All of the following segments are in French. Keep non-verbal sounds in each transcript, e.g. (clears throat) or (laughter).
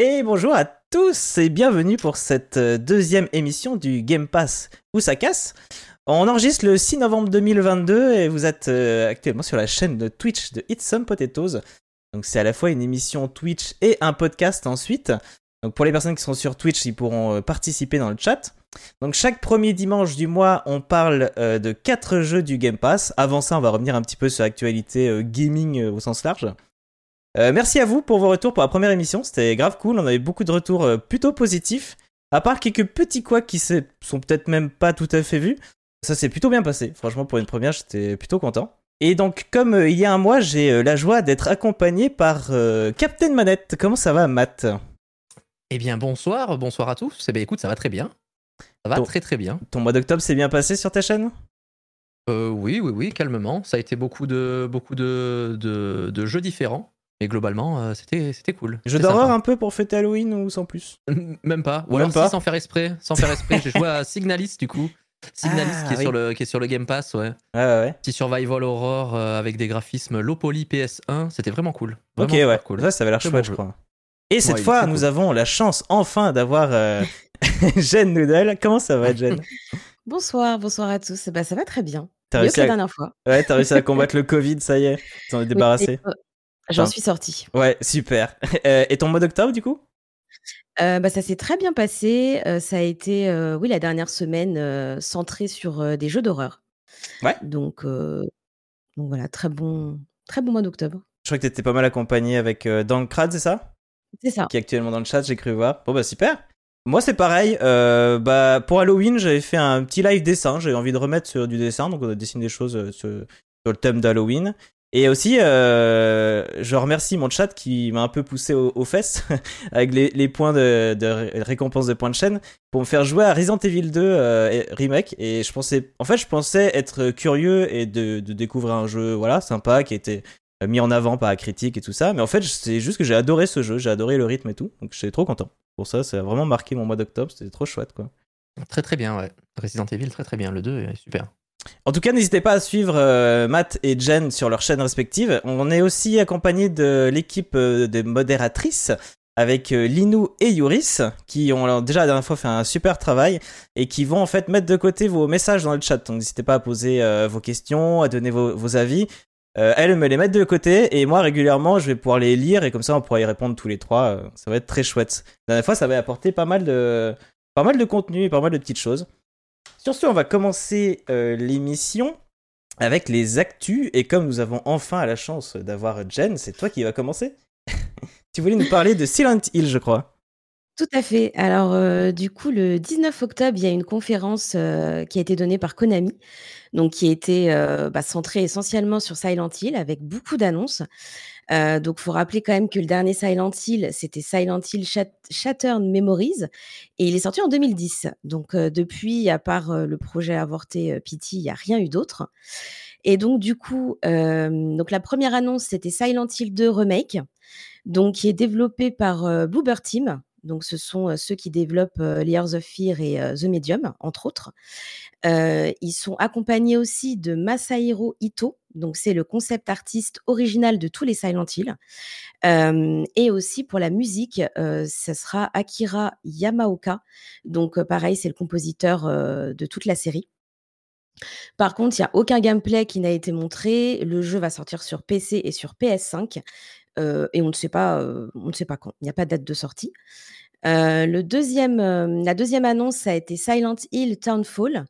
Et bonjour à tous et bienvenue pour cette euh, deuxième émission du Game Pass où ça casse. On enregistre le 6 novembre 2022 et vous êtes euh, actuellement sur la chaîne de Twitch de It's Some Potatoes. Donc c'est à la fois une émission Twitch et un podcast ensuite. Donc pour les personnes qui sont sur Twitch, ils pourront euh, participer dans le chat. Donc chaque premier dimanche du mois, on parle de quatre jeux du Game Pass. Avant ça, on va revenir un petit peu sur l'actualité gaming au sens large. Euh, merci à vous pour vos retours pour la première émission, c'était grave cool, on avait beaucoup de retours euh, plutôt positifs, à part quelques petits couacs qui sont peut-être même pas tout à fait vus. Ça s'est plutôt bien passé, franchement pour une première j'étais plutôt content. Et donc comme euh, il y a un mois, j'ai la joie d'être accompagné par Captain Manette. Comment ça va Matt? Eh bien bonsoir, bonsoir à tous. Eh bien écoute, ça va très bien. Ça va très très bien. Ton mois d'octobre s'est bien passé sur ta chaîne? Oui, oui, oui, calmement. Ça a été beaucoup de, beaucoup de, de jeux différents. Mais globalement, euh, c'était, c'était cool. Jeu d'horreur un peu pour fêter Halloween ou sans plus? (laughs) Même pas. Ou alors pas. sans faire esprit. Sans faire esprit. J'ai joué à (laughs) Signalis du coup. Signalis qui, est ah, sur le, qui est sur le Game Pass, ouais. Ouais, ouais. Petit survival horror euh, avec des graphismes low poly PS1. C'était vraiment cool. ok, ouais. Cool. Ça, ça avait l'air chouette, je crois. Et cette fois, nous avons la chance enfin d'avoir euh, (laughs) Jen Noodle. Comment ça va, Jen Bonsoir, bonsoir à tous. Bah, ça va très bien. T'as réussi, à... la dernière fois. Ouais, t'as réussi à combattre le Covid, ça y est. T'en es débarrassé. J'en suis sortie. Ouais, super. (laughs) Euh, et ton mois d'octobre, du coup? Euh, bah, ça s'est très bien passé. Euh, ça a été, oui, la dernière semaine centrée sur des jeux d'horreur. Ouais. Donc, donc voilà, très bon, très bon mois d'octobre. Je crois que tu étais pas mal accompagné avec Dankrad, c'est ça? C'est ça. Qui est actuellement dans le chat, j'ai cru voir. Bon, bah super. Moi, c'est pareil. bah, pour Halloween, j'avais fait un petit live dessin. J'avais envie de remettre sur du dessin, donc on a dessiné des choses sur le thème d'Halloween. Et aussi, euh, je remercie mon chat qui m'a un peu poussé aux, fesses (laughs) avec les, points de, récompense de points de chaîne pour me faire jouer à Resident Evil 2 euh, remake. Et je pensais, en fait, je pensais être curieux et de, découvrir un jeu, voilà, sympa, qui était mis en avant par la critique et tout ça. Mais en fait, c'est juste que j'ai adoré ce jeu, j'ai adoré le rythme et tout. Donc, j'étais trop content. Pour ça, ça a vraiment marqué mon mois d'octobre. C'était trop chouette, quoi. Très très bien, ouais. Resident Evil, très très bien. Le 2 est super. En tout cas, n'hésitez pas à suivre euh, Matt et Jen sur leurs chaînes respectives. On est aussi accompagné de l'équipe euh, de modératrices avec euh, Linou et Yuris qui ont déjà la dernière fois fait un super travail et qui vont en fait mettre de côté vos messages dans le chat. Donc n'hésitez pas à poser vos questions, à donner vos, avis. elles me les mettent de côté et moi régulièrement je vais pouvoir les lire et comme ça on pourra y répondre tous les trois. ça va être très chouette. La dernière fois ça avait apporté pas mal de pas mal de contenu et pas mal de petites choses. Sur ce, on va commencer euh, l'émission avec les actus. Et comme nous avons enfin la chance d'avoir Jen, c'est toi qui va commencer. (laughs) tu voulais nous parler de Silent Hill, je crois. Tout à fait. Alors, euh, du coup, le 19 octobre, il y a une conférence euh, qui a été donnée par Konami, donc qui a été bah, centrée essentiellement sur Silent Hill, avec beaucoup d'annonces. Euh, donc, faut rappeler quand même que le dernier Silent Hill, c'était Silent Hill Shattered Memories, et il est sorti en 2010. Donc, euh, depuis, à part euh, le projet avorté euh, Pity, il n'y a rien eu d'autre. Et donc, du coup, donc la première annonce, c'était Silent Hill 2 Remake, donc qui est développé par Bloober Team. Donc, ce sont ceux qui développent Layers of Fear et The Medium, entre autres. ils sont accompagnés aussi de Masahiro Ito, donc c'est le concept artiste original de tous les Silent Hill. et aussi pour la musique, ce sera Akira Yamaoka. Donc pareil, c'est le compositeur de toute la série. Par contre, il n'y a aucun gameplay qui n'a été montré. Le jeu va sortir sur PC et sur PS5. et on ne sait pas, on ne sait pas quand. Il n'y a pas de date de sortie. Le deuxième, la deuxième annonce, ça a été Silent Hill Townfall.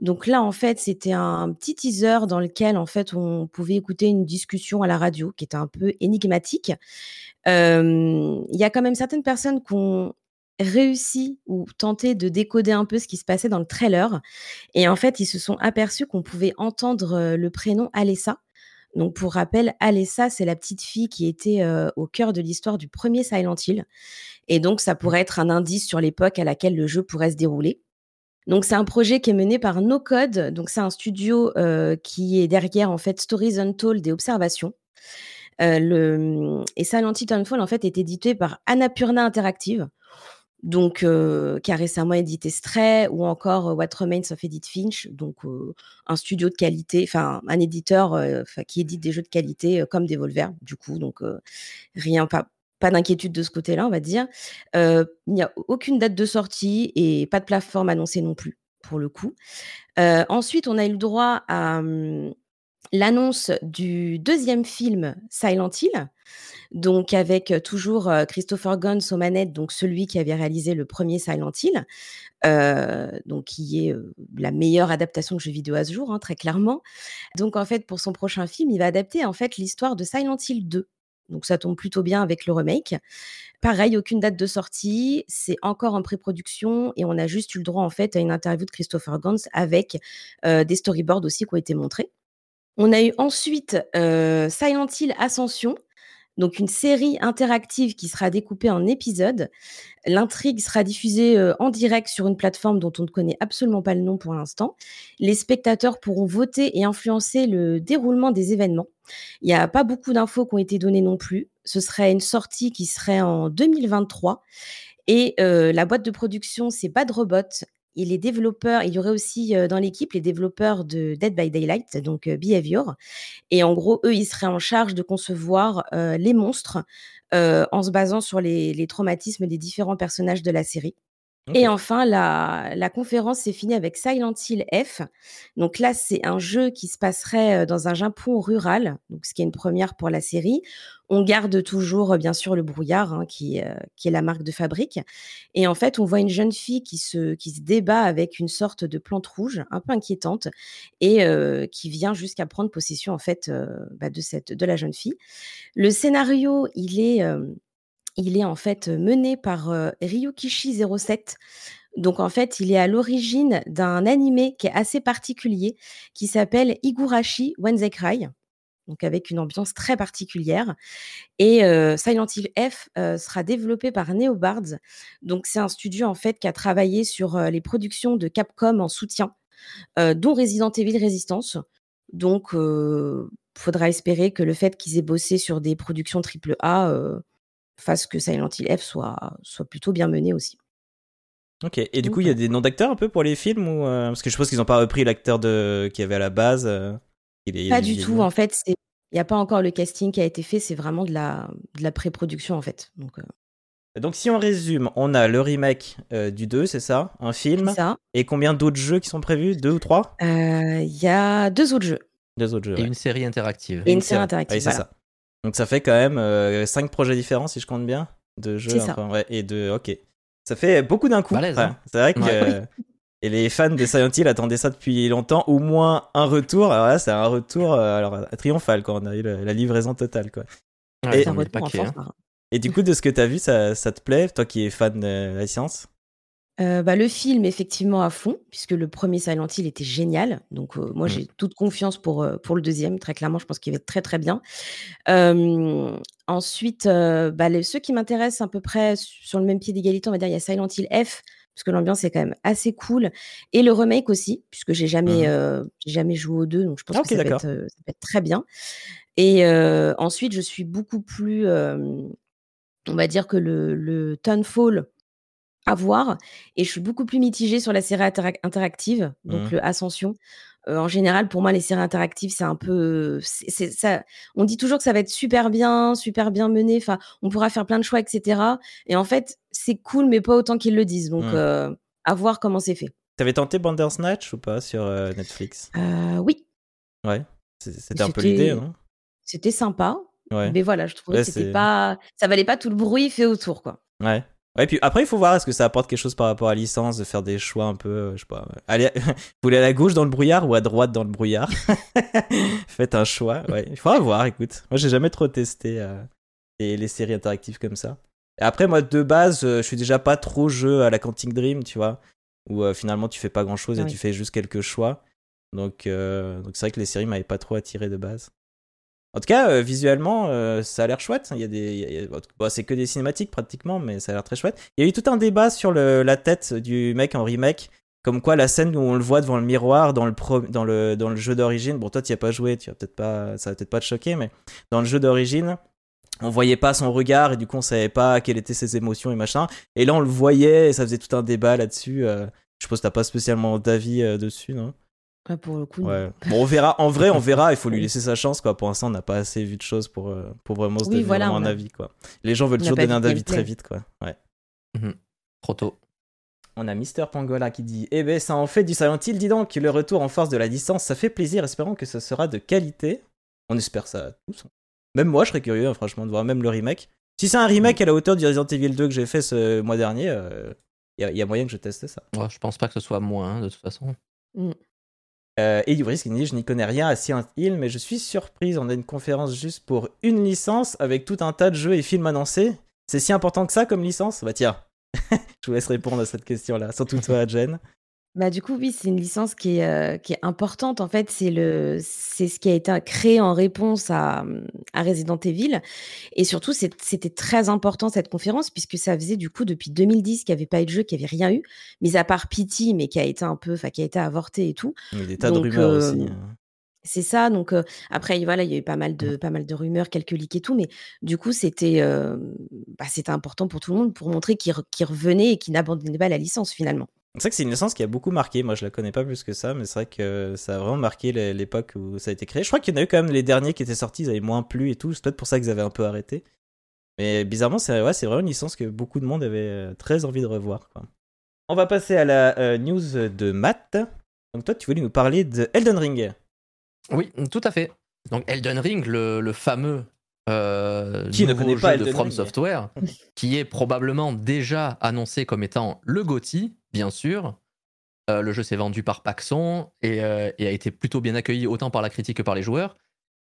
Donc là, en fait, c'était un petit teaser dans lequel, en fait, on pouvait écouter une discussion à la radio qui était un peu énigmatique. Il y a quand même certaines personnes qui ont réussi ou tenté de décoder un peu ce qui se passait dans le trailer. Et en fait, ils se sont aperçus qu'on pouvait entendre le prénom Alessa. Donc, pour rappel, Alessa, c'est la petite fille qui était au cœur de l'histoire du premier Silent Hill. Et donc, ça pourrait être un indice sur l'époque à laquelle le jeu pourrait se dérouler. Donc c'est un projet qui est mené par No Code. Donc c'est un studio euh, qui est derrière en fait Stories Untold des observations. Euh, le, et Silent Hill Townfall en fait est édité par Annapurna Interactive, donc euh, qui a récemment édité Stray ou encore What Remains of Edith Finch, donc un studio de qualité, enfin un éditeur qui édite des jeux de qualité comme Devolver du coup, donc rien pas pas d'inquiétude de ce côté-là, on va dire. il n'y a aucune date de sortie et pas de plateforme annoncée non plus, pour le coup. ensuite, on a eu le droit à hum, l'annonce du deuxième film Silent Hill, donc avec toujours Christopher Guns aux manettes, donc celui qui avait réalisé le premier Silent Hill, donc qui est la meilleure adaptation de jeu vidéo à ce jour, hein, très clairement. Donc en fait, pour son prochain film, il va adapter en fait l'histoire de Silent Hill 2. Donc ça tombe plutôt bien avec le remake. Pareil, aucune date de sortie, c'est encore en pré-production et on a juste eu le droit en fait à une interview de Christopher Gans avec des storyboards aussi qui ont été montrés. On a eu ensuite Silent Hill Ascension, donc une série interactive qui sera découpée en épisodes. L'intrigue sera diffusée en direct sur une plateforme dont on ne connaît absolument pas le nom pour l'instant. Les spectateurs pourront voter et influencer le déroulement des événements. Il n'y a pas beaucoup d'infos qui ont été données non plus. Ce serait une sortie qui serait en 2023. Et la boîte de production, c'est Bad Robot il y aurait aussi dans l'équipe les développeurs de Dead by Daylight, donc Behavior. Et en gros, eux, ils seraient en charge de concevoir les monstres en se basant sur les, traumatismes des différents personnages de la série. Et enfin, la, conférence s'est finie avec Silent Hill F. Donc là, c'est un jeu qui se passerait dans un Japon rural, donc ce qui est une première pour la série. On garde toujours, bien sûr, le brouillard, hein, qui, qui, est la marque de fabrique. Et en fait, on voit une jeune fille qui se, débat avec une sorte de plante rouge, un peu inquiétante, et qui vient jusqu'à prendre possession, en fait, bah, de la jeune fille. Le scénario, il est il est en fait mené par Ryukishi07. Donc en fait, il est à l'origine d'un animé qui est assez particulier, qui s'appelle Igurashi When They Cry, donc avec une ambiance très particulière. Et Silent Hill F sera développé par Neobards. Donc c'est un studio en fait qui a travaillé sur les productions de Capcom en soutien, dont Resident Evil Resistance. Donc, faudra espérer que le fait qu'ils aient bossé sur des productions AAA fasse que Silent Hill F soit, soit plutôt bien mené aussi. Ok, et du coup, il y a des noms d'acteurs un peu pour les films ou euh, Parce que je pense qu'ils n'ont pas repris l'acteur de... qui avait à la base. Euh, pas du tout, en fait. Il n'y a pas encore le casting qui a été fait, c'est vraiment de la, de la pré-production en fait. Donc, euh. Donc, si on résume, on a le remake du 2, c'est ça Un film ça. Et combien d'autres jeux qui sont prévus? Deux ou trois? Il y a deux autres jeux. Deux autres jeux. Et une série interactive. Et une, série interactive. c'est ça. Donc ça fait quand même 5 euh, projets différents si je compte bien de jeux. ouais, et de ok. Ça fait beaucoup d'un coup. Hein. C'est vrai que et les fans de Silent Hill attendaient ça depuis longtemps, au moins un retour. Alors là, c'est un retour euh, alors triomphal quand on a eu la, livraison totale quoi. et, un hein. et du coup, de ce que tu as vu, ça, ça, te plaît, toi qui es fan de la science? Euh, bah, le film, effectivement, à fond, puisque le premier Silent Hill était génial. Donc, euh, moi, mmh. j'ai toute confiance pour, euh, pour le deuxième. Très clairement, je pense qu'il va être très, très bien. ensuite, bah, ceux qui m'intéressent à peu près sur le même pied d'égalité, on va dire, il y a Silent Hill F, parce que l'ambiance est quand même assez cool. Et le remake aussi, puisque j'ai jamais, mmh. jamais joué aux deux, donc je pense ah, que ça, va être, très bien. Et ensuite, je suis beaucoup plus, on va dire que le, le Townfall, à voir. Et je suis beaucoup plus mitigée sur la série interactive, donc mmh. le Ascension. en général, pour moi, les séries interactives, c'est un peu. ça, on dit toujours que ça va être super bien, super bien mené. Enfin, on pourra faire plein de choix, etc. Et en fait, c'est cool, mais pas autant qu'ils le disent. Donc, mmh. à voir comment c'est fait. T'avais tenté Bandersnatch ou pas sur Netflix? Oui. Ouais. C'était un peu l'idée, non? C'était sympa. Ouais. Mais voilà, je trouvais que c'était pas. Ça valait pas tout le bruit fait autour, quoi. Ouais. Ouais, puis après, il faut voir est-ce que ça apporte quelque chose par rapport à licence, de faire des choix un peu, euh, je sais pas. Allez, (laughs) vous voulez à la gauche dans le brouillard ou à droite dans le brouillard? (laughs) Faites un choix. Ouais, il faudra voir, écoute. Moi, j'ai jamais trop testé euh, les, séries interactives comme ça. Et après, moi, de base, euh, je suis déjà pas trop jeu à la Quantic Dream, tu vois, où finalement tu fais pas grand chose et tu fais juste quelques choix. Donc, donc c'est vrai que les séries m'avaient pas trop attiré de base. En tout cas, euh, visuellement, euh, ça a l'air chouette. Il y a des, c'est que des cinématiques pratiquement, mais ça a l'air très chouette. Il y a eu tout un débat sur la tête du mec en remake, comme quoi la scène où on le voit devant le miroir dans le jeu d'origine. Bon, toi, tu n'y as pas joué, tu vas peut-être pas, ça va peut-être pas te choquer, mais dans le jeu d'origine, on voyait pas son regard et du coup on savait pas quelles étaient ses émotions et machin. Et là, on le voyait et ça faisait tout un débat là-dessus. Euh, je suppose que t'as pas spécialement d'avis dessus, non? Ah, pour le coup. Ouais. Bon, on verra. En vrai, on (laughs) verra. Il faut lui laisser sa chance, quoi. Pour l'instant, on n'a pas assez vu de choses pour, euh, pour vraiment se Oui, donner voilà, vraiment on un a- avis, quoi. Les gens veulent on a toujours donner un avis très vite, quoi. Ouais. Trop tôt. On a Mister Pangola qui dit Eh ben, ça en fait du Silent Hill, dis donc. Le retour en force de la distance, ça fait plaisir. Espérons que ce sera de qualité. On espère ça tous. Même moi, je serais curieux, hein, franchement, de voir même le remake. Si c'est un remake à la hauteur du Resident Evil 2 que j'ai fait ce mois dernier, il y, a moyen que je teste ça. Ouais, je pense pas que ce soit moins, de toute façon. Euh, et Dubris qui dit Je n'y connais rien à Silent Hill, mais je suis surprise. On a une conférence juste pour une licence avec tout un tas de jeux et films annoncés. C'est si important que ça comme licence? Bah tiens, (laughs) je vous laisse répondre à cette question-là. Surtout toi, Jen. Bah, du coup, oui, c'est une licence qui est, euh, qui est importante. En fait, c'est le, c'est ce qui a été créé en réponse à, à Resident Evil. Et surtout, c'est- c'était très important cette conférence, puisque ça faisait du coup depuis 2010 qu'il n'y avait pas eu de jeu, qu'il n'y avait rien eu, mis à part Pity, mais qui a été un peu, enfin, qui a été avorté et tout. Il y a des tas de Donc, rumeurs euh, aussi. C'est ça, donc euh, après voilà, il y a eu pas mal de pas mal de rumeurs, quelques leaks et tout, mais du coup c'était euh, bah, c'était important pour tout le monde pour montrer qu'il re- qu'il revenait et qu'il n'abandonnait pas la licence finalement. C'est vrai que c'est une licence qui a beaucoup marqué. Moi, je la connais pas plus que ça, mais c'est vrai que ça a vraiment marqué l'é- l'époque où ça a été créé. Je crois qu'il y en a eu quand même les derniers qui étaient sortis, ils avaient moins plu et tout. C'est peut-être pour ça qu'ils avaient un peu arrêté. Mais bizarrement, c'est vraiment une licence que beaucoup de monde avait euh, très envie de revoir. On va passer à la euh, news de Matt. Donc toi, tu voulais nous parler de Elden Ring. Oui, tout à fait. Donc Elden Ring, le fameux euh, Qui ne connaît pas jeu de From Ring Software, qui est probablement déjà annoncé comme étant le GOTY, bien sûr. Euh, le jeu s'est vendu par Paxson et, euh, et a été plutôt bien accueilli autant par la critique que par les joueurs.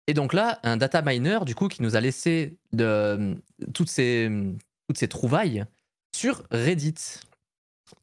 Et donc là, un data miner, du coup, qui nous a laissé de, toutes, ces, toutes ces trouvailles sur Reddit.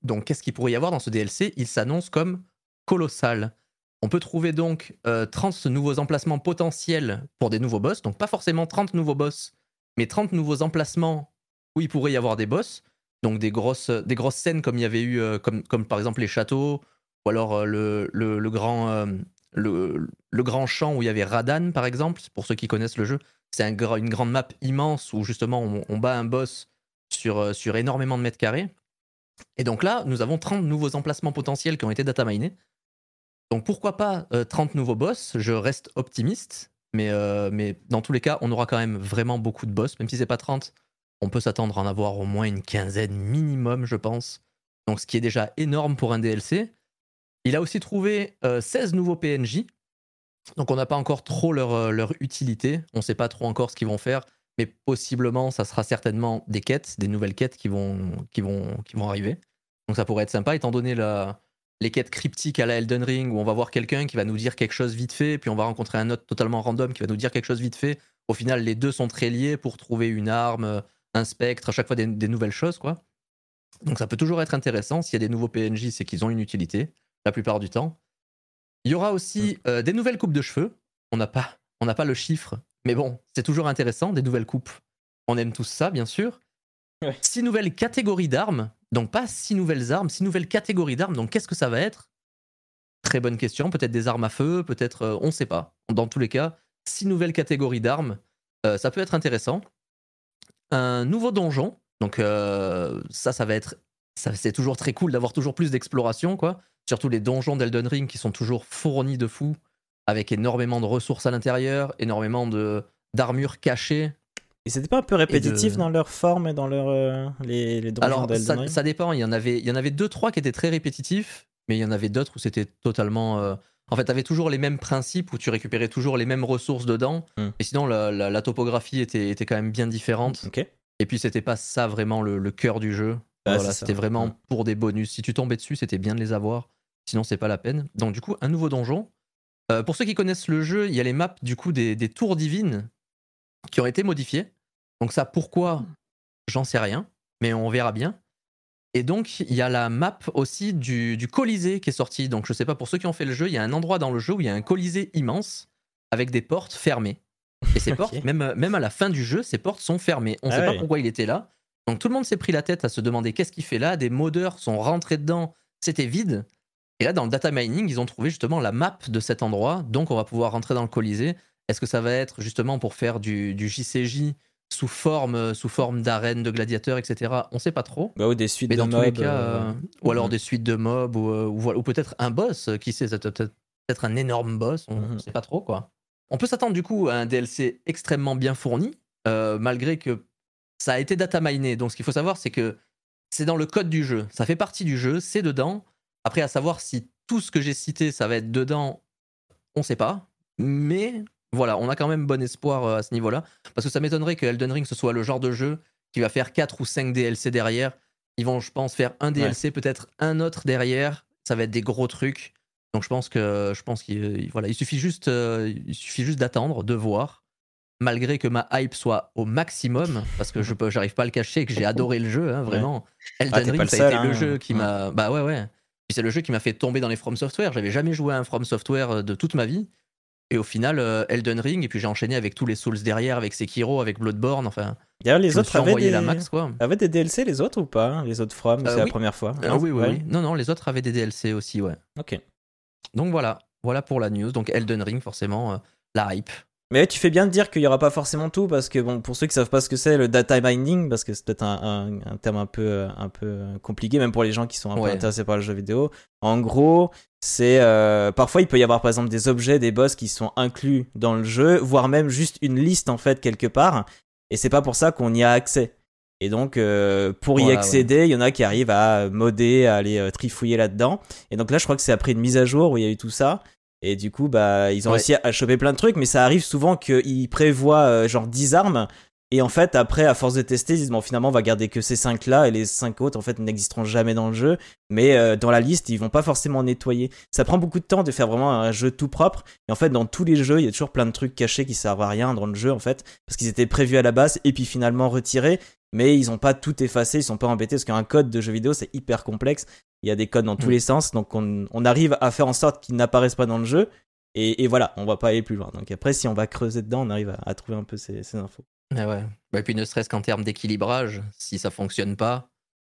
Donc, qu'est-ce qu'il pourrait y avoir dans ce DLC Il s'annonce comme colossal. On peut trouver donc euh, 30 nouveaux emplacements potentiels pour des nouveaux boss. Donc, pas forcément 30 nouveaux boss, mais 30 nouveaux emplacements où il pourrait y avoir des boss. Donc, des grosses, des grosses scènes comme il y avait eu, euh, comme, comme par exemple les châteaux, ou alors euh, le, le, grand, euh, le, le grand champ où il y avait Radan, par exemple. Pour ceux qui connaissent le jeu, c'est une grande map immense où justement on, on bat un boss sur, euh, sur énormément de mètres carrés. Et donc là, nous avons 30 nouveaux emplacements potentiels qui ont été data minés. Donc pourquoi pas euh, 30 nouveaux boss? Je reste optimiste, mais, euh, mais dans tous les cas, on aura quand même vraiment beaucoup de boss. Même si c'est pas 30, on peut s'attendre à en avoir au moins une quinzaine minimum, je pense. Donc ce qui est déjà énorme pour un DLC. Il a aussi trouvé euh, 16 nouveaux PNJ. Donc on n'a pas encore trop leur, euh, utilité. On ne sait pas trop encore ce qu'ils vont faire. Mais possiblement, ça sera certainement des quêtes, des nouvelles quêtes qui vont, qui vont, qui vont arriver. Donc ça pourrait être sympa, étant donné la, les quêtes cryptiques à la Elden Ring, où on va voir quelqu'un qui va nous dire quelque chose vite fait, puis on va rencontrer un autre totalement random qui va nous dire quelque chose vite fait. Au final, les deux sont très liés pour trouver une arme, un spectre, à chaque fois des, des nouvelles choses, quoi. Donc ça peut toujours être intéressant. S'il y a des nouveaux PNJ, c'est qu'ils ont une utilité, la plupart du temps. Il y aura aussi euh, des nouvelles coupes de cheveux. On n'a pas, on n'a pas le chiffre, mais bon, c'est toujours intéressant, des nouvelles coupes. On aime tous ça, bien sûr. Six nouvelles catégories d'armes. Donc pas six nouvelles armes, six nouvelles catégories d'armes. Donc qu'est-ce que ça va être? Très bonne question. Peut-être des armes à feu, peut-être, euh, on ne sait pas. Dans tous les cas, six nouvelles catégories d'armes. Euh, ça peut être intéressant. Un nouveau donjon. Donc euh, ça, ça va être... Ça, c'est toujours très cool d'avoir toujours plus d'exploration, quoi. Surtout les donjons d'Elden Ring qui sont toujours fournis de fou, avec énormément de ressources à l'intérieur, énormément de d'armures cachées. Et c'était pas un peu répétitif de- dans leur forme et dans leur euh, les, les Alors, ça, dépend. Il y en avait, il y en avait deux, trois qui étaient très répétitifs, mais il y en avait d'autres où c'était totalement. euh, En fait, tu avais toujours les mêmes principes où tu récupérais toujours les mêmes ressources dedans, Hmm. et sinon la, la- la topographie était, était quand même bien différente. Ok. Et puis c'était pas ça vraiment le, le cœur du jeu. Ah, voilà, c'était vraiment Hmm. pour des bonus. Si tu tombais dessus, c'était bien de les avoir. Sinon, c'est pas la peine. Donc du coup, un nouveau donjon. Euh, pour ceux qui connaissent le jeu, il y a les maps du coup des, des tours divines qui ont été modifiées. Donc ça, pourquoi J'en sais rien, mais on verra bien. Et donc, il y a la map aussi du, du Colisée qui est sortie. Donc, je sais pas, pour ceux qui ont fait le jeu, il y a un endroit dans le jeu où il y a un Colisée immense avec des portes fermées. Et ces (laughs) portes, même, même à la fin du jeu, ces portes sont fermées. On ne Ah sait ouais. pas pourquoi il était là. Donc, tout le monde s'est pris la tête à se demander qu'est-ce qu'il fait là. Des modeurs sont rentrés dedans, c'était vide. Et là, dans le data mining, ils ont trouvé justement la map de cet endroit. Donc, on va pouvoir rentrer dans le Colisée. Est-ce que ça va être justement pour faire du, du JCJ sous forme, sous forme d'arène, de gladiateurs, etc. On sait pas trop. Bah, ou des suites Mais de dans tous les mobs, cas, euh, euh, ou alors des suites de mobs, ou, euh, ou ou peut-être un boss, euh, qui sait, peut peut-être un énorme boss, on ne Mhm. sait pas trop quoi. On peut s'attendre du coup à un DLC extrêmement bien fourni, euh, malgré que ça a été data miné. Donc ce qu'il faut savoir, c'est que c'est dans le code du jeu. Ça fait partie du jeu, c'est dedans. Après, à savoir si tout ce que j'ai cité, ça va être dedans, on sait pas. Mais voilà, on a quand même bon espoir euh, à ce niveau-là. Parce que ça m'étonnerait que Elden Ring, ce soit le genre de jeu qui va faire 4 ou 5 DLC derrière. Ils vont, je pense, faire un DLC, peut-être un autre derrière. Ça va être des gros trucs. Donc je pense que je pense qu'il voilà, il suffit juste, euh, il suffit juste d'attendre, de voir. Malgré que ma hype soit au maximum, parce que je peux, j'arrive pas à le cacher, que j'ai adoré le jeu, hein, vraiment. Elden Ah, t'es Ring, ça a été hein. le jeu qui Ouais. m'a, bah ouais ouais. Puis c'est le jeu qui m'a fait tomber dans les From Software. J'avais jamais joué à un From Software euh, de toute ma vie. Et au final, euh, Elden Ring, et puis j'ai enchaîné avec tous les Souls derrière, avec Sekiro, avec Bloodborne, enfin, D'ailleurs, les autres avaient des... la max quoi. avaient des DLC, les autres ou pas hein, Les autres From, Euh, c'est la première fois. Ah Non oui, oui. Non, non, les autres avaient des DLC aussi, ouais. Ok. Donc voilà, voilà pour la news. Donc Elden Ring, forcément, euh, la hype. Mais tu fais bien de dire qu'il y aura pas forcément tout parce que bon pour ceux qui savent pas ce que c'est le data mining parce que c'est peut-être un, un- un terme un peu euh, un peu euh, compliqué même pour les gens qui sont un Ouais. peu intéressés par le jeu vidéo. En gros, c'est euh, parfois il peut y avoir par exemple des objets, des boss qui sont inclus dans le jeu, voire même juste une liste en fait quelque part et c'est pas pour ça qu'on y a accès. Et donc euh, pour y Voilà, accéder, il y en a qui arrivent à modder, à aller euh, trifouiller là-dedans. Et donc là, je crois que c'est après une mise à jour où il y a eu tout ça. Et du coup, bah, ils ont Ouais. réussi à choper plein de trucs, mais ça arrive souvent qu'ils prévoient euh, genre 10 armes. Et en fait, après, à force de tester, ils disent, bon, finalement, on va garder que ces 5 là, et les 5 autres, en fait, n'existeront jamais dans le jeu. Mais euh, dans la liste, ils vont pas forcément nettoyer. Ça prend beaucoup de temps de faire vraiment un jeu tout propre. Et en fait, dans tous les jeux, il y a toujours plein de trucs cachés qui servent à rien dans le jeu, en fait, parce qu'ils étaient prévus à la base, et puis finalement retirés. Mais ils ont pas tout effacé, ils sont pas embêtés, parce qu'un code de jeu vidéo, c'est hyper complexe. Il y a des codes dans tous Mm. les sens, donc on, on arrive à faire en sorte qu'ils n'apparaissent pas dans le jeu. Et, et voilà, on va pas aller plus loin. Donc après, si on va creuser dedans, on arrive à, à trouver un peu ces, ces infos. Ah ouais. Bah, et puis ne serait-ce qu'en termes d'équilibrage, si ça fonctionne pas,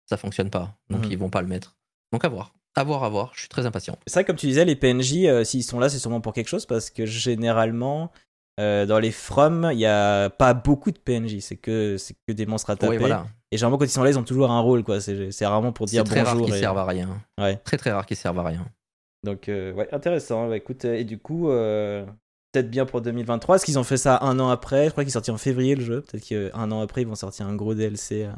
ça fonctionne pas. Donc Mhm. ils vont pas le mettre. Donc à voir. À voir, à voir. Je suis très impatient. C'est vrai, comme tu disais, les PNJ, euh, s'ils sont là, c'est sûrement pour quelque chose, parce que généralement, euh, dans les From, il y a pas beaucoup de PNJ. C'est que, c'est que des monstres à taper. Ouais, voilà. Et généralement, quand ils sont là, ils ont toujours un rôle, quoi. C'est, c'est rarement pour dire très rare bonjour. qu'ils et- servent à rien. Ouais. Très très rare qu'ils servent à rien. Donc, euh, ouais, intéressant. Bah, écoute, euh, et du coup, peut-être bien pour 2023. Est-ce qu'ils ont fait ça un an après? Je crois qu'il est sorti en février le jeu. Peut-être qu'un an après, ils vont sortir un gros DLC. euh,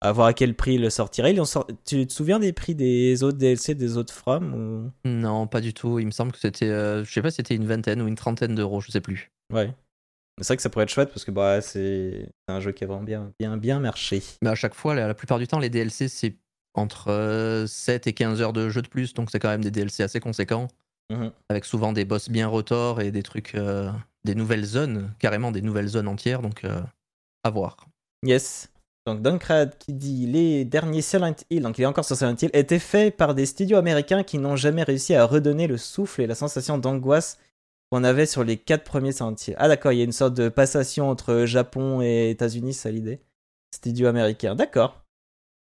À voir à quel prix ils le sortiraient. Ils Tu te souviens des prix des autres DLC, des autres From ou... Non, pas du tout. Il me semble que c'était, euh, je sais pas, si c'était une vingtaine ou une trentaine d'euros, je sais plus. Ouais. C'est vrai que ça pourrait être chouette parce que bah, c'est un jeu qui a vraiment bien, bien, bien marché. Mais à chaque fois, la, plupart du temps, les DLC, c'est entre euh, 7 et 15 heures de jeu de plus. Donc c'est quand même des DLC assez conséquents. Mhm. Avec souvent des boss bien retors et des trucs, euh, des nouvelles zones, carrément des nouvelles zones entières. Donc euh, à voir. Yes. Donc Duncrad qui dit les derniers Silent Hill, donc il est encore sur Silent Hill, étaient faits par des studios américains qui n'ont jamais réussi à redonner le souffle et la sensation d'angoisse qu'on avait sur les quatre premiers Silent Hill. Ah d'accord, il y a une sorte de passation entre Japon et États-Unis, ça l'idée Studio américain, d'accord.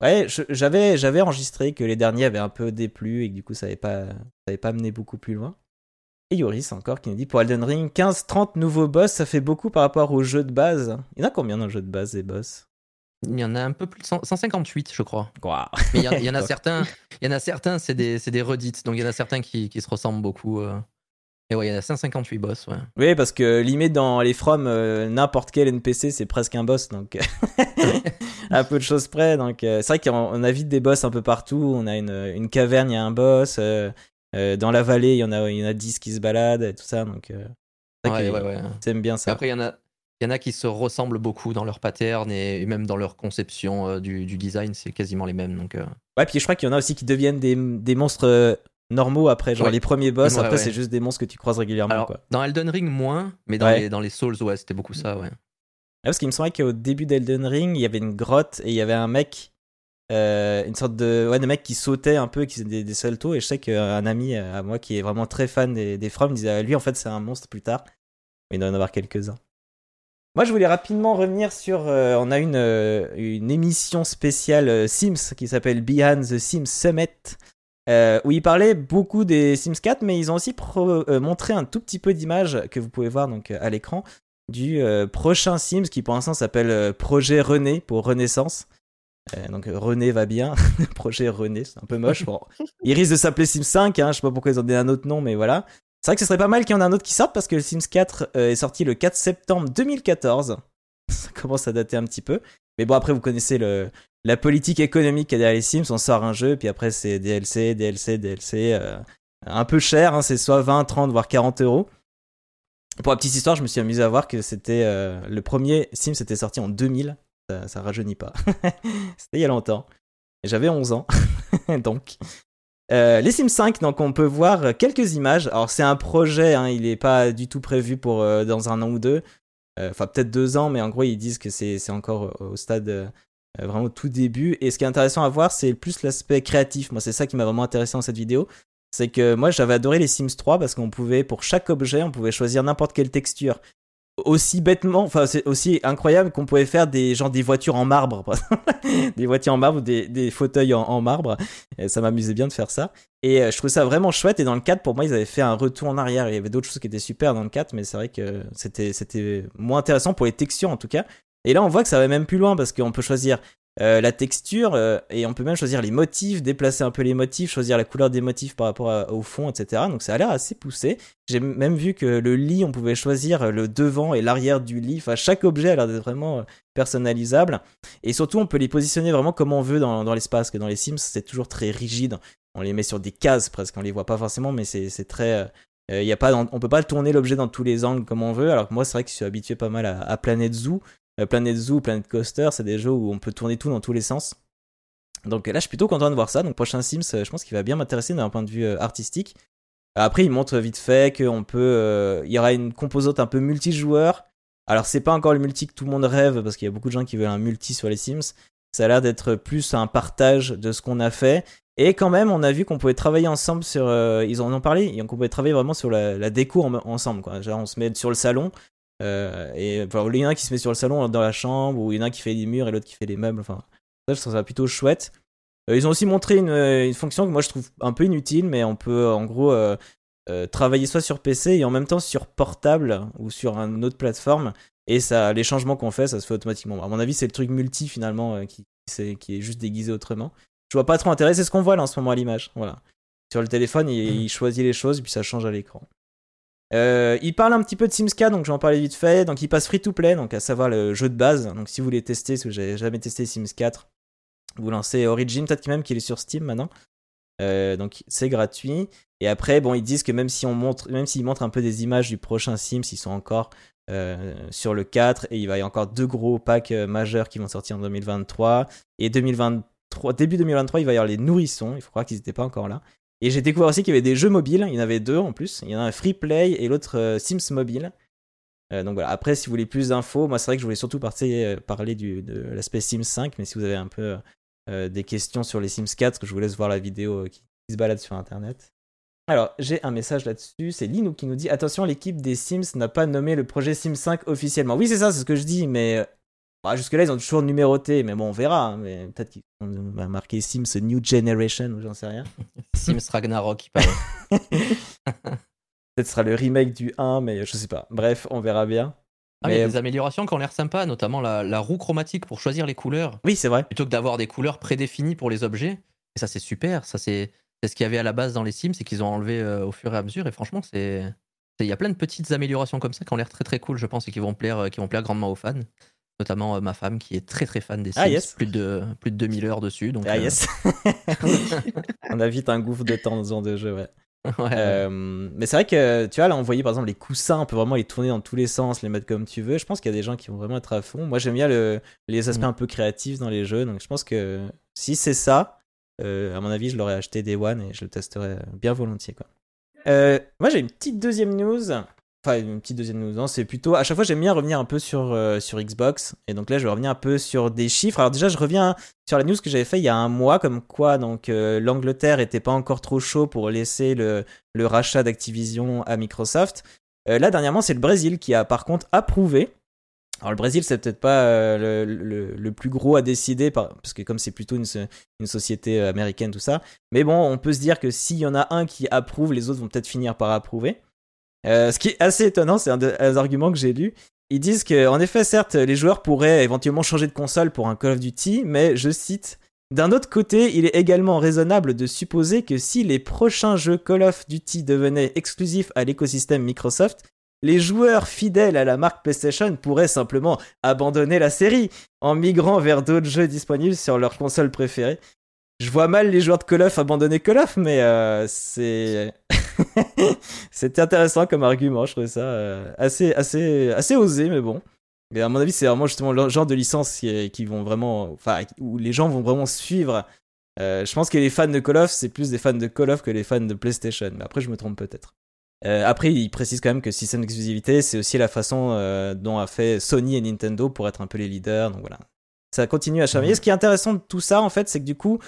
Ouais, j'avais j'avais enregistré que les derniers avaient un peu déplu et que du coup ça n'avait pas, ça avait pas mené beaucoup plus loin. Et Yoris encore qui nous dit pour Elden Ring, 15-30 nouveaux boss, ça fait beaucoup par rapport au jeu de base. Il y en a combien dans le jeu de base des boss? Il y en a un peu plus de 100 158, je crois. Waouh. Mais il y, en- il y en a (laughs) certains, il y en a certains, c'est des, c'est des redites. Donc il y en a certains qui, qui se ressemblent beaucoup. euh. Et ouais, il y en a 158 boss, ouais. Oui, parce que limite dans les From, euh, n'importe quel NPC c'est presque un boss, donc (laughs) (laughs) à peu de choses près. Donc euh, c'est vrai qu'on on a vite des boss un peu partout. On a une, une caverne, il y a un boss. euh, euh, dans la vallée, il y en a, il y en a 10 qui se baladent et tout ça. Donc Ouais, ouais, ouais. t'aimes bien ça. Après, il y en a. Il y en a qui se ressemblent beaucoup dans leur pattern et, même dans leur conception du, du design, c'est quasiment les mêmes. Donc, Ouais, puis je crois qu'il y en a aussi qui deviennent des, des monstres normaux après. Genre Ouais. les premiers boss, Ouais, après ouais. c'est juste des monstres que tu croises régulièrement. Alors, quoi. dans Elden Ring, moins, mais dans, les, dans les Souls, ouais, c'était beaucoup ça, ouais. Ouais, parce qu'il me semblait qu'au début d'Elden Ring, il y avait une grotte et il y avait un mec, euh, une sorte de, ouais, de mec qui sautait un peu, qui faisait des, des saltos. Et je sais qu'un ami à moi qui est vraiment très fan des, des From disait, ah, lui en fait c'est un monstre plus tard. Il doit en avoir quelques-uns. Moi je voulais rapidement revenir sur, euh, on a une, euh, une émission spéciale Sims qui s'appelle Behind the Sims Summit. où ils parlaient beaucoup des Sims 4, mais ils ont aussi montré un tout petit peu d'images que vous pouvez voir donc à l'écran du euh, prochain Sims qui pour l'instant s'appelle euh, Projet René pour Renaissance. Euh, donc René va bien, (laughs) projet René, c'est un peu moche. Bon, il risque de s'appeler Sims 5, hein, je sais pas pourquoi ils ont donné un autre nom, mais voilà. C'est vrai que ce serait pas mal qu'il y en ait un autre qui sorte parce que le Sims 4 est sorti le 4 septembre 2014. (laughs) Ça commence à dater un petit peu. Mais bon, après, vous connaissez la politique économique qu'il y a derrière les Sims. On sort un jeu, puis après, c'est DLC, DLC, DLC. un peu cher, hein, c'est soit 20, 30, voire 40 euros. Pour la petite histoire, je me suis amusé à voir que c'était le premier Sims était sorti en 2000 ça, rajeunit pas. (laughs) C'était il y a longtemps. J'avais 11 ans. (laughs) donc. Euh, les Sims 5, donc on peut voir quelques images. Alors c'est un projet, hein, il n'est pas du tout prévu pour euh, dans un an ou deux. Euh, enfin peut-être deux ans, mais en gros ils disent que c'est encore au stade vraiment tout début. Et ce qui est intéressant à voir, c'est plus l'aspect créatif. Moi c'est ça qui m'a vraiment intéressé dans cette vidéo. C'est que moi j'avais adoré les Sims 3 parce qu'on pouvait, pour chaque objet, on pouvait choisir n'importe quelle texture aussi bêtement, enfin c'est aussi incroyable qu'on pouvait faire des genre des voitures en marbre, (laughs) des voitures en marbre, des, des fauteuils en, marbre. Ça m'amusait bien de faire ça. Et euh, je trouvais ça vraiment chouette. Et dans le 4, pour moi, ils avaient fait un retour en arrière. Il y avait d'autres choses qui étaient super dans le 4, mais c'est vrai que c'était moins intéressant pour les textures en tout cas. Et là, on voit que ça va même plus loin parce qu'on peut choisir euh, la texture euh, et on peut même choisir les motifs, déplacer un peu les motifs, choisir la couleur des motifs par rapport au fond, etc. Donc ça a l'air assez poussé. J'ai même vu que le lit, on pouvait choisir le devant et l'arrière du lit. Enfin, chaque objet a l'air d'être vraiment euh, personnalisable. Et surtout, on peut les positionner vraiment comme on veut dans, l'espace. Que dans les Sims, c'est toujours très rigide. On les met sur des cases presque. On les voit pas forcément, mais c'est très. Euh, y a pas, on peut pas tourner l'objet dans tous les angles comme on veut. Alors que moi, c'est vrai que je suis habitué pas mal à, à Planet Zoo. Euh, Planet Zoo, Planet Coaster, c'est des jeux où on peut tourner tout dans tous les sens. Donc là, je suis plutôt content de voir ça. Donc prochain Sims, euh, je pense qu'il va bien m'intéresser d'un point de vue euh, artistique. Après, il montre vite fait qu'on peut, il y aura une composante un peu multijoueur. Alors c'est pas encore le multi que tout le monde rêve parce qu'il y a beaucoup de gens qui veulent un multi sur les Sims. Ça a l'air d'être plus un partage de ce qu'on a fait. Et quand même, on a vu qu'on pouvait travailler ensemble sur. ils en ont parlé, qu'on pouvait travailler vraiment sur la, déco ensemble. Quoi. Genre, on se met sur le salon, euh, et enfin, il y en a un qui se met sur le salon dans la chambre, ou il y en a un qui fait les murs et l'autre qui fait les meubles. Enfin, ça, je trouve ça plutôt chouette. Euh, ils ont aussi montré une, une, fonction que moi je trouve un peu inutile, mais on peut en gros euh, travailler soit sur PC et en même temps sur portable ou sur une autre plateforme. Et ça, les changements qu'on fait, ça se fait automatiquement. À mon avis, c'est le truc multi finalement qui, est, qui est juste déguisé autrement. Je vois pas trop intérêt, c'est ce qu'on voit là en ce moment à l'image. Voilà. Sur le téléphone, il, il choisit les choses et puis ça change à l'écran. Euh, il parle un petit peu de Sims 4, donc j'en parlais vite fait. Donc il passe free to play, donc à savoir le jeu de base. Donc si vous voulez tester, si vous n'avez jamais testé Sims 4, vous lancez Origin, peut-être même qu'il est sur Steam maintenant. Euh, donc c'est gratuit. Et après, bon, ils disent que même si on montre, même s'ils montrent un peu des images du prochain Sims, ils sont encore euh, sur le 4 et il va y avoir encore deux gros packs majeurs qui vont sortir en 2023 et 2023, début 2023, il va y avoir les nourrissons. Il faut croire qu'ils n'étaient pas encore là. Et j'ai découvert aussi qu'il y avait des jeux mobiles, il y en avait deux en plus. Il y en a un Free Play et l'autre euh, Sims Mobile. Euh, donc voilà, après si vous voulez plus d'infos, moi c'est vrai que je voulais surtout euh, parler de l'aspect Sims 5, mais si vous avez un peu des questions sur les Sims 4, je vous laisse voir la vidéo qui, se balade sur internet. Alors, j'ai un message là-dessus, c'est Linou qui nous dit Attention, l'équipe des Sims n'a pas nommé le projet Sims 5 officiellement. Oui, c'est ça, c'est ce que je dis, mais bah, jusque-là, ils ont toujours numéroté, mais bon, on verra. Hein, mais peut-être qu'ils vont marquer Sims New Generation ou j'en sais rien. (laughs) Sims Ragnarok, il paraît. (laughs) peut-être ce sera le remake du 1, mais je sais pas. Bref, on verra bien. Ah, mais... Il y a des améliorations qui ont l'air sympas, notamment la, roue chromatique pour choisir les couleurs. Oui, c'est vrai. Plutôt que d'avoir des couleurs prédéfinies pour les objets. Et ça, c'est super. Ça, c'est ce qu'il y avait à la base dans les Sims et qu'ils ont enlevé euh, au fur et à mesure. Et franchement, c'est. Il y a plein de petites améliorations comme ça qui ont l'air très très cool, je pense, et qui vont plaire, euh, qui vont plaire grandement aux fans notamment euh, ma femme qui est très très fan des ah, Sims, plus, de, plus de 2000 heures dessus. Donc, ah euh, yes (laughs) On a vite un gouffre de temps dans ce genre de jeu, ouais. Euh, mais c'est vrai que tu vois là on voyait par exemple les coussins on peut vraiment les tourner dans tous les sens les mettre comme tu veux je pense qu'il y a des gens qui vont vraiment être à fond moi j'aime bien le, les aspects mm. un peu créatifs dans les jeux donc je pense que si c'est ça à mon avis je l'aurais acheté Day One et je le testerai bien volontiers quoi moi j'ai une petite deuxième news Enfin, une petite deuxième news, c'est plutôt. À chaque fois, j'aime bien revenir un peu sur, euh, sur Xbox. Et donc là, je vais revenir un peu sur des chiffres. Alors, déjà, je reviens sur la news que j'avais fait il y a un mois, comme quoi donc euh, l'Angleterre était pas encore trop chaud pour laisser le, le rachat d'Activision à Microsoft. Euh, là, dernièrement, c'est le Brésil qui a par contre approuvé. Alors, le Brésil, c'est peut-être pas le, le, le, plus gros à décider, parce que comme c'est plutôt une, une société américaine, tout ça. Mais bon, on peut se dire que s'il y en a un qui approuve, les autres vont peut-être finir par approuver. Euh, ce qui est assez étonnant, c'est un, des arguments que j'ai lu. ils disent que, en effet, certes, les joueurs pourraient éventuellement changer de console pour un Call of Duty, mais je cite. D'un autre côté, il est également raisonnable de supposer que si les prochains jeux Call of Duty devenaient exclusifs à l'écosystème Microsoft, les joueurs fidèles à la marque PlayStation pourraient simplement abandonner la série en migrant vers d'autres jeux disponibles sur leur console préférée. Je vois mal les joueurs de Call of abandonner Call of, mais euh, c'est (laughs) c'était intéressant comme argument. Je trouvais ça euh, assez assez assez osé, mais bon. Mais à mon avis, c'est vraiment justement le genre de licence qui, vont vraiment, enfin, où les gens vont vraiment suivre. Euh, je pense que les fans de Call of, c'est plus des fans de Call of que les fans de PlayStation. Mais après, je me trompe peut-être. Euh, après, il précise quand même que système d'exclusivité, c'est aussi la façon euh, dont a fait Sony et Nintendo pour être un peu les leaders. Donc voilà, ça continue à chamailler. Mhm. Ce qui est intéressant de tout ça, en fait, c'est que du coup,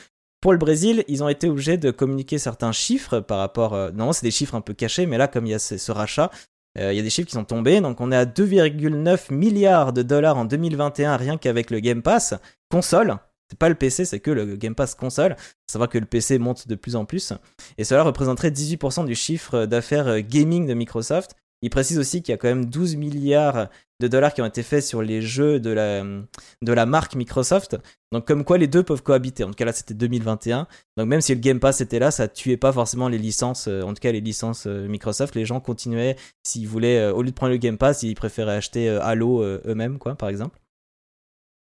pour le Brésil, ils ont été obligés de communiquer certains chiffres par rapport. Euh, non, c'est des chiffres un peu cachés, mais là, comme il y a ce, rachat, il y a des chiffres qui sont tombés. Donc on est à 2,9 milliards de dollars en 2021 rien qu'avec le Game Pass console pas le PC, c'est que le Game Pass console. Savoir que le PC monte de plus en plus. Et cela représenterait 18% du chiffre d'affaires euh, gaming de Microsoft. Il précise aussi qu'il y a quand même 12 milliards de dollars qui ont été faits sur les jeux de la, marque Microsoft. Donc comme quoi les deux peuvent cohabiter. En tout cas là c'était 2021. Donc même si le Game Pass était là, ça tuait pas forcément les licences, euh, en tout cas les licences euh, Microsoft. Les gens continuaient, s'ils voulaient, au lieu de prendre le Game Pass, ils préféraient acheter Halo eux-mêmes, quoi, par exemple.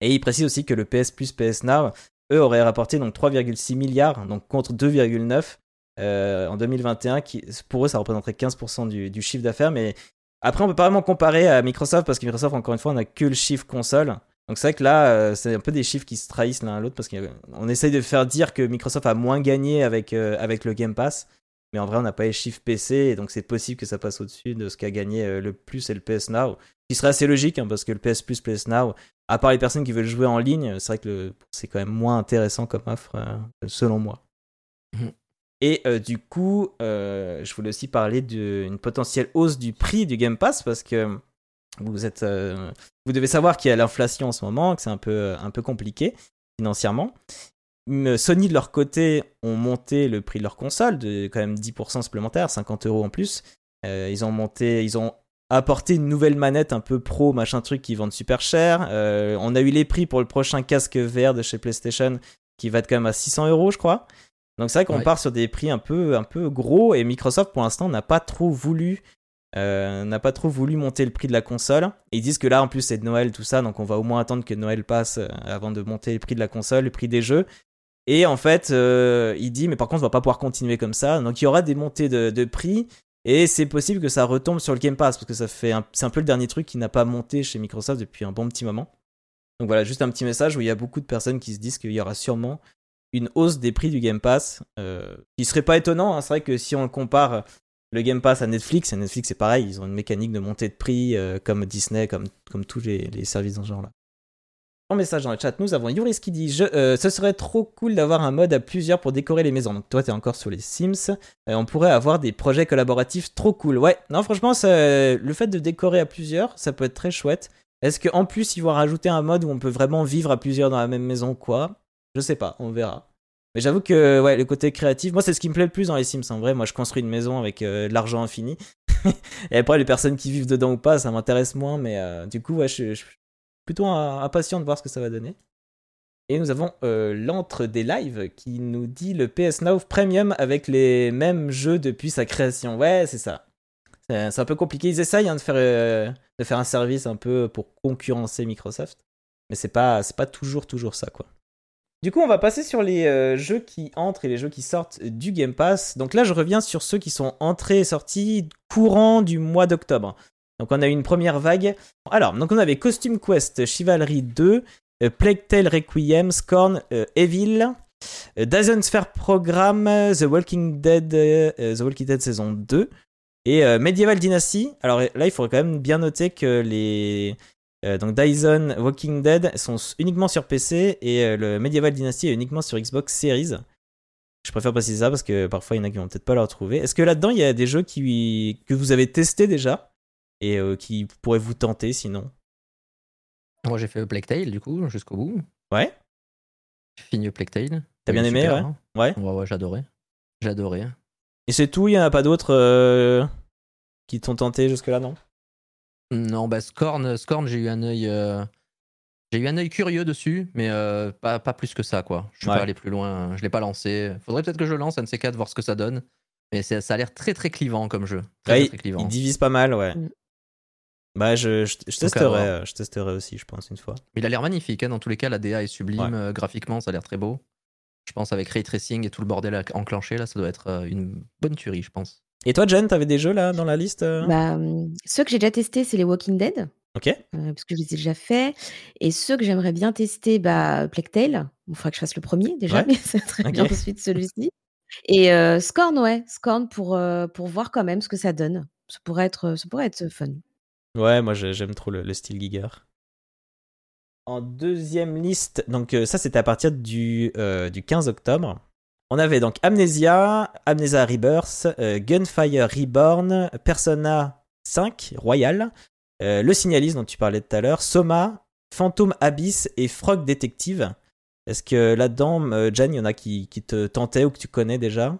Et il précise aussi que le PS Plus PS Now, eux, auraient rapporté donc 3,6 milliards, donc contre 2,9 euh, en 2021. Qui, pour eux, ça représenterait 15% du, chiffre d'affaires. Mais après, on peut pas vraiment comparer à Microsoft parce que Microsoft, encore une fois, on n'a que le chiffre console. Donc c'est vrai que là, euh, c'est un peu des chiffres qui se trahissent l'un à l'autre parce qu'on essaye de faire dire que Microsoft a moins gagné avec, euh, avec le Game Pass. Mais en vrai, on n'a pas les chiffres PC, et donc c'est possible que ça passe au-dessus de ce qu'a gagné le plus et le PS Now. Ce qui serait assez logique, hein, parce que le PS Plus, PS Now, à part les personnes qui veulent jouer en ligne, c'est vrai que c'est quand même moins intéressant comme offre, selon moi. Et euh, du coup, euh, je voulais aussi parler d'une potentielle hausse du prix du Game Pass parce que vous êtes, vous devez savoir qu'il y a l'inflation en ce moment, que c'est un peu, un peu compliqué financièrement. Sony de leur côté ont monté le prix de leur console de quand même 10% supplémentaire, 50 euros en plus. ils ont monté, ils ont apporter une nouvelle manette un peu pro, machin truc qui vendent super cher. Euh, on a eu les prix pour le prochain casque VR de chez PlayStation qui va être quand même à 600 euros, je crois. Donc c'est vrai qu'on part sur des prix un peu, un peu gros et Microsoft pour l'instant n'a pas trop voulu euh, n'a pas trop voulu monter le prix de la console. ils disent que là en plus c'est de Noël tout ça, donc on va au moins attendre que Noël passe euh, avant de monter le prix de la console, le prix des jeux. Et en fait, il dit mais par contre on va pas pouvoir continuer comme ça. Donc il y aura des montées de, de prix, et c'est possible que ça retombe sur le Game Pass parce que ça fait c'est un peu le dernier truc qui n'a pas monté chez Microsoft depuis un bon petit moment. Donc voilà, juste un petit message où il y a beaucoup de personnes qui se disent qu'il y aura sûrement une hausse des prix du Game Pass, euh, qui serait pas étonnant. Hein. C'est vrai que si on compare le Game Pass à Netflix, et Netflix c'est pareil, ils ont une mécanique de montée de prix euh, comme Disney, comme, comme tous les, services dans ce genre-là message dans le chat, nous avons Yuris qui dit je, euh, Ce serait trop cool d'avoir un mode à plusieurs pour décorer les maisons. Donc, toi, t'es encore sur les Sims. Euh, on pourrait avoir des projets collaboratifs trop cool. Ouais, non, franchement, le fait de décorer à plusieurs, ça peut être très chouette. Est-ce qu'en plus, ils vont rajouter un mode où on peut vraiment vivre à plusieurs dans la même maison Quoi? Je sais pas, on verra. Mais j'avoue que ouais, le côté créatif, moi, c'est ce qui me plaît le plus dans les Sims. En vrai, moi, je construis une maison avec euh, de l'argent infini. (laughs) Et après, les personnes qui vivent dedans ou pas, ça m'intéresse moins. Mais du coup, ouais, je, plutôt impatient de voir ce que ça va donner. Et nous avons euh, l'entre des lives qui nous dit le PS Now Premium avec les mêmes jeux depuis sa création. Ouais, c'est ça. C'est un peu compliqué. Ils essayent hein, de, faire, euh, de faire un service un peu pour concurrencer Microsoft. Mais c'est pas, pas toujours, toujours ça, quoi. Du coup, on va passer sur les euh, jeux qui entrent et les jeux qui sortent du Game Pass. Donc là, je reviens sur ceux qui sont entrés et sortis courant du mois d'octobre. Donc on a eu une première vague. Alors, donc on avait Costume Quest, Chivalry 2, euh, Plague Tale Requiem, Scorn, euh, Evil, Dyson Sphere Program, The Walking Dead, The Walking Dead saison 2 et Medieval Dynasty. Alors là, il faudrait quand même bien noter que les donc Dyson Walking Dead sont uniquement sur PC et le Medieval Dynasty est uniquement sur Xbox Series. Je préfère préciser ça parce que parfois il y en a qui vont peut-être pas le retrouver. Est-ce que là-dedans il y a des jeux qui, que vous avez testés déjà et euh, qui pourrait vous tenter sinon? Moi j'ai fait Plague Tale du coup jusqu'au bout. Ouais. J'ai fini Plague Tale. T'as bien aimé ouais. ouais Ouais ouais j'adorais. J'adorais. Et c'est tout, il y en a pas d'autres euh, qui t'ont tenté jusque là non? Non, bah Scorn, Scorn j'ai eu un œil. euh, J'ai eu un œil curieux dessus, mais euh, pas, pas plus que ça, quoi. Je suis Ouais. pas allé plus loin, je l'ai pas lancé. Faudrait peut-être que je lance un de ces quatre, voir ce que ça donne. Mais c'est- ça a l'air très très clivant comme jeu. Très, Ouais, très, il, clivant. il divise pas mal, ouais. Mm. Bah, je, je, testerai, euh, je testerai aussi, je pense, une fois. Mais il a l'air magnifique, hein, dans tous les cas, la DA est sublime, Ouais. graphiquement, ça a l'air très beau. Je pense avec ray tracing et tout le bordel enclenché, là, ça doit être une bonne tuerie, je pense. Et toi, Jen, t'avais des jeux là dans la liste euh Bah, hum, ceux que j'ai déjà testés, c'est les Walking Dead, Ok. euh, parce que je les ai déjà faits. Et ceux que j'aimerais bien tester, bah, Plague Tale. Il faudrait que je fasse le premier déjà, Ouais. (laughs) mais ça serait bien ensuite celui-ci. Et euh, Scorn, ouais, Scorn pour, euh, pour voir quand même ce que ça donne. Ça pourrait être, ça pourrait être fun. Ouais, moi j'ai- j'aime trop le, le style Giger. En deuxième liste, donc ça c'était à partir du, du 15 octobre. On avait donc Amnesia, Amnesia Rebirth, euh, Gunfire Reborn, Persona 5 Royal, euh, Le Signalis dont tu parlais tout à l'heure, Soma, Phantom Abyss et Frog Detective. Est-ce que là-dedans, euh, Jen, il y en a qui, te tentaient ou que tu connais déjà?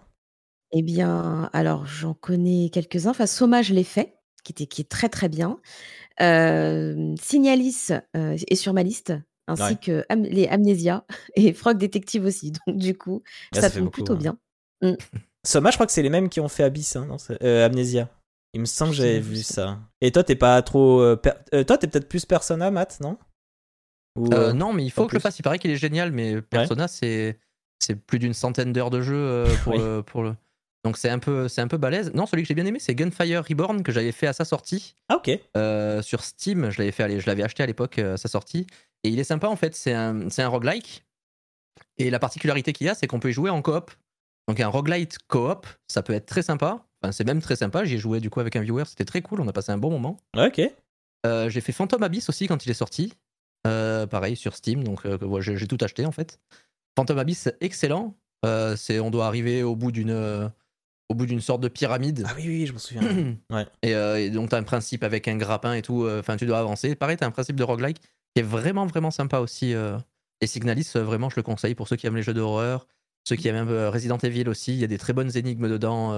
Eh bien, alors j'en connais quelques-uns. Enfin, Soma, je l'ai fait, qui, est très très bien. Euh, Signalis est sur ma liste, ainsi Ouais. que Am- les Amnesia (laughs) et Frog Detective aussi. Donc, du coup, Ah, ça, fait tombe plutôt hein. bien. (laughs) Soma, je crois que c'est les mêmes qui ont fait Abyss, hein, non euh, Amnesia. Il me semble que j'avais vu ça. Et toi, t'es pas trop. euh, per- euh, toi, t'es peut-être plus Persona, Matt, non? Ou, non, mais il faut que je le plus? fasse. Il paraît qu'il est génial, mais Persona, c'est c'est plus d'une centaine d'heures de jeu euh, pour, Oui. le, pour le. Donc c'est un peu c'est un peu balèze. Non, celui que j'ai bien aimé, c'est Gunfire Reborn que j'avais fait à sa sortie Ah, ok. euh, sur Steam. Je l'avais fait, je l'avais acheté à l'époque euh, à sa sortie, et il est sympa en fait. C'est un c'est un roguelike. Et la particularité qu'il y a, c'est qu'on peut y jouer en coop. Donc un roguelite coop, ça peut être très sympa. Enfin, c'est même très sympa. J'y ai joué du coup avec un viewer, c'était très cool. On a passé un bon moment. Ouais, ok. Euh, j'ai fait Phantom Abyss aussi quand il est sorti. Euh, pareil sur Steam, donc ouais, j'ai tout acheté en fait. Phantom Abyss, excellent. C'est, on doit arriver au bout d'une, au bout d'une sorte de pyramide. Ah oui, oui, je m'en souviens. (clears throat) ouais. et, euh, et donc tu as un principe avec un grappin et tout. euh, Enfin, tu dois avancer. Pareil, tu as un principe de roguelike qui est vraiment, vraiment sympa aussi. euh. Et Signalis, vraiment, je le conseille pour ceux qui aiment les jeux d'horreur, ceux qui aiment un peu Resident Evil aussi. Il y a des très bonnes énigmes dedans,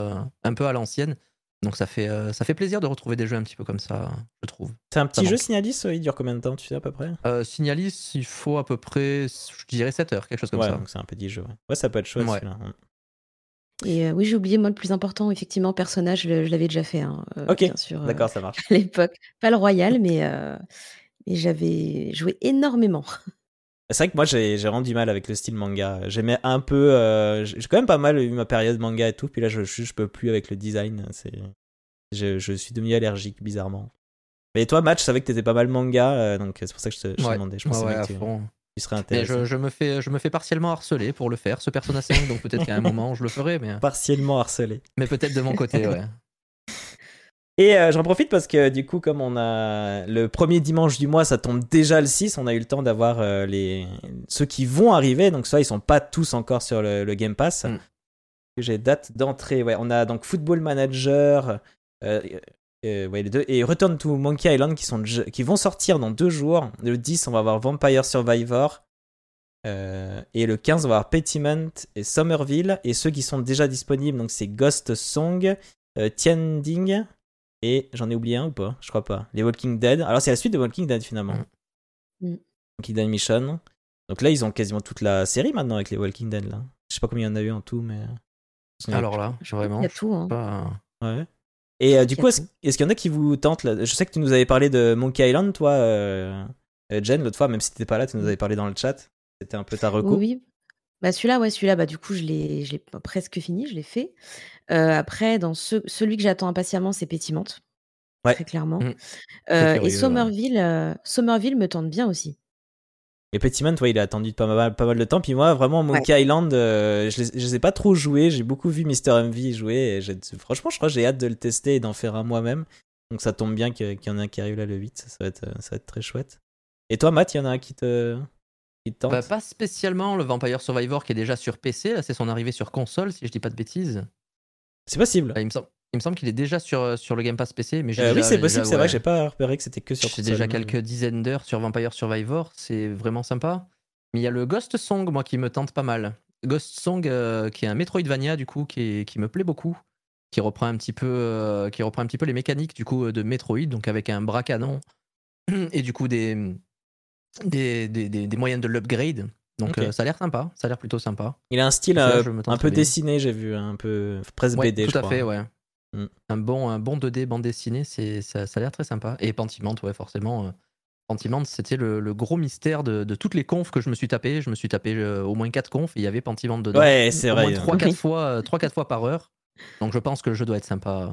un peu à l'ancienne. Donc ça fait, euh, ça fait plaisir de retrouver des jeux un petit peu comme ça, je trouve. C'est un petit Ça jeu manque. Signalis, il dure combien de temps, tu sais à peu près? Euh, Signalis, il faut à peu près, je dirais 7 heures, quelque chose comme Ouais, ça. donc c'est un petit jeu. Ouais, Ouais, ça peut être chouette Ouais. celui-là. Et euh, oui, j'ai oublié, moi, le plus important, effectivement, personnage, je, le- je l'avais déjà fait, hein, euh, Ok, bien sûr, euh, D'accord, ça marche. (laughs) à l'époque. Pas le Royal, mais, euh, mais j'avais joué énormément. C'est vrai que moi j'ai j'ai rendu mal avec le style manga. J'aimais un peu. euh, j'ai quand même pas mal eu ma période manga et tout. Puis là je, je, je peux plus avec le design. C'est je, je suis devenu allergique bizarrement. Mais toi, Match, je savais que t'étais pas mal manga, euh, donc c'est pour ça que je te, je te Ouais, demandais. Je ouais, pensais ouais, à que Mais intéressé. je, je me fais, je me fais partiellement harceler pour le faire, ce Persona 5, donc peut-être qu'à un (laughs) moment je le ferai, mais, Partiellement harcelé. mais peut-être de mon côté, ouais. (laughs) Et euh, j'en profite parce que du coup, comme on a le premier dimanche du mois, ça tombe déjà le 6, on a eu le temps d'avoir euh, les ceux qui vont arriver. Donc ça, ils sont pas tous encore sur le, le Game Pass. Mm. J'ai date d'entrée. Ouais, on a donc Football Manager, euh, euh, ouais, les deux, et Return to Monkey Island qui sont qui vont sortir dans deux jours. Le 10, on va avoir Vampire Survivor. Euh, et le 15, on va avoir Petiment et Somerville. Et ceux qui sont déjà disponibles, donc c'est Ghost Song, euh, Tiending, et j'en ai oublié un ou pas? Je crois pas. Les Walking Dead. Alors c'est la suite de Walking Dead finalement. Mm. Mm. Walking Dead Mission. Donc là ils ont quasiment toute la série maintenant avec les Walking Dead là. Je sais pas combien il y en a eu en tout mais. Alors là, vraiment, Il y a tout. Hein. pas. Ouais. Et euh, du coup est-ce qu'il y en a qui vous tentent là? Je sais que tu nous avais parlé de Monkey Island toi, euh, euh, Jen l'autre fois même si t'étais pas là, tu nous avais parlé dans le chat. C'était un peu ta reco. Oui, oui. Bah, celui-là, ouais, celui-là, bah, du coup, je l'ai, je l'ai presque fini, je l'ai fait. Euh, après, dans ce- celui que j'attends impatiemment, c'est Pétiment, Ouais. très clairement. Mm. Euh, curieux, et Somerville, Somerville me tente bien aussi. Et Petiment, ouais, il a attendu pas mal, pas mal de temps. Puis moi, vraiment, Monkey Island, euh, je, les, je les ai pas trop joués. J'ai beaucoup vu Mr. MV jouer. Et franchement, je crois que j'ai hâte de le tester et d'en faire un moi-même. Donc ça tombe bien qu'il y en a un qui arrive là le 8. Ça, ça va, être, euh, ça va être très chouette. Et toi, Matt, il y en a un qui te, qui te tente? Bah, pas spécialement le Vampire Survivor qui est déjà sur PC, là c'est son arrivée sur console, si je dis pas de bêtises. C'est possible. Bah, il me semble, il me semble qu'il est déjà sur, sur le Game Pass PC, mais Euh, oui, déjà- c'est j'ai possible. C'est vrai ouais. j'ai pas repéré que c'était que sur J'ai déjà quelques dizaines d'heures sur Vampire Survivor, c'est vraiment sympa. Mais il y a le Ghost Song, moi, qui me tente pas mal. Ghost Song, euh, qui est un Metroidvania, du coup, qui, est- qui me plaît beaucoup. qui reprend un petit peu, euh, qui reprend un petit peu les mécaniques du coup de Metroid, donc avec un bras canon (clears throat) et du coup des des, des, des, des moyens de l'upgrade. Donc euh, ça a l'air sympa, ça a l'air plutôt sympa. Il a un style euh, un peu bien. dessiné, j'ai vu, un peu presque Ouais, BD, tout je à crois. fait, ouais. Mm. Un bon, un bon 2D bande dessinée, c'est, ça, ça a l'air très sympa. Et Pentiment, ouais, forcément. euh, Pentiment, c'était le, le gros mystère de, de toutes les confs que je me suis tapé. Je me suis tapé euh, au moins 4 confs et il y avait Pentiment dedans. Ouais, c'est au vrai. moins C'est 3-4 Oui. fois, euh, 3-4 fois par heure. Donc je pense que le jeu doit être sympa.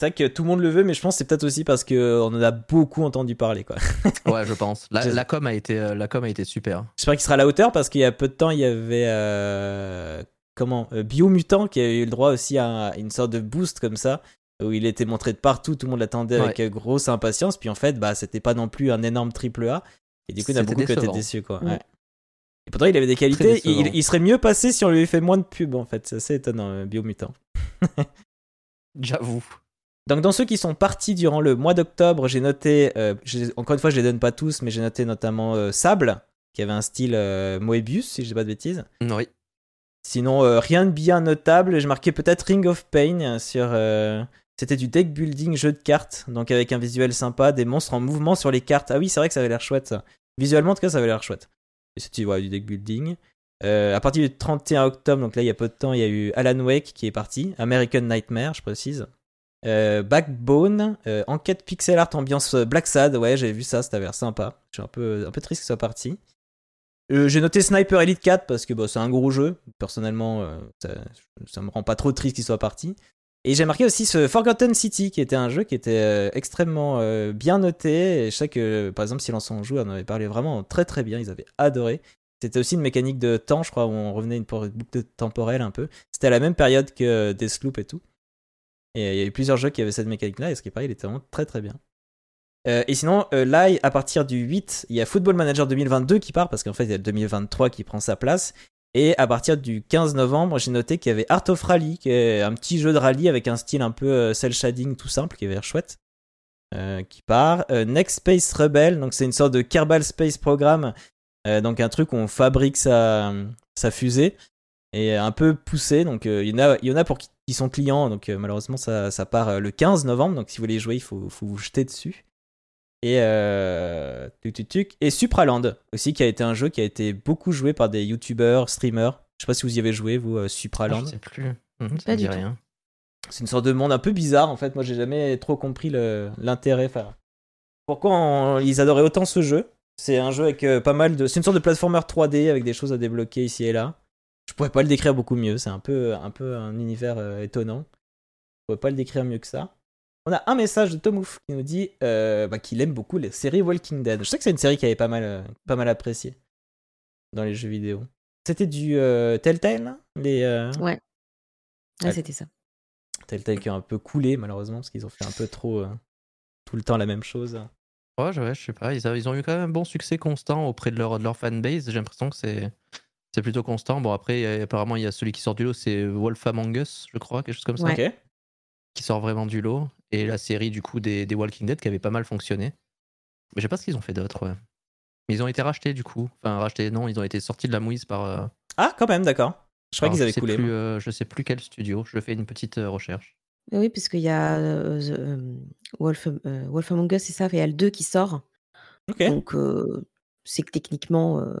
vrai que tout le monde le veut, mais je pense que c'est peut-être aussi parce qu'on en a beaucoup entendu parler. quoi. (laughs) Ouais, je pense. La, com, a été, euh, la com a été super. J'espère qu'il sera à la hauteur parce qu'il y a peu de temps, il y avait euh, comment euh, Biomutant qui a eu le droit aussi à une sorte de boost comme ça où il était montré de partout, tout le monde l'attendait avec euh, grosse impatience. Puis en fait, bah c'était pas non plus un énorme triple A et du coup, il y en a beaucoup qui étaient déçus quoi. Ouais. Et pourtant, il avait des qualités. Il, il serait mieux passé si on lui avait fait moins de pub en fait. C'est assez étonnant, euh, Biomutant. (laughs) J'avoue. Donc dans ceux qui sont partis durant le mois d'octobre, j'ai noté, euh, encore une fois je les donne pas tous, mais j'ai noté notamment euh, Sable, qui avait un style euh, Moebius, si je dis pas de bêtises. Oui. Sinon, euh, rien de bien notable. J'ai marqué peut-être Ring of Pain sur... euh, C'était du deck building jeu de cartes, donc avec un visuel sympa, des monstres en mouvement sur les cartes. Ah oui, c'est vrai que ça avait l'air chouette. Visuellement en tout cas ça avait l'air chouette. Et c'était du deck building. Euh, à partir du 31 octobre, donc là il y a peu de temps, il y a eu Alan Wake qui est parti, American Nightmare, je précise. Backbone, enquête pixel art ambiance Black Sad, ouais j'avais vu ça, ça avait l'air sympa. Je suis un peu, un peu triste que ce soit parti. Euh, j'ai noté Sniper Elite 4 parce que bah, c'est un gros jeu. Personnellement, euh, ça, me rend pas trop triste qu'il soit parti. Et j'ai marqué aussi ce Forgotten City qui était un jeu qui était euh, extrêmement bien noté. Et je sais que par exemple, Silence on joue, on en avait parlé vraiment très très bien. Ils avaient adoré. C'était aussi une mécanique de temps, je crois, où on revenait une boucle temporelle un peu. C'était à la même période que Deathloop et tout. Et il y a eu plusieurs jeux qui avaient cette mécanique-là, et ce qui est pareil, il était vraiment très très bien. Euh, et sinon, euh, là, à partir du 8, il y a Football Manager 2022 qui part, parce qu'en fait, il y a le 2023 qui prend sa place. Et à partir du 15 novembre, j'ai noté qu'il y avait Art of Rally, qui est un petit jeu de rallye avec un style un peu euh, cel shading tout simple, qui avait l'air chouette, euh, qui part. Euh, Next Space Rebel, donc c'est une sorte de Kerbal Space Program, donc un truc où on fabrique sa, fusée, et un peu poussé. Donc il y en a, pour qui, sont clients, donc malheureusement ça, part le 15 novembre, donc si vous voulez jouer, il faut vous jeter dessus. Et, euh, tuc, tuc, tuc. et Supraland aussi, qui a été un jeu qui a été beaucoup joué par des youtubeurs, streamers. Je sais pas si vous y avez joué, vous, euh, Ah, Supraland. je sais plus. Ça Pas dit tout. rien. C'est une sorte de monde un peu bizarre en fait. Moi, j'ai jamais trop compris le- l'intérêt. Enfin, pourquoi on- ils adoraient autant ce jeu C'est un jeu avec euh, pas mal de. C'est une sorte de platformer 3D avec des choses à débloquer ici et là. Je pourrais pas le décrire beaucoup mieux. C'est un peu, un peu un univers euh, étonnant. Je pourrais pas le décrire mieux que ça. On a un message de Tomouf qui nous dit euh, bah, qu'il aime beaucoup les séries Walking Dead. Je sais que c'est une série qui avait pas mal, euh, pas mal appréciée dans les jeux vidéo. C'était du euh, Telltale, là les, euh, Ouais. Ouais. C'était ça. Telltale qui a un peu coulé malheureusement parce qu'ils ont fait un peu trop euh, tout le temps la même chose. Ouais, je, ouais, je sais pas. Ils, a- ils ont eu quand même un bon succès constant auprès de leur, de leur fanbase. J'ai l'impression que c'est, c'est plutôt constant. Bon, après, il y a- apparemment, il y a celui qui sort du lot, c'est Wolf Among Us, je crois, quelque chose comme ça, Ouais. Ok. qui sort vraiment du lot. Et la série, du coup, des, des Walking Dead qui avait pas mal fonctionné. Mais je sais pas ce qu'ils ont fait d'autre, ouais. Mais ils ont été rachetés, du coup. Enfin, rachetés, non, ils ont été sortis de la mouise par. euh, Ah quand même d'accord. Je crois qu'ils avaient sais coulé. Plus, moi. euh, je sais plus quel studio. Je fais une petite euh, recherche. Oui, parce qu'il y a euh, The, euh, Wolf, euh, Wolf Among Us, c'est ça, et il y a le 2 qui sort. Ok. Donc, euh, c'est que techniquement, euh,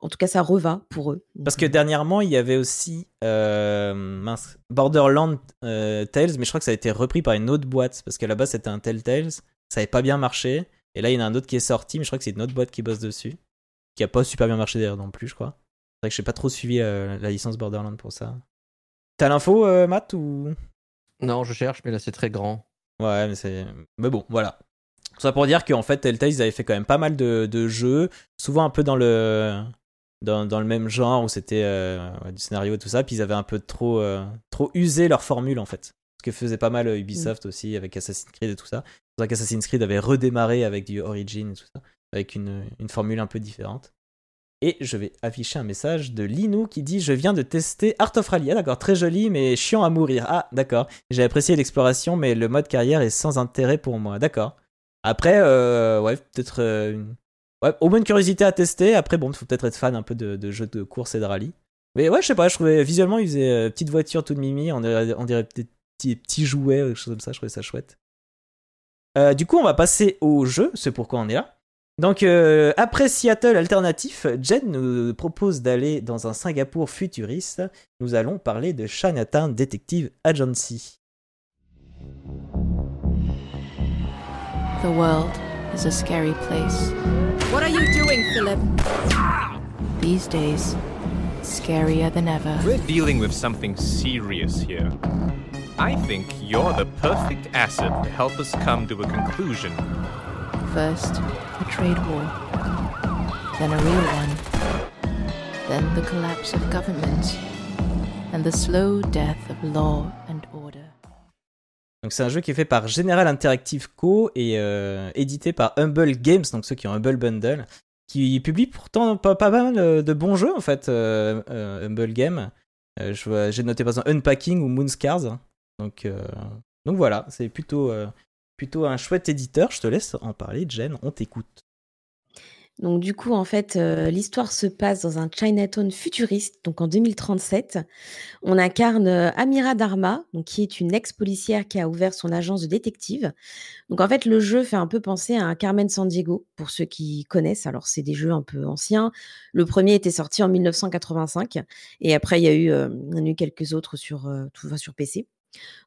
en tout cas, ça reva pour eux. Parce que euh, dernièrement il y avait aussi euh, mince, Borderland euh, Tales, mais je crois que ça a été repris par une autre boîte parce qu'à la base c'était un Telltales, ça avait pas bien marché. Et là il y en a un autre qui est sorti, mais je crois que c'est une autre boîte qui bosse dessus, qui a pas super bien marché d'ailleurs non plus, je crois. C'est vrai que j'ai pas trop suivi euh, la licence Borderland pour ça. T'as l'info, euh, Matt ou? Non, je cherche, mais là, c'est très grand. Ouais, mais c'est. Mais bon, voilà. Tout ça pour dire qu'en fait, Telltale, ils avaient fait quand même pas mal de, de jeux, souvent un peu dans le. Dans, dans le même genre où c'était euh, du scénario et tout ça, puis ils avaient un peu trop, euh, trop usé leur formule en fait. Ce que faisait pas mal euh, Ubisoft aussi avec Assassin's Creed et tout ça. C'est pour ça qu'Assassin's Creed avait redémarré avec du Origin et tout ça, avec une, une formule un peu différente. Et je vais afficher un message de Linou qui dit Je viens de tester Art of Rally. Ah, d'accord, très joli, mais chiant à mourir. Ah, d'accord. J'ai apprécié l'exploration, mais le mode carrière est sans intérêt pour moi. D'accord. Après, euh, ouais, peut-être. euh, une- ouais, au moins une curiosité à tester. Après, bon, il faut peut-être être fan un peu de, de jeux de course et de rallye. Mais ouais, je sais pas, je trouvais visuellement, il faisait euh, petite voiture toute mimi. On dirait, on dirait peut-être petits, jouets, quelque chose comme ça. Je trouvais ça chouette. du coup, on va passer au jeu. C'est pourquoi on est là. Donc, après Seattle alternatif, Jen nous propose d'aller dans un Singapour futuriste. Nous allons parler de Chinatown Detective Agency. The world is a scary place. What are you doing, Philip? These days, scarier than ever. We're dealing with something serious here. I think you're the perfect asset to help us come to a conclusion. First, a trade war, then a real one, then the collapse of government, and the slow death of law. C'est un jeu qui est fait par General Interactive Co et euh, édité par Humble Games, donc ceux qui ont Humble Bundle, qui publie pourtant pas, mal euh, de bons jeux en fait, euh, Humble Game. J'ai noté par exemple Unpacking ou Moonscars. Donc, donc voilà, c'est plutôt, plutôt un chouette éditeur. Je te laisse en parler, Jen, on t'écoute. Donc du coup, en fait, euh, l'histoire se passe dans un Chinatown futuriste, donc en 2037. On incarne euh, Amira Dharma, donc, qui est une ex-policière qui a ouvert son agence de détective. Donc en fait, le jeu fait un peu penser à un Carmen Sandiego, pour ceux qui connaissent. Alors c'est des jeux un peu anciens. Le premier était sorti en 1985, et après il y a eu, euh, en a eu quelques autres sur, tout, sur PC.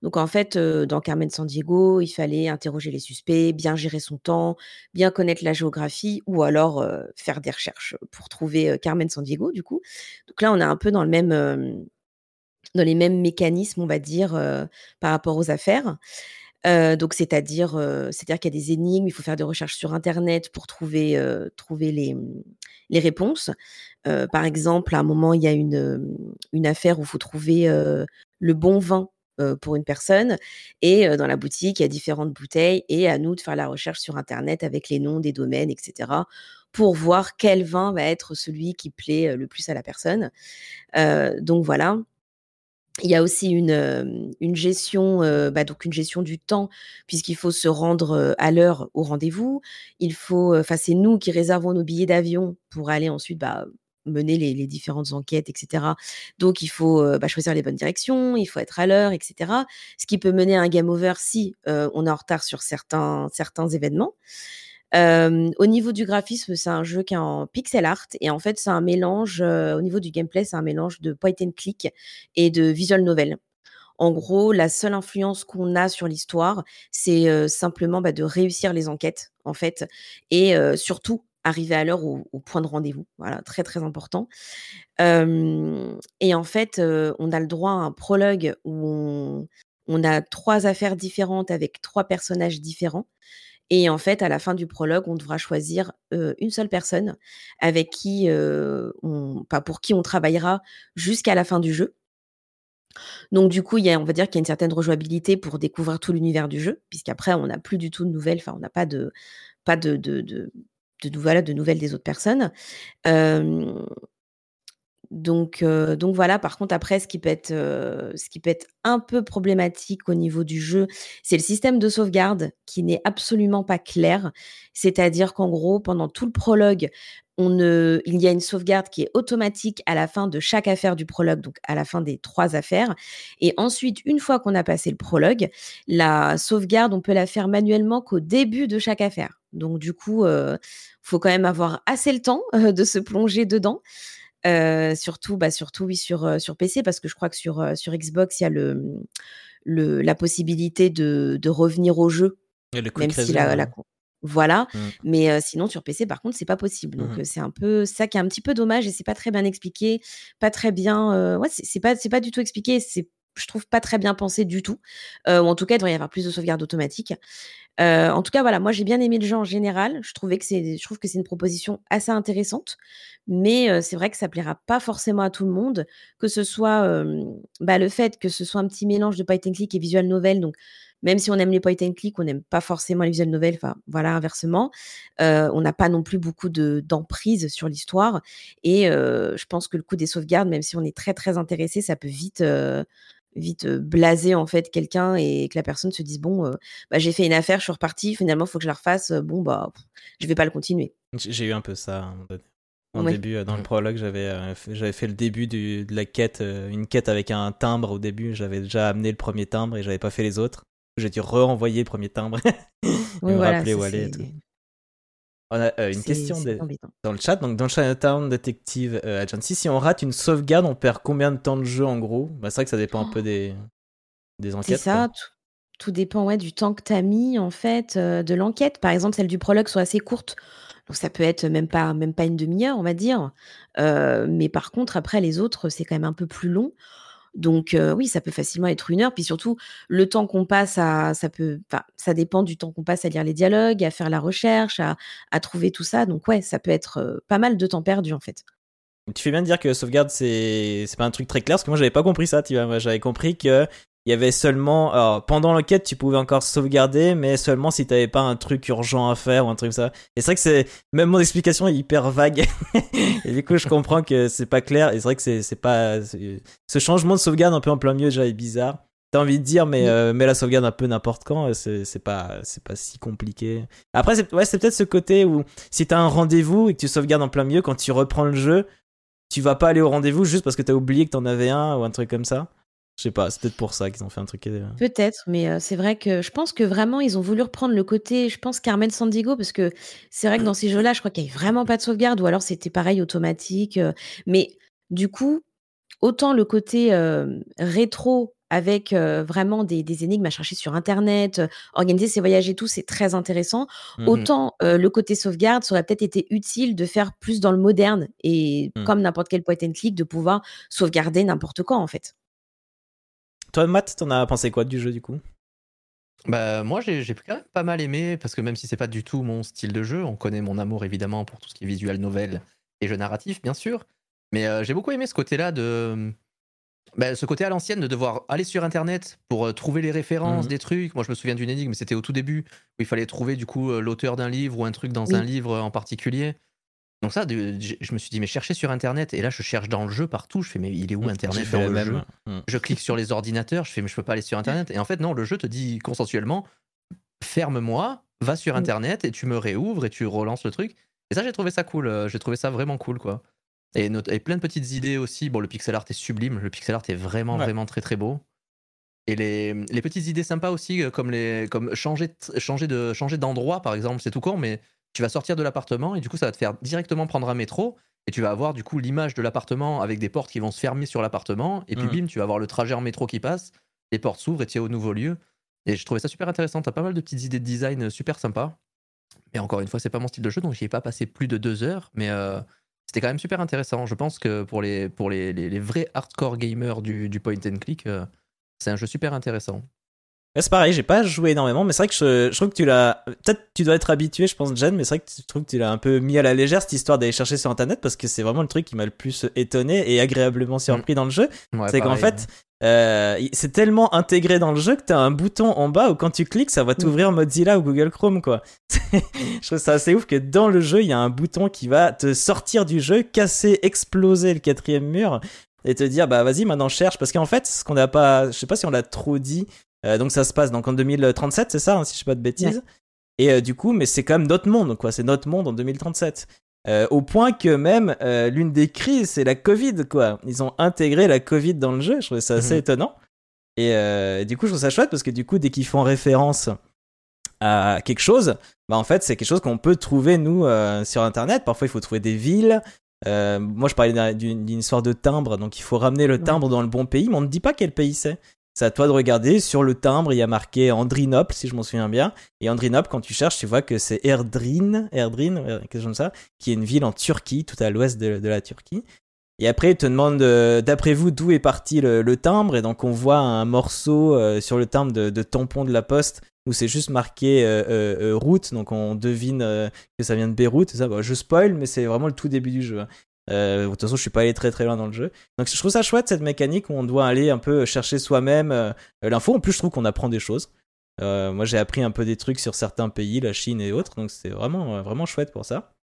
Donc en fait, dans Carmen Sandiego, il fallait interroger les suspects, bien gérer son temps, bien connaître la géographie ou alors, faire des recherches, pour trouver, Carmen Sandiego du coup. Donc là, on est un peu dans le même, dans les mêmes mécanismes, on va dire, par rapport aux affaires. donc c'est-à-dire, c'est-à-dire qu'il y a des énigmes, il faut faire des recherches sur internet pour trouver, trouver les, les réponses. par exemple, à un moment, il y a une, une affaire où il faut trouver, le bon vin euh, pour une personne. Et euh, dans la boutique, il y a différentes bouteilles et à nous de faire la recherche sur Internet avec les noms des domaines, etc pour voir quel vin va être celui qui plaît euh, le plus à la personne. donc voilà. Il y a aussi une, une gestion, bah donc une gestion du temps, puisqu'il faut se rendre à l'heure au rendez-vous. Il faut, enfin c'est nous qui réservons nos billets d'avion pour aller ensuite bah, mener les, différentes enquêtes, etc. Donc, il faut bah, choisir les bonnes directions, il faut être à l'heure, etc. Ce qui peut mener à un game over si on est en retard sur certains, certains événements. au niveau du graphisme, c'est un jeu qui est en pixel art et en fait, c'est un mélange, au niveau du gameplay, c'est un mélange de point and click et de visual novel. En gros, la seule influence qu'on a sur l'histoire, c'est simplement bah, de réussir les enquêtes, en fait, et surtout arriver à l'heure au, point de rendez-vous. Voilà, très très important. et en fait, on a le droit à un prologue où on, a trois affaires différentes avec trois personnages différents. Et en fait, à la fin du prologue, on devra choisir une seule personne avec qui, on, pas pour qui on travaillera jusqu'à la fin du jeu. Donc du coup, il y a, on va dire qu'il y a une certaine rejouabilité pour découvrir tout l'univers du jeu, puisqu'après, on n'a plus du tout de nouvelles, enfin, on n'a pas de, pas de, de, de nouvelles des autres personnes. donc, voilà, par contre, après, ce qui ce qui peut être un peu problématique au niveau du jeu, c'est le système de sauvegarde qui n'est absolument pas clair. C'est-à-dire qu'en gros, pendant tout le prologue, on il y a une sauvegarde qui est automatique à la fin de chaque affaire du prologue, donc à la fin des trois affaires. Et ensuite, une fois qu'on a passé le prologue, la sauvegarde, on peut la faire manuellement qu'au début de chaque affaire. Donc du coup, il faut quand même avoir assez le temps de se plonger dedans. surtout, bah, surtout oui, sur, sur PC, parce que je crois que sur, sur Xbox, il y a le, le, la possibilité de, de revenir au jeu. même si la, voilà, mmh. mais sinon sur PC par contre c'est pas possible. Donc mmh c'est un peu ça qui est un petit peu dommage et c'est pas très bien expliqué, pas très bien. ouais, c'est pas pas du tout expliqué. C'est je trouve pas très bien pensé du tout. ou en tout cas, il devrait y avoir plus de sauvegarde automatique. en tout cas, voilà, moi j'ai bien aimé le jeu en général. Je trouvais que c'est, je trouve que c'est une proposition assez intéressante, mais c'est vrai que ça plaira pas forcément à tout le monde, que ce soit bah, le fait que ce soit un petit mélange de point and click et visual novel, donc même si on aime les point and click, on n'aime pas forcément les visual novels, enfin voilà, inversement. on n'a pas non plus beaucoup de, d'emprise sur l'histoire. Et je pense que le coup des sauvegardes, même si on est très très intéressé, ça peut vite vite blaser en fait quelqu'un et que la personne se dise bon bah, j'ai fait une affaire je suis reparti finalement il faut que je la refasse bon bah je vais pas le continuer j'ai eu un peu ça à un moment donné Au Ouais. début, euh, dans le prologue, j'avais euh, fait, j'avais fait le début du- de la quête, euh, une quête avec un timbre au début. J'avais déjà amené le premier timbre et j'avais pas fait les autres. J'ai dû re-envoyer le premier timbre. (laughs) et Oui, me voilà, rappeler où aller et c'est- tout. On a euh, une c'est- question c'est de- dans le chat. Donc, dans Chinatown Detective euh, Agency, si on rate une sauvegarde, on perd combien de temps de jeu en gros? Bah, C'est vrai que ça dépend un peu des, des C'est enquêtes. ça, tout, tout dépend ouais, du temps que tu as mis, en fait, euh, de l'enquête. Par exemple, celles du prologue sont assez courtes. Donc, ça peut être même pas, même pas une demi-heure, on va dire. Euh, mais par contre, après, les autres, c'est quand même un peu plus long. Donc, euh, oui, ça peut facilement être une heure. Puis surtout, le temps qu'on passe à. Ça, peut, ça dépend du temps qu'on passe à lire les dialogues, à faire la recherche, à, à trouver tout ça. Donc, ouais, ça peut être euh, pas mal de temps perdu, en fait. Tu fais bien de dire que sauvegarde, c'est c'est pas un truc très clair, parce que moi, j'avais pas compris ça, tu vois. Moi, j'avais compris que. Il y avait seulement. Alors, pendant l'enquête, tu pouvais encore sauvegarder, mais seulement si t'avais pas un truc urgent à faire ou un truc comme ça. Et c'est vrai que c'est. Même mon explication est hyper vague. (laughs) et du coup, je comprends que c'est pas clair. Et c'est vrai que c'est c'est pas. Ce changement de sauvegarde un peu en plein milieu déjà est bizarre. T'as envie de dire, mais Oui. euh, mets la sauvegarde un peu n'importe quand. euh, C'est c'est pas, c'est pas si compliqué. Après, c'est ouais, c'est peut-être ce côté où si t'as un rendez-vous et que tu sauvegardes en plein milieu, quand tu reprends le jeu, tu vas pas aller au rendez-vous juste parce que t'as oublié que t'en avais un ou un truc comme ça. Je sais pas, c'est peut-être pour ça qu'ils ont fait un truc. euh, Peut-être, mais euh, c'est vrai que je pense que vraiment ils ont voulu reprendre le côté, je pense Carmen Sandiego, parce que c'est vrai que dans ces (coughs) jeux-là, je crois qu'il n'y avait vraiment pas de sauvegarde, ou alors c'était pareil automatique. euh, mais du coup, autant le côté euh, rétro avec euh, vraiment des, des énigmes à chercher sur Internet, euh, organiser ses voyages et tout, c'est très intéressant. mhm. Autant euh, le côté sauvegarde, ça aurait peut-être été utile de faire plus dans le moderne et Mm. comme n'importe quel point and click, de pouvoir sauvegarder n'importe quand en fait. Toi, Matt, t'en as pensé quoi du jeu du coup? Bah, moi, j'ai quand même pas mal aimé, parce que même si c'est pas du tout mon style de jeu, on connaît mon amour évidemment pour tout ce qui est visual novel et jeu narratif, bien sûr. Mais euh, j'ai beaucoup aimé ce côté-là de. bah, ce côté à l'ancienne de devoir aller sur internet pour euh, trouver les références Mhm. des trucs. Moi, je me souviens d'une énigme, c'était au tout début où il fallait trouver du coup euh, l'auteur d'un livre ou un truc dans Oui. un livre en particulier. Donc, ça, de- je me suis dit, mais chercher sur internet. Et là, je cherche dans le jeu partout. Je fais, mais il est où J'ai internet fait dans le le même. jeu Mhm. je clique sur les ordinateurs, je fais mais je peux pas aller sur internet. Et en fait non, le jeu te dit consensuellement ferme-moi, va sur Mm. internet et tu me réouvres et tu relances le truc. Et ça j'ai trouvé ça cool, euh, j'ai trouvé ça vraiment cool quoi. Et, et plein de petites idées aussi. Bon le pixel art est sublime, le pixel art est vraiment Ouais. vraiment très très beau. Et les, les petites idées sympas aussi, euh, comme, les, comme changer, de- changer, de, changer d'endroit par exemple, c'est tout con, mais tu vas sortir de l'appartement et du coup ça va te faire directement prendre un métro et tu vas avoir du coup l'image de l'appartement avec des portes qui vont se fermer sur l'appartement et puis Mhm. bim, tu vas avoir le trajet en métro qui passe, les portes s'ouvrent et tu es au nouveau lieu. Et je trouvais ça super intéressant, t'as pas mal de petites idées de design euh, super sympas. Mais encore une fois, c'est pas mon style de jeu, donc j'y ai pas passé plus de deux heures, mais euh, c'était quand même super intéressant. Je pense que pour les, pour les, les- les vrais hardcore gamers du, du point and click, euh, c'est un jeu super intéressant. C'est pareil, j'ai pas joué énormément, mais c'est vrai que je, je trouve que tu l'as. Peut-être tu dois être habitué, je pense, Jen, mais c'est vrai que tu trouves que tu l'as un peu mis à la légère cette histoire d'aller chercher sur internet parce que c'est vraiment le truc qui m'a le plus étonné et agréablement surpris dans le jeu. Ouais, c'est qu'en fait, euh, c'est tellement intégré dans le jeu que t'as un bouton en bas où quand tu cliques, ça va t'ouvrir Mozilla ou Google Chrome, quoi. (laughs) je trouve ça assez ouf que dans le jeu, il y a un bouton qui va te sortir du jeu, casser, exploser le quatrième mur et te dire, bah vas-y, maintenant cherche. Parce qu'en fait, ce qu'on n'a pas, je sais pas si on l'a trop dit, euh, donc ça se passe donc en 2037, c'est ça, hein, si je sais pas de bêtises. Et euh, du coup, mais c'est quand même notre monde, quoi. C'est notre monde en 2037. Euh, au point que même euh, l'une des crises, c'est la Covid, quoi. Ils ont intégré la Covid dans le jeu. Je trouvais ça assez Mhm. étonnant. Et euh, du coup, je trouve ça chouette parce que du coup, dès qu'ils font référence à quelque chose, bah en fait, c'est quelque chose qu'on peut trouver nous euh, sur Internet. Parfois, il faut trouver des villes. Euh, moi, je parlais d'un- d'une histoire de timbre, donc il faut ramener le Ouais. timbre dans le bon pays, mais on ne dit pas quel pays c'est. C'est à toi de regarder. Sur le timbre, il y a marqué Andrinople, si je m'en souviens bien. Et Andrinople, quand tu cherches, tu vois que c'est Erdrin, Erdrin, ouais, quelque chose comme ça, qui est une ville en Turquie, tout à l'ouest de, la Turquie. Et après, il te demande, euh, d'après vous, d'où est parti le, timbre? Et donc, on voit un morceau euh, sur le timbre de, tampon de la poste où c'est juste marqué euh, euh, euh, route. Donc, on devine euh, que ça vient de Beyrouth. Je spoil, mais c'est vraiment le tout début du jeu. Euh, de toute façon, je suis pas allé très très loin dans le jeu. Donc, je trouve ça chouette cette mécanique où on doit aller un peu chercher soi-même euh, l'info. En plus, je trouve qu'on apprend des choses. Euh, moi, j'ai appris un peu des trucs sur certains pays, la Chine et autres. Donc, c'est vraiment, vraiment chouette pour ça.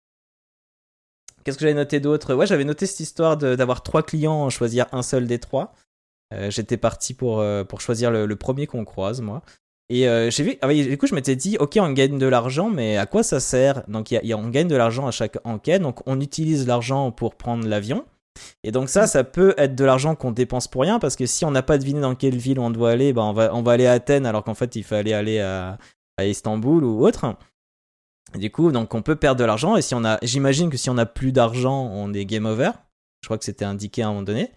Qu'est-ce que j'avais noté d'autre? Ouais, j'avais noté cette histoire d'avoir trois clients, choisir un seul des trois. J'étais parti pour, pour choisir le premier qu'on croise, moi. Et euh, j'ai vu, ah oui, du coup, je m'étais dit, ok, on gagne de l'argent, mais à quoi ça sert? Donc, y a- y a- on gagne de l'argent à chaque enquête, donc on utilise l'argent pour prendre l'avion. Et donc ça, ça peut être de l'argent qu'on dépense pour rien, parce que si on n'a pas deviné dans quelle ville on doit aller, bah on, va, on va aller à Athènes, alors qu'en fait, il fallait aller à, à Istanbul ou autre. Et du coup, donc on peut perdre de l'argent, et si on a, j'imagine que si on a plus d'argent, on est game over. Je crois que c'était indiqué à un moment donné.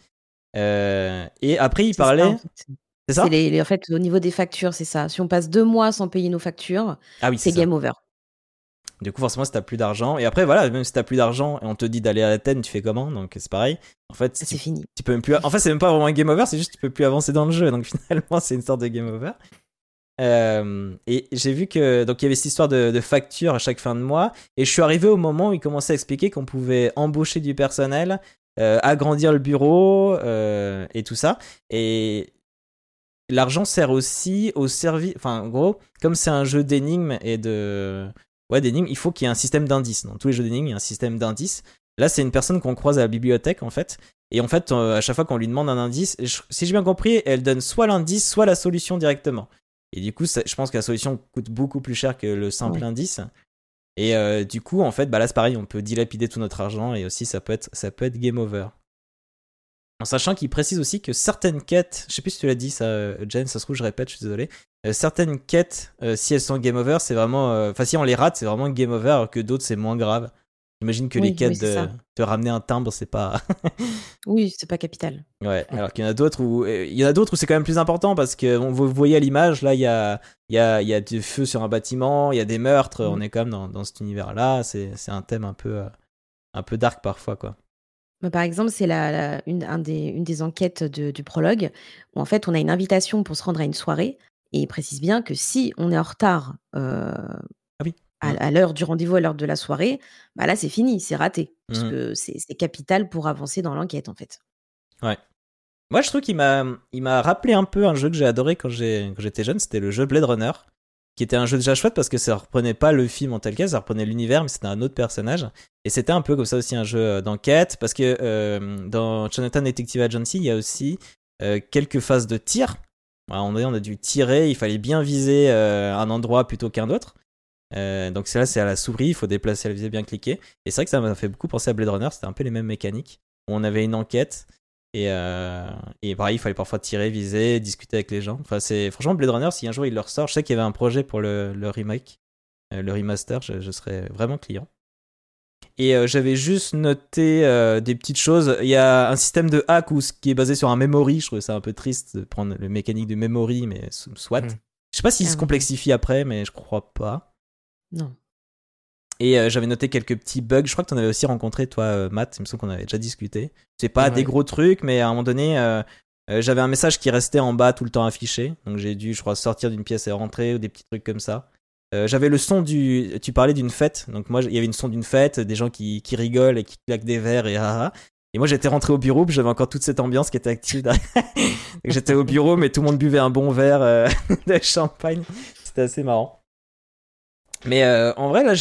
Euh, et après, il ça, parlait... en fait. C'est ça? C'est les, les- en fait, au niveau des factures, c'est ça. Si on passe deux mois sans payer nos factures, Ah oui, c'est c'est game over. Du coup, forcément, si t'as plus d'argent, et après, voilà, même si t'as plus d'argent et on te dit d'aller à Athènes, tu fais comment? Donc, c'est pareil. En fait, C'est tu, fini. tu peux même plus. En fait, c'est même pas vraiment un game over, c'est juste que tu peux plus avancer dans le jeu. Donc, (laughs) finalement, c'est une sorte de game over. Euh, et j'ai vu que donc il y avait cette histoire de, de facture à chaque fin de mois, et je suis arrivé au moment où il commençait à expliquer qu'on pouvait embaucher du personnel, euh, agrandir le bureau euh, et tout ça. Et l'argent sert aussi au service. Enfin, en gros, comme c'est un jeu d'énigmes et de ouais d'énigmes, il faut qu'il y ait un système d'indices. Dans tous les jeux d'énigmes, il y a un système d'indices. Là, c'est une personne qu'on croise à la bibliothèque en fait. Et en fait, euh, à chaque fois qu'on lui demande un indice, je- si j'ai bien compris, elle donne soit l'indice, soit la solution directement. Et du coup, ça- je pense que la solution coûte beaucoup plus cher que le simple Ouais. indice. Et euh, du coup, en fait, bah là, c'est pareil, on peut dilapider tout notre argent et aussi ça peut être, ça peut être game over. En sachant qu'il précise aussi que certaines quêtes, je sais plus si tu l'as dit ça, euh, Jen, ça se trouve, je répète, je suis désolé. Euh, certaines quêtes, euh, si elles sont game over, c'est vraiment. euh, Enfin, si on les rate, c'est vraiment game over, alors que d'autres, c'est moins grave. J'imagine que Oui, les quêtes oui, de te ramener un timbre, c'est pas. (laughs) Oui, c'est pas capital. Ouais, alors qu'il y en a d'autres où il y en a d'autres où c'est quand même plus important parce que vous voyez à l'image là il y a il y a il y a du feu sur un bâtiment, il y a des meurtres, Mhm. on est quand même dans, dans cet univers là, c'est un thème un peu un peu dark parfois quoi. Mais par exemple, c'est la, la- une, un des, une des enquêtes de- du prologue où en fait on a une invitation pour se rendre à une soirée et il précise bien que si on est en retard euh, Ah oui. à, à l'heure du rendez-vous, à l'heure de la soirée, bah là c'est fini, c'est raté. Parce Mhm. que c'est c'est capital pour avancer dans l'enquête en fait. Moi je trouve qu'il m'a il m'a rappelé un peu un jeu que j'ai adoré quand j'ai quand j'étais jeune, c'était le jeu Blade Runner qui était un jeu déjà chouette parce que ça reprenait pas le film en tel quel, ça reprenait l'univers mais c'était un autre personnage et c'était un peu comme ça aussi un jeu euh, d'enquête parce que euh, dans Chinatown Detective Agency, il y a aussi euh, quelques phases de tir. Voilà, on, a, dû tirer, il fallait bien viser un endroit plutôt qu'un autre. Donc là, c'est à la souris, il faut déplacer la visée, bien cliquer. Et c'est vrai que ça m'a fait beaucoup penser à Blade Runner, c'était un peu les mêmes mécaniques. On avait une enquête et, euh, et pareil, il fallait parfois tirer, viser, discuter avec les gens. Enfin, c'est franchement Blade Runner, si un jour il le ressort, je sais qu'il y avait un projet pour le, le remake, euh, le remaster, je, je serais vraiment client. Et euh, j'avais juste noté euh, des petites choses. Il y a un système de hack où, ce qui est basé sur un memory. Je trouvais ça un peu triste de prendre le mécanique du memory, mais so- soit. Mm. Je sais pas s'il Ah se ouais. complexifie après, mais je crois pas. Non. Et euh, j'avais noté quelques petits bugs. Je crois que tu en avais aussi rencontré, toi, euh, Matt. Il me semble qu'on avait déjà discuté. C'est pas Ouais. des gros trucs, mais à un moment donné, euh, euh, j'avais un message qui restait en bas tout le temps affiché. Donc j'ai dû, je crois, sortir d'une pièce et rentrer ou des petits trucs comme ça. J'avais le son du. Tu parlais d'une fête. Donc moi, il y avait une son d'une fête, des gens qui, qui rigolent et qui claquent des verres et ah, ah. Et moi, j'étais rentré au bureau, puis j'avais encore toute cette ambiance qui était active. (laughs) j'étais au bureau, mais tout le monde buvait un bon verre (laughs) de champagne. C'était assez marrant. Mais euh, en vrai, là,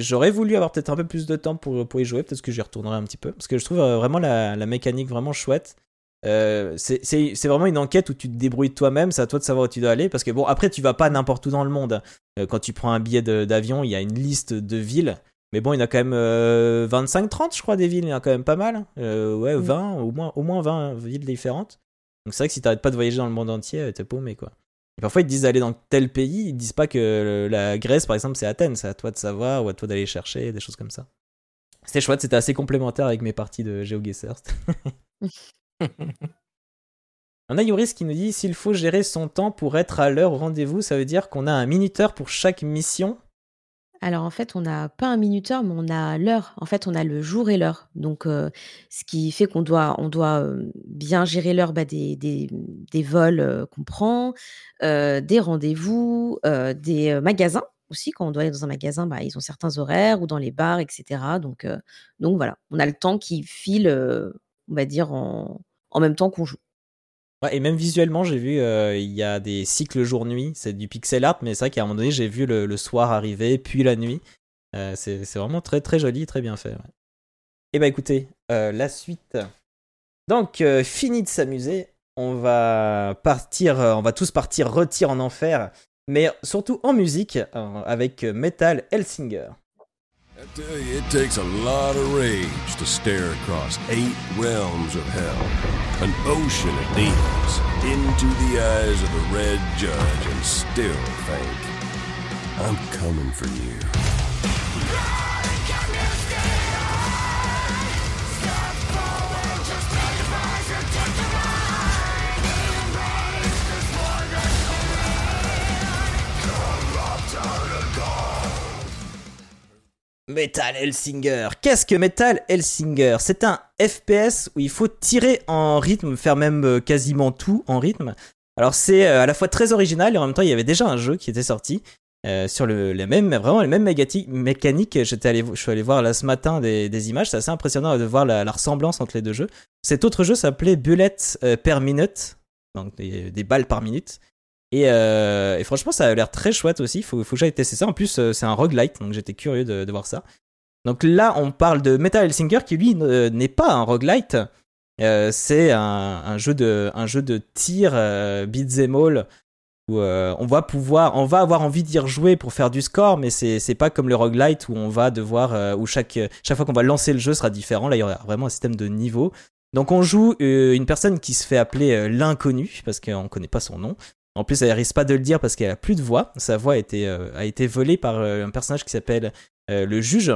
j'aurais voulu avoir peut-être un peu plus de temps pour, pour y jouer. Peut-être que j'y retournerai un petit peu. Parce que je trouve euh, vraiment la, la mécanique vraiment chouette. Euh, c'est, vraiment une enquête où tu te débrouilles toi-même. C'est à toi de savoir où tu dois aller. Parce que bon, après, tu vas pas n'importe où dans le monde. Quand tu prends un billet d'avion, il y a une liste de villes. Mais bon, il y en a quand même euh, 25-30, je crois, des villes. Il y en a quand même pas mal. Ouais, Mm. 20, au moins, au moins 20 villes différentes. Donc c'est vrai que si t'arrêtes pas de voyager dans le monde entier, t'es paumé, quoi. Parfois, ils disent d'aller dans tel pays, ils disent pas que le- la Grèce, par exemple, c'est Athènes. C'est à toi de savoir ou à toi d'aller chercher, des choses comme ça. C'était chouette, c'était assez complémentaire avec mes parties de GeoGuessr. (laughs) On a Yoris qui nous dit s'il faut gérer son temps pour être à l'heure au rendez-vous, ça veut dire qu'on a un minuteur pour chaque mission. Alors en fait, on n'a pas un minuteur, mais on a l'heure. En fait, on a le jour et l'heure. Donc, euh, ce qui fait qu'on doit, on doit euh, bien gérer l'heure bah, des, vols euh, qu'on prend, des rendez-vous, des magasins aussi. Quand on doit aller dans un magasin, bah, ils ont certains horaires ou dans les bars, etc. Donc, donc voilà, on a le temps qui file, on va dire, en même temps qu'on joue. Et même visuellement, j'ai vu, euh, il y a des cycles jour-nuit, c'est du pixel art, mais c'est vrai qu'à un moment donné, j'ai vu le, soir arriver, puis la nuit. Euh, c'est vraiment très très joli, très bien fait. Et bah écoutez, euh, la suite. Donc, fini de s'amuser, on va partir, on va tous partir retirer en enfer mais surtout en musique, avec Metal Hellsinger. It takes a lot of rage to stare across eight realms of hell, an ocean of demons, into the eyes of the Red Judge and still think, I'm coming for you. Metal Hellsinger. Qu'est-ce que Metal Hellsinger? C'est un FPS où il faut tirer en rythme, faire même euh, quasiment tout en rythme. Alors c'est euh, à la fois très original et en même temps il y avait déjà un jeu qui était sorti euh, sur le, les mêmes, vraiment les mêmes mécaniques. J'étais allé, je suis allé voir là ce matin des, images. C'est assez impressionnant de voir la, la ressemblance entre les deux jeux. Cet autre jeu s'appelait Bullets euh, per minute, donc des balles par minute. Et, euh, et franchement, ça a l'air très chouette aussi. Faut, faut que j'aille tester ça. En plus, euh, c'est un roguelite, donc j'étais curieux de, voir ça. Donc là, on parle de Metal Hellsinger qui lui ne- n'est pas un roguelite. Euh, c'est un, jeu de tir euh, beat'em all où on va pouvoir on va avoir envie d'y rejouer pour faire du score mais c'est pas comme le roguelite où on va devoir où chaque chaque fois qu'on va lancer le jeu sera différent là il y aura vraiment un système de niveau donc on joue une personne qui se fait appeler l'inconnu parce qu'on connaît pas son nom en plus elle risque pas de le dire parce qu'elle a plus de voix sa voix a été euh, volée par euh, un personnage qui s'appelle euh, le juge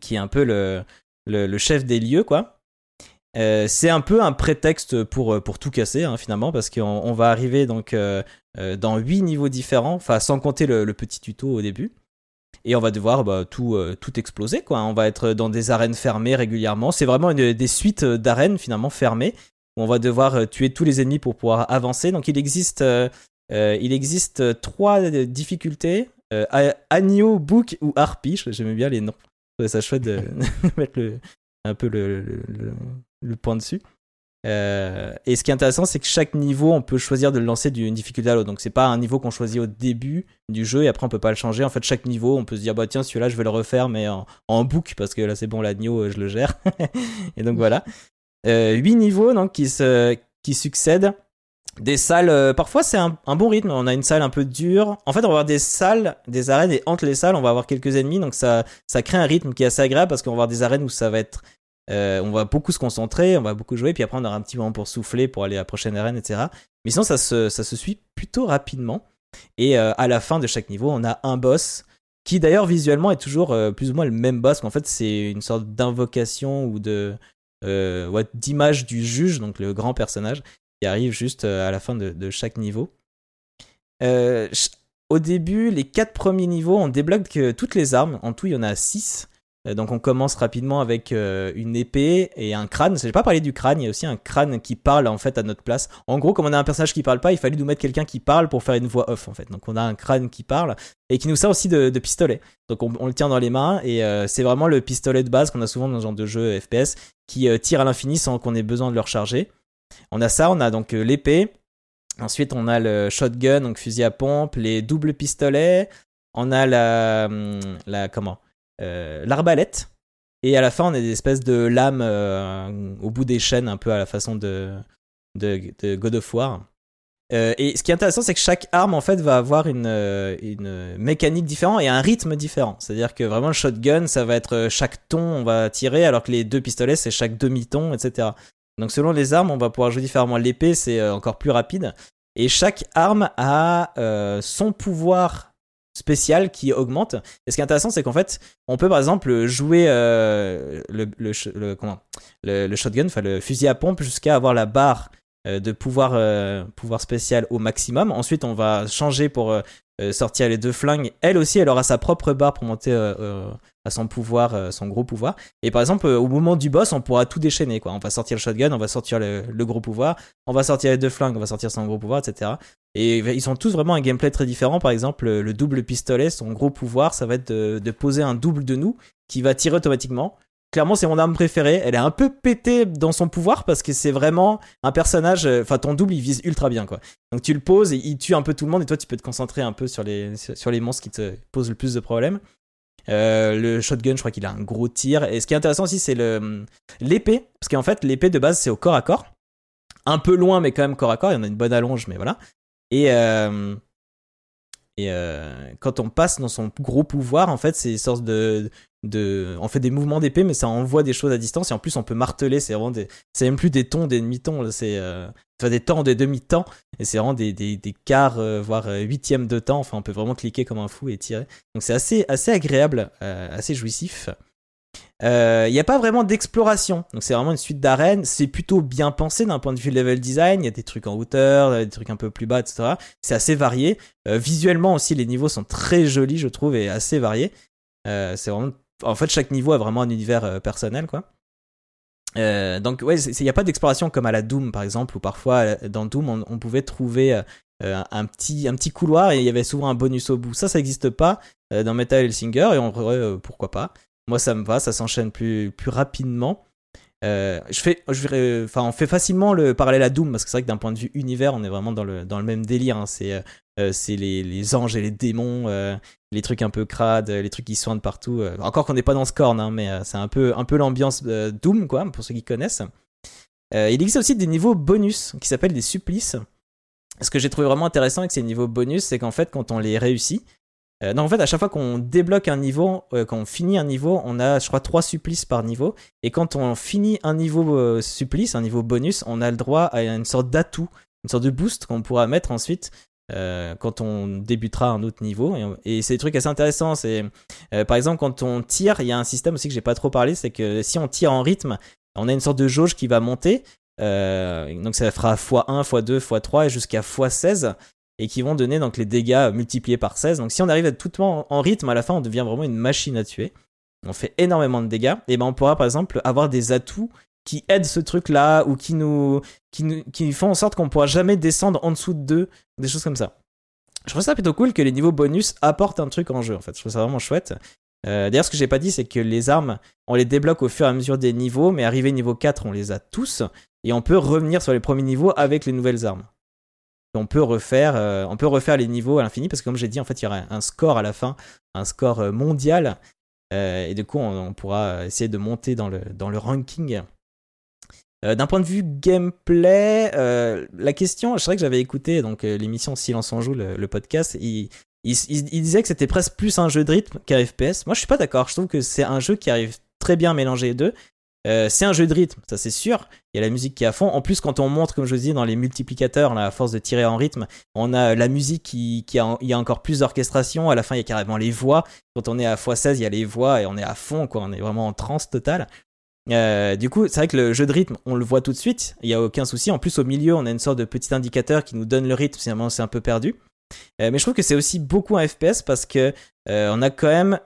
qui est un peu le chef des lieux c'est un peu un prétexte pour, tout casser hein, finalement parce qu'on on va arriver dans huit niveaux différents, sans compter le, petit tuto au début. Et on va devoir bah, tout, exploser. On va être dans des arènes fermées régulièrement. C'est vraiment des suites d'arènes finalement fermées où on va devoir euh, tuer tous les ennemis pour pouvoir avancer. Donc il existe, euh, euh, il existe trois difficultés Agneau, Book ou Harpie. J'aimais bien les noms. Ça chouette de (laughs) (laughs) mettre le, un peu le, le- le- le point dessus. Euh, et ce qui est intéressant, c'est que chaque niveau, on peut choisir de le lancer d'une difficulté à l'autre. Donc c'est pas un niveau qu'on choisit au début du jeu et après on peut pas le changer. En fait, chaque niveau, on peut se dire bah tiens celui-là je vais le refaire mais en, en book parce que là c'est bon l'agneau, je le gère. (laughs) et donc voilà. Euh, huit niveaux donc qui se qui succèdent. Des salles, euh, parfois c'est un, bon rythme. On a une salle un peu dure. En fait, on va avoir des salles, des arènes et entre les salles, on va avoir quelques ennemis. Donc ça, ça crée un rythme qui est assez agréable parce qu'on va avoir des arènes où ça va être euh, on va beaucoup se concentrer, on va beaucoup jouer, puis après on aura un petit moment pour souffler, pour aller à la prochaine arène, etc. Mais sinon, ça se, ça se suit plutôt rapidement. Et euh, à la fin de chaque niveau, on a un boss qui d'ailleurs visuellement est toujours euh, plus ou moins le même boss. qu'en fait, c'est une sorte d'invocation ou de euh, ouais, d'image du juge, donc le grand personnage, qui arrive juste euh, à la fin de, chaque niveau. Euh, au début, les quatre premiers niveaux, on débloque euh, toutes les armes. En tout, il y en a six. Euh, Donc on commence rapidement avec euh, une épée et un crâne. J'ai pas parlé du crâne, il y a aussi un crâne qui parle en fait à notre place. En gros, comme on a un personnage qui parle pas, il fallait nous mettre quelqu'un qui parle pour faire une voix off en fait. Donc on a un crâne qui parle et qui nous sert aussi de, pistolet. Donc on, le tient dans les mains et euh, c'est vraiment le pistolet de base qu'on a souvent dans ce genre de jeu FPS qui euh, tire à l'infini sans qu'on ait besoin de le recharger. On a ça, on a donc euh, l'épée. Ensuite, on a le shotgun, donc fusil à pompe, les doubles pistolets. On a la, hum, la comment euh, l'arbalète. Et à la fin, on a des espèces de lames au bout des chaînes, un peu à la façon de, de, de God of War. Euh, et ce qui est intéressant, c'est que chaque arme, en fait, va avoir une, euh, une mécanique différente et un rythme différent. C'est-à-dire que vraiment, le shotgun, ça va être euh, chaque ton, on va tirer, alors que les deux pistolets, c'est chaque demi-ton, etc. Donc, selon les armes, on va pouvoir jouer différemment. L'épée, c'est encore plus rapide. Et chaque arme a son pouvoir spécial qui augmente. Et ce qui est intéressant, c'est qu'en fait, on peut par exemple jouer le, le, shotgun, enfin le fusil à pompe, jusqu'à avoir la barre de pouvoir, euh, pouvoir spécial au maximum. Ensuite, on va changer pour euh, euh, sortir les deux flingues. Elle aussi, elle aura sa propre barre pour monter euh, euh, à son pouvoir, euh, son gros pouvoir. Et par exemple, euh, au moment du boss, on pourra tout déchaîner. Quoi. On va sortir le shotgun, on va sortir le, gros pouvoir, on va sortir les deux flingues, on va sortir son gros pouvoir, etc. Et ils sont tous vraiment un gameplay très différent. Par exemple, le, le double pistolet, son gros pouvoir, ça va être de poser un double de nous qui va tirer automatiquement. Clairement, c'est mon arme préférée. Elle est un peu pétée dans son pouvoir parce que c'est vraiment un personnage. euh, Enfin, ton double, il vise ultra bien, quoi. Donc tu le poses et il tue un peu tout le monde et toi, tu peux te concentrer un peu sur les, sur monstres qui te posent le plus de problèmes. Euh, le shotgun, je crois qu'il a un gros tir. Et ce qui est intéressant aussi, c'est le l'épée, parce qu'en fait, l'épée de base, c'est au corps à corps. Un peu loin, mais quand même corps à corps. Il y en a une bonne allonge, mais voilà. Et, euh, Et euh, quand on passe dans son gros pouvoir, en fait, c'est une sorte de, de, on fait des mouvements d'épée, mais ça envoie des choses à distance. Et en plus, on peut marteler. C'est vraiment des, c'est même plus des tons, des demi-tons. C'est, euh, des temps, des demi-temps. Et c'est vraiment des, des, des quarts, euh, voire huitièmes de temps. Enfin, on peut vraiment cliquer comme un fou et tirer. Donc c'est assez, assez agréable, assez jouissif. Euh, Il n'y a pas vraiment d'exploration, donc c'est vraiment une suite d'arènes. C'est plutôt bien pensé d'un point de vue level design. Il y a des trucs en hauteur, des trucs un peu plus bas, etc. C'est assez varié. Euh, visuellement aussi, les niveaux sont très jolis, je trouve, et assez variés. Euh, c'est vraiment, en fait, chaque niveau a vraiment un univers euh, personnel, quoi. Euh, donc ouais, il n'y a pas d'exploration comme à la Doom par exemple, où parfois euh, dans Doom on, on pouvait trouver euh, euh, un petit un petit couloir et il y avait souvent un bonus au bout. Ça, ça n'existe pas euh, dans Metal Hellsinger et on euh, pourquoi pas. Moi, ça me va, ça s'enchaîne plus plus rapidement. Euh, je fais, on fait facilement le parallèle à Doom parce que c'est vrai que d'un point de vue univers, on est vraiment dans le même délire. hein. C'est euh, euh, les, anges et les démons, les trucs un peu crades, les trucs qui soignent partout. Encore qu'on n'est pas dans Scorn, hein, mais c'est un peu l'ambiance Doom quoi, pour ceux qui connaissent. Il existe aussi des niveaux bonus qui s'appellent des supplices. Ce que j'ai trouvé vraiment intéressant avec ces niveaux bonus, c'est qu'en fait, quand on les réussit, euh, non, en fait, à chaque fois qu'on débloque un niveau, euh, quand on finit un niveau, on a, je crois, trois supplices par niveau. Et quand on finit un niveau euh, supplice, un niveau bonus, on a le droit à une sorte d'atout, une sorte de boost qu'on pourra mettre ensuite euh, quand on débutera un autre niveau. Et, c'est des trucs assez intéressants. Euh, par exemple, quand on tire, il y a un système aussi que j'ai pas trop parlé, c'est que si on tire en rythme, on a une sorte de jauge qui va monter. Donc ça fera x1, x2, x3 et jusqu'à x16 et qui vont donner donc les dégâts multipliés par 16. Donc si on arrive à tout en, en rythme, à la fin on devient vraiment une machine à tuer. On fait énormément de dégâts. Et ben on pourra par exemple avoir des atouts qui aident ce truc là ou qui nous qui nous qui font en sorte qu'on pourra jamais descendre en dessous de 2, des choses comme ça. Je trouve ça plutôt cool que les niveaux bonus apportent un truc en jeu en fait. Je trouve ça vraiment chouette. Euh, D'ailleurs, ce que j'ai pas dit, c'est que les armes, on les débloque au fur et à mesure des niveaux, mais arrivé niveau 4, on les a tous, et on peut revenir sur les premiers niveaux avec les nouvelles armes. On peut refaire, euh, on peut refaire les niveaux à l'infini, parce que comme j'ai dit, en fait, il y aura un score à la fin, un score euh, mondial, euh, et du coup, on, pourra essayer de monter dans le, ranking. D'un point de vue gameplay, la question, je sais que j'avais écouté donc l'émission Silence en joue, le, podcast, il disait que c'était presque plus un jeu de rythme qu'un FPS. Moi, je suis pas d'accord. Je trouve que c'est un jeu qui arrive très bien à mélanger les deux. Euh, c'est un jeu de rythme, ça c'est sûr. Il y a la musique qui est à fond. En plus, quand on montre, comme je vous dis, dans les multiplicateurs, là, à force de tirer en rythme, on a la musique qui, a, y a encore plus d'orchestration. À la fin, il y a carrément les voix. Quand on est à x16, il y a les voix et on est à fond, quoi. On est vraiment en transe totale. Euh, du coup, c'est vrai que le jeu de rythme, on le voit tout de suite. Il y a aucun souci. En plus, au milieu, on a une sorte de petit indicateur qui nous donne le rythme. Sinon, c'est un peu perdu. Euh, mais je trouve que c'est aussi beaucoup un FPS parce que on a quand même,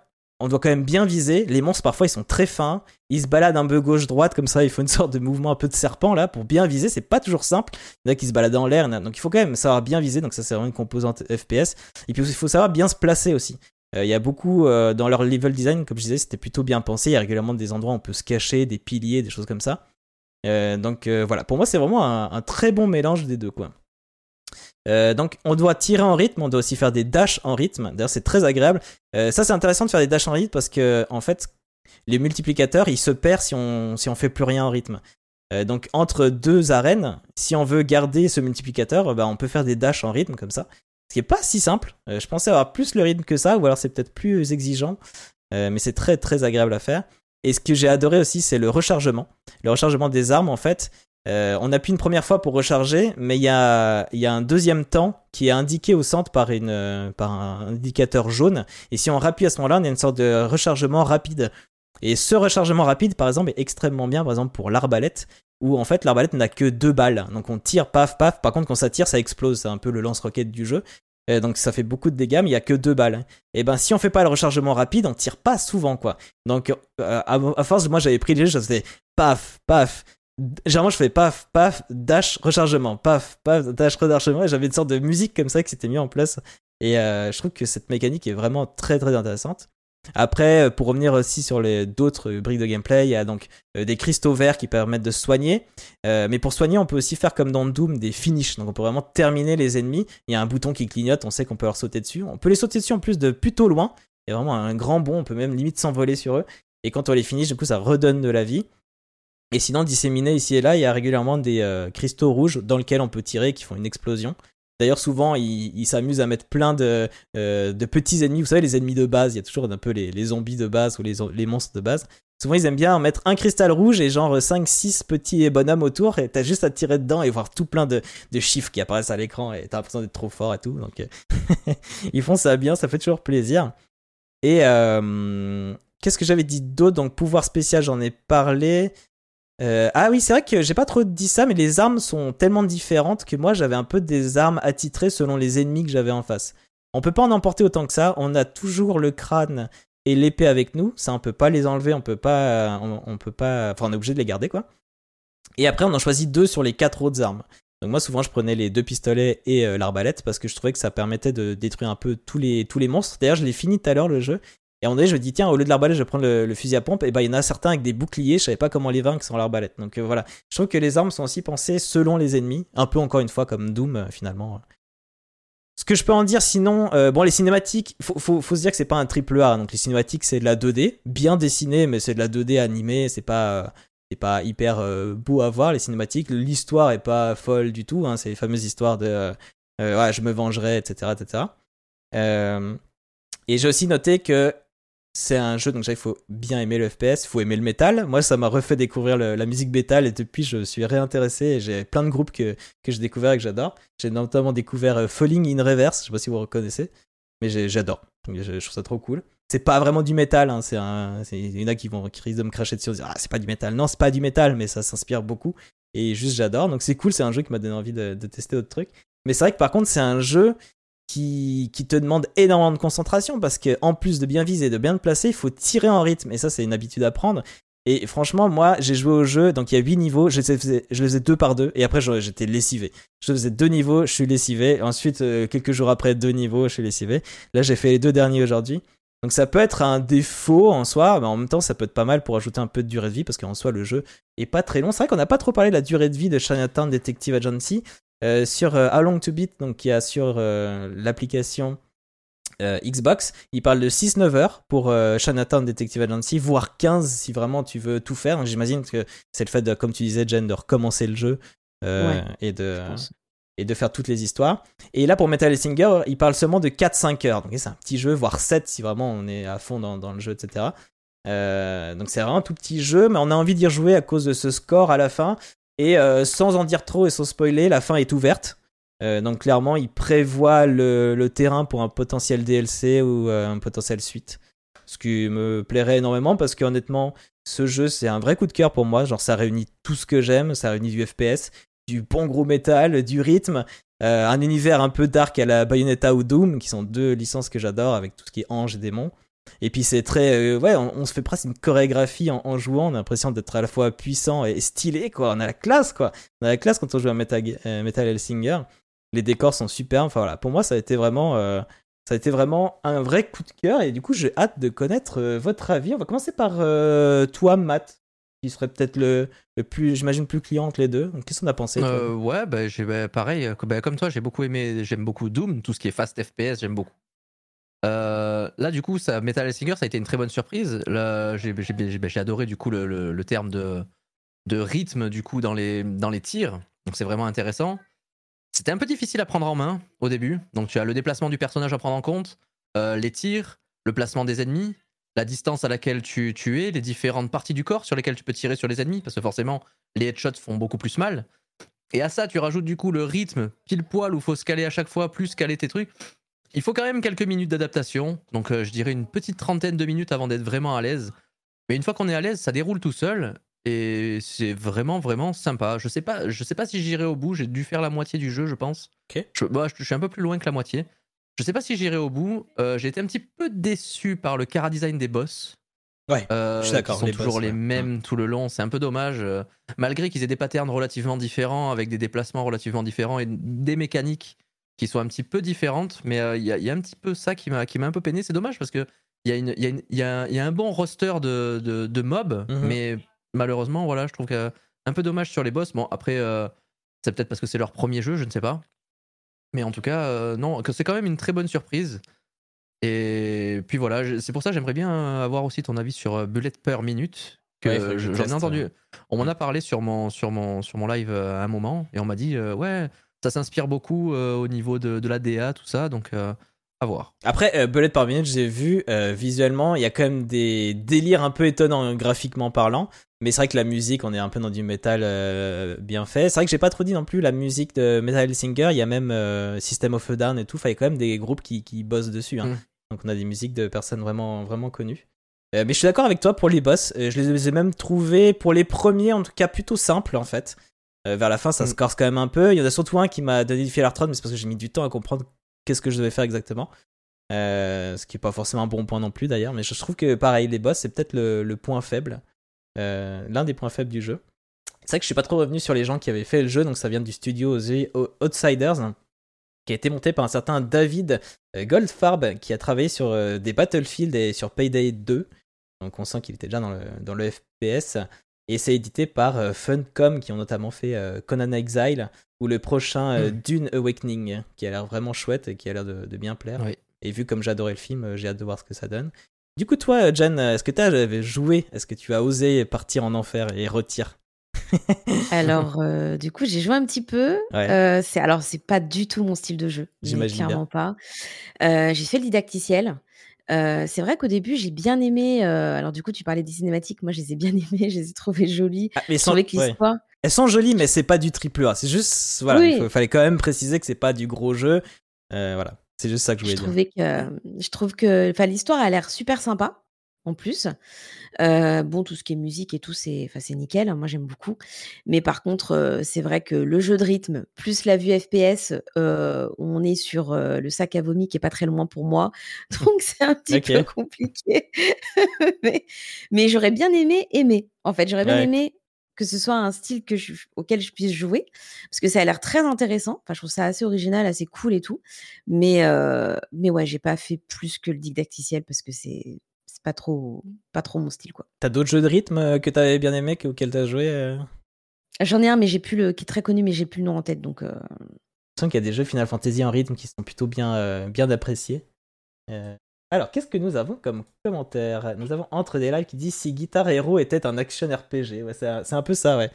on doit quand même bien viser. Les monstres parfois ils sont très fins, ils se baladent un peu gauche droite comme ça. Il faut une sorte de mouvement un peu de serpent là pour bien viser. C'est pas toujours simple. Il y en a qui se baladent en l'air, donc il faut quand même savoir bien viser. Donc ça c'est vraiment une composante FPS. Et puis il faut savoir bien se placer aussi. Euh, Il y a beaucoup euh, dans leur level design, comme je disais, c'était plutôt bien pensé. Il y a régulièrement des endroits où on peut se cacher, des piliers, des choses comme ça. Euh, donc voilà, pour moi c'est vraiment un, un très bon mélange des deux quoi. Euh, donc on doit tirer en rythme, on doit aussi faire des dashs en rythme. D'ailleurs c'est très agréable. Euh, ça c'est intéressant de faire des dashs en rythme parce que en fait les multiplicateurs ils se perdent si on si on fait plus rien en rythme. Euh, donc entre deux arènes, si on veut garder ce multiplicateur, bah, on peut faire des dashs en rythme comme ça. Ce qui est pas si simple. Je pensais avoir plus le rythme que ça, ou alors c'est peut-être plus exigeant. Mais c'est très très agréable à faire. Et ce que j'ai adoré aussi, c'est le rechargement. Le rechargement des armes, en fait. Euh, on appuie une première fois pour recharger, mais il y a, un deuxième temps qui est indiqué au centre euh, par un indicateur jaune. Et si on rappuie à ce moment-là, on a une sorte de rechargement rapide. Et ce rechargement rapide, par exemple, est extrêmement bien, par exemple, pour l'arbalète, où en fait l'arbalète n'a que deux balles. Donc on tire, paf, paf. Par contre, quand ça tire, ça explose. C'est un peu le lance-roquette du jeu. Euh, donc ça fait beaucoup de dégâts, mais il y a que deux balles. Et ben si on fait pas le rechargement rapide, on tire pas souvent quoi. Donc à, à force, moi j'avais pris les jeux, je faisais paf, paf. Généralement je fais paf, paf, dash, rechargement, paf, paf, dash, rechargement. Et j'avais une sorte de musique comme ça qui s'était mis en place. Et euh, je trouve que cette mécanique est vraiment très très intéressante. Après, euh, pour revenir aussi sur les d'autres briques de gameplay, il y a donc euh, des cristaux verts qui permettent de soigner. Mais pour soigner, on peut aussi faire comme dans Doom des finishes. Donc on peut vraiment terminer les ennemis. Il y a un bouton qui clignote, on sait qu'on peut leur sauter dessus. On peut les sauter dessus en plus de plutôt loin. Il y a vraiment un grand bond, on peut même limite s'envoler sur eux. Et quand on les finish, du coup, ça redonne de la vie. Et sinon, disséminés ici et là, il y a régulièrement des euh, cristaux rouges dans lesquels on peut tirer qui font une explosion. D'ailleurs, souvent, ils il s'amusent à mettre plein de, euh, de petits ennemis. Vous savez, les ennemis de base, il y a toujours un peu les, les zombies de base ou les, les monstres de base. Souvent, ils aiment bien mettre un cristal rouge et genre 5-6 petits bonhommes autour. Et t'as juste à tirer dedans et voir tout plein de, de chiffres qui apparaissent à l'écran. Et t'as l'impression d'être trop fort et tout. Donc, euh, (laughs) ils font ça bien, ça fait toujours plaisir. Et qu'est-ce que j'avais dit d'autre? Donc, pouvoir spécial, j'en ai parlé. Euh, ah oui, c'est vrai que j'ai pas trop dit ça, mais les armes sont tellement différentes que moi j'avais un peu des armes attitrées selon les ennemis que j'avais en face. On peut pas en emporter autant que ça. On a toujours le crâne et l'épée avec nous. Ça, on peut pas les enlever. On peut pas. On, peut pas. Enfin, on est obligé de les garder quoi. Et après, on en choisit deux sur les quatre autres armes. Donc moi, souvent, je prenais les deux pistolets et euh, l'arbalète parce que je trouvais que ça permettait de détruire un peu tous les tous les monstres. D'ailleurs, je l'ai fini tout à l'heure le jeu et à un moment donné, je me dis, tiens, au lieu de l'arbalète, je vais prendre le, fusil à pompe. Et ben, il y en a certains avec des boucliers, je savais pas comment les vaincre sans l'arbalète. Donc euh, voilà. Je trouve que les armes sont aussi pensées selon les ennemis. Un peu encore une fois comme Doom, euh, finalement. Ce que je peux en dire sinon, euh, bon, les cinématiques, faut, faut, se dire que c'est pas un triple A. Donc les cinématiques, c'est de la 2D, bien dessiné, mais c'est de la 2D animée. C'est pas. c'est pas hyper beau à voir les cinématiques. L'histoire est pas folle du tout. Hein, c'est les fameuses histoires de je me vengerai, etc. etc. et j'ai aussi noté que c'est un jeu, donc il faut bien aimer le FPS, il faut aimer le métal. Moi, ça m'a refait découvrir la musique métal et depuis, je suis réintéressé et j'ai plein de groupes que, que j'ai découvert et que j'adore. J'ai notamment découvert euh, Falling in Reverse, je sais pas si vous reconnaissez, mais j'adore. Je, trouve ça trop cool. C'est pas vraiment du métal, hein, c'est un, il y en a qui vont qui risquent de me cracher dessus et dire ah c'est pas du métal. Non, c'est pas du métal, mais ça s'inspire beaucoup et juste j'adore. Donc c'est cool, c'est un jeu qui m'a donné envie de, de tester d'autres trucs. Mais c'est vrai que par contre c'est un jeu qui, qui, te demande énormément de concentration parce que en plus de bien viser, de bien te placer, il faut tirer en rythme et ça c'est une habitude à prendre. Et franchement, moi, j'ai joué au jeu, donc il y a 8 niveaux, je les faisais, deux par deux, et après j'étais lessivé. Je faisais deux niveaux, je suis lessivé, ensuite, euh, quelques jours après, deux niveaux, je suis lessivé. Là, j'ai fait les deux derniers aujourd'hui. Donc ça peut être un défaut en soi, mais en même temps, ça peut être pas mal pour ajouter un peu de durée de vie, parce qu'en soi, le jeu est pas très long. C'est vrai qu'on n'a pas trop parlé de la durée de vie de Chinatown Detective Agency, euh, sur euh, How Long to Beat, donc qui a sur euh, l'application Xbox, il parle de 6-9 heures pour Chinatown Detective Agency, voire 15 si vraiment tu veux tout faire. J'imagine que c'est le fait, de, comme tu disais, Jen, de recommencer le jeu et, de, et de faire toutes les histoires. Et là, pour Metal Singer, il parle seulement de 4-5 heures. Donc c'est un petit jeu, voire 7 si vraiment on est à fond dans, dans le jeu, etc. donc c'est vraiment un tout petit jeu, mais on a envie d'y rejouer à cause de ce score à la fin. Et euh, sans en dire trop et sans spoiler, la fin est ouverte. Euh, donc clairement, il prévoit le, terrain pour un potentiel DLC ou euh, un potentiel suite. Ce qui me plairait énormément parce qu'honnêtement, ce jeu, c'est un vrai coup de cœur pour moi. Genre, ça réunit tout ce que j'aime. Ça réunit du FPS, du bon gros métal, du rythme, un univers un peu dark à la Bayonetta ou Doom, qui sont deux licences que j'adore avec tout ce qui est ange et démon. Et puis c'est très, euh, ouais, on, se fait presque une chorégraphie en, jouant. On a l'impression d'être à la fois puissant et stylé, quoi. On a la classe, quoi. On a la classe quand on joue à Metal, euh, Metal Hellsinger. Les décors sont super. Enfin voilà, pour moi ça a été vraiment, euh, ça a été vraiment un vrai coup de cœur. Et du coup, j'ai hâte de connaître votre avis. On va commencer par toi, Matt, qui serait peut-être le, le, plus, j'imagine, plus client entre les deux. Qu'est-ce qu'on a pensé Ouais, bah, bah, pareil, bah, comme toi, j'ai beaucoup aimé, j'aime beaucoup Doom, tout ce qui est fast FPS, j'aime beaucoup. Euh, là, du coup, ça, Metal Singer, ça a été une très bonne surprise. J'ai adoré du coup le, terme de, rythme du coup dans les, dans les tirs. Donc c'est vraiment intéressant. C'était un peu difficile à prendre en main au début. Donc tu as le déplacement du personnage à prendre en compte, euh, les tirs, le placement des ennemis, la distance à laquelle tu, tu, es, les différentes parties du corps sur lesquelles tu peux tirer sur les ennemis, parce que forcément les headshots font beaucoup plus mal. Et à ça, tu rajoutes du coup le rythme pile poil où faut se caler à chaque fois, plus caler tes trucs. Il faut quand même quelques minutes d'adaptation, donc euh, je dirais une petite trentaine de minutes avant d'être vraiment à l'aise. Mais une fois qu'on est à l'aise, ça déroule tout seul et c'est vraiment vraiment sympa. Je sais pas, je sais pas si j'irai au bout. J'ai dû faire la moitié du jeu, je pense. Ok. Je, bah, je, suis un peu plus loin que la moitié. Je sais pas si j'irai au bout. Euh, j'ai été un petit peu déçu par le cara design des boss. Ouais, euh, je suis d'accord. Ils sont toujours les mêmes tout le long. C'est un peu dommage. malgré qu'ils aient des patterns relativement différents, avec des déplacements relativement différents et des mécaniques qui sont un petit peu différentes, mais euh, il y, a un petit peu ça qui m'a un peu peiné. C'est dommage parce qu'il y, a y, y, a, y a un bon roster de, de, mobs, mhm. mais malheureusement, voilà, je trouve que un peu dommage sur les boss. Bon, après, euh, c'est peut-être parce que c'est leur premier jeu, je ne sais pas. Mais en tout cas, euh, non, que c'est quand même une très bonne surprise. Et puis voilà, c'est pour ça que j'aimerais bien avoir aussi ton avis sur Bullet per minute, que Ouais, je j'en ai entendu. On m'en a parlé sur mon, sur mon, sur mon live à un moment et on m'a dit euh, ouais, ça s'inspire beaucoup euh, au niveau de, de la DA, tout ça, donc euh, à voir. Après, euh, Bullet par minute, j'ai vu visuellement, il y a quand même des délires un peu étonnants graphiquement parlant. Mais c'est vrai que la musique, on est un peu dans du métal euh, bien fait. C'est vrai que j'ai pas trop dit non plus la musique de Metal Singer. Il y a même euh, System of a Down et tout. Enfin, il y a quand même des groupes qui, qui bossent dessus. hein. Mm. Donc on a des musiques de personnes vraiment, vraiment connues. Euh, mais je suis d'accord avec toi pour les boss. Je les ai même trouvés, pour les premiers en tout cas, plutôt simples en fait. Euh, vers la fin, ça Mm. se corse quand même un peu. Il y en a surtout un qui m'a donné du fil à retordre, mais c'est parce que j'ai mis du temps à comprendre qu'est-ce que je devais faire exactement. Euh, ce qui est pas forcément un bon point non plus d'ailleurs, mais je trouve que pareil, les boss, c'est peut-être le, le point faible, euh, l'un des points faibles du jeu. C'est vrai que je suis pas trop revenu sur les gens qui avaient fait le jeu, donc ça vient du studio The Outsiders, qui a été monté par un certain David Goldfarb, qui a travaillé sur des Battlefield et sur Payday 2. Donc on sent qu'il était déjà dans le, dans le FPS. Et c'est édité par euh, Funcom, qui ont notamment fait euh, Conan Exile, ou le prochain euh, Mm. Dune Awakening, qui a l'air vraiment chouette et qui a l'air de, de bien plaire. Oui. Et vu comme j'adorais le film, j'ai hâte de voir ce que ça donne. Du coup, toi, Jen, est-ce que tu as joué Est-ce que tu as osé partir en enfer et retire (laughs) Alors, euh, du coup, j'ai joué un petit peu. Ouais. Euh, c'est alors, c'est pas du tout mon style de jeu. J'imagine clairement pas. Euh, j'ai fait le didacticiel. Euh, c'est vrai qu'au début, j'ai bien aimé. euh, alors, du coup, tu parlais des cinématiques. Moi, je les ai bien (laughs) aimées. Je les ai trouvées jolies. Ah, mais Je sans- trouvais que ouais. l'histoire. Elles sont jolies, mais c'est pas du triple A. C'est juste, voilà, Oui. il faut- fallait quand même préciser que c'est pas du gros jeu. Euh, voilà, c'est juste ça que je Je voulais dire. trouvais que, je trouve que, enfin, l'histoire a l'air super sympa. En plus, Euh, bon, tout ce qui est musique et tout, c'est, nickel. hein, Moi, j'aime beaucoup. Mais par contre, euh, c'est vrai que le jeu de rythme plus la vue FPS, euh, on est sur le sac à vomi qui est pas très loin pour moi. (laughs) Donc, c'est un petit peu compliqué. (laughs) mais, mais j'aurais bien aimé aimer. En fait, j'aurais bien Ouais. aimé que ce soit un style que je- auquel je puisse jouer parce que ça a l'air très intéressant. Enfin, je trouve ça assez original, assez cool et tout. Mais, euh, mais ouais, j'ai pas fait plus que le didacticiel parce que c'est pas trop, pas trop mon style, quoi. T'as d'autres jeux de rythme euh, que t'avais bien aimé, que- auxquels t'as joué euh? J'en ai un, mais j'ai plus le, qui est très connu, mais j'ai plus le nom en tête, donc. euh, l'impression qu'il y a des jeux Final Fantasy en rythme qui sont plutôt bien, euh, bien appréciés. Euh, alors, qu'est-ce que nous avons comme commentaire? Nous avons Entre des Lives qui dit si Guitar Hero était un action RPG. Ouais, c'est un- peu ça, ouais.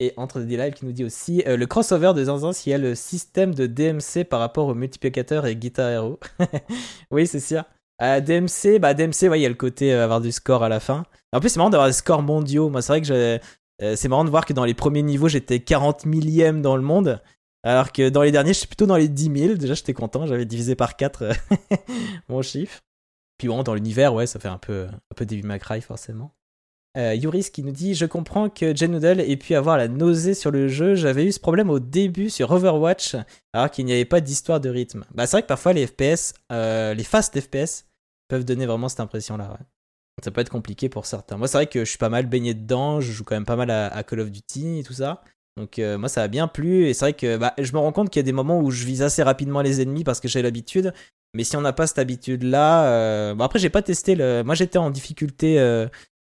Et Entre des Lives qui nous dit aussi le crossover de Zanzan s'il y a le système de DMC par rapport au multiplicateur et Guitar Hero. (laughs) oui, c'est sûr. Euh, DMC, bah DMC, ouais, il y a le côté euh, avoir du score à la fin. En plus, c'est marrant d'avoir des scores mondiaux. Moi, c'est vrai que euh, c'est marrant de voir que dans les premiers niveaux, j'étais 40 millième dans le monde. Alors que dans les derniers, je suis plutôt dans les 10 000. Déjà, j'étais content. J'avais divisé par 4 (laughs) mon chiffre. Puis bon, dans l'univers, ouais, ça fait un peu, un peu May Cry, forcément. Euh, Yuris qui nous dit Je comprends que Jen Noodle ait pu avoir la nausée sur le jeu. J'avais eu ce problème au début sur Overwatch, alors qu'il n'y avait pas d'histoire de rythme. Bah, c'est vrai que parfois, les FPS, euh, les fast FPS, peuvent donner vraiment cette impression-là. Ça peut être compliqué pour certains. Moi, c'est vrai que je suis pas mal baigné dedans. Je joue quand même pas mal à, Call of Duty et tout ça. Donc euh, moi ça a bien plu et c'est vrai que bah, je me rends compte qu'il y a des moments où je vise assez rapidement les ennemis parce que j'ai l'habitude. Mais si on n'a pas cette habitude là, bon après j'ai pas testé le. Moi j'étais en difficulté. euh,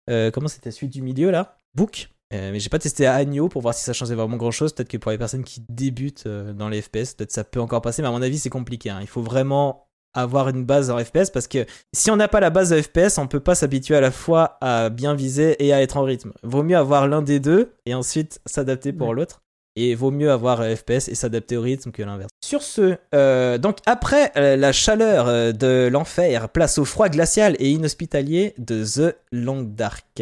euh, comment c'était celui du milieu là? Book. Euh, mais j'ai pas testé à Agneau pour voir si ça changeait vraiment grand chose. Peut-être que pour les personnes qui débutent euh, dans les FPS, peut-être ça peut encore passer. Mais à mon avis c'est compliqué. hein. Il faut vraiment avoir une base en FPS parce que si on n'a pas la base de FPS, on peut pas s'habituer à la fois à bien viser et à être en rythme. Vaut mieux avoir l'un des deux et ensuite s'adapter pour Ouais. l'autre. Et vaut mieux avoir FPS et s'adapter au rythme que l'inverse. Sur ce, euh, donc après euh, la chaleur euh, de l'enfer, place au froid glacial et inhospitalier de The Long Dark.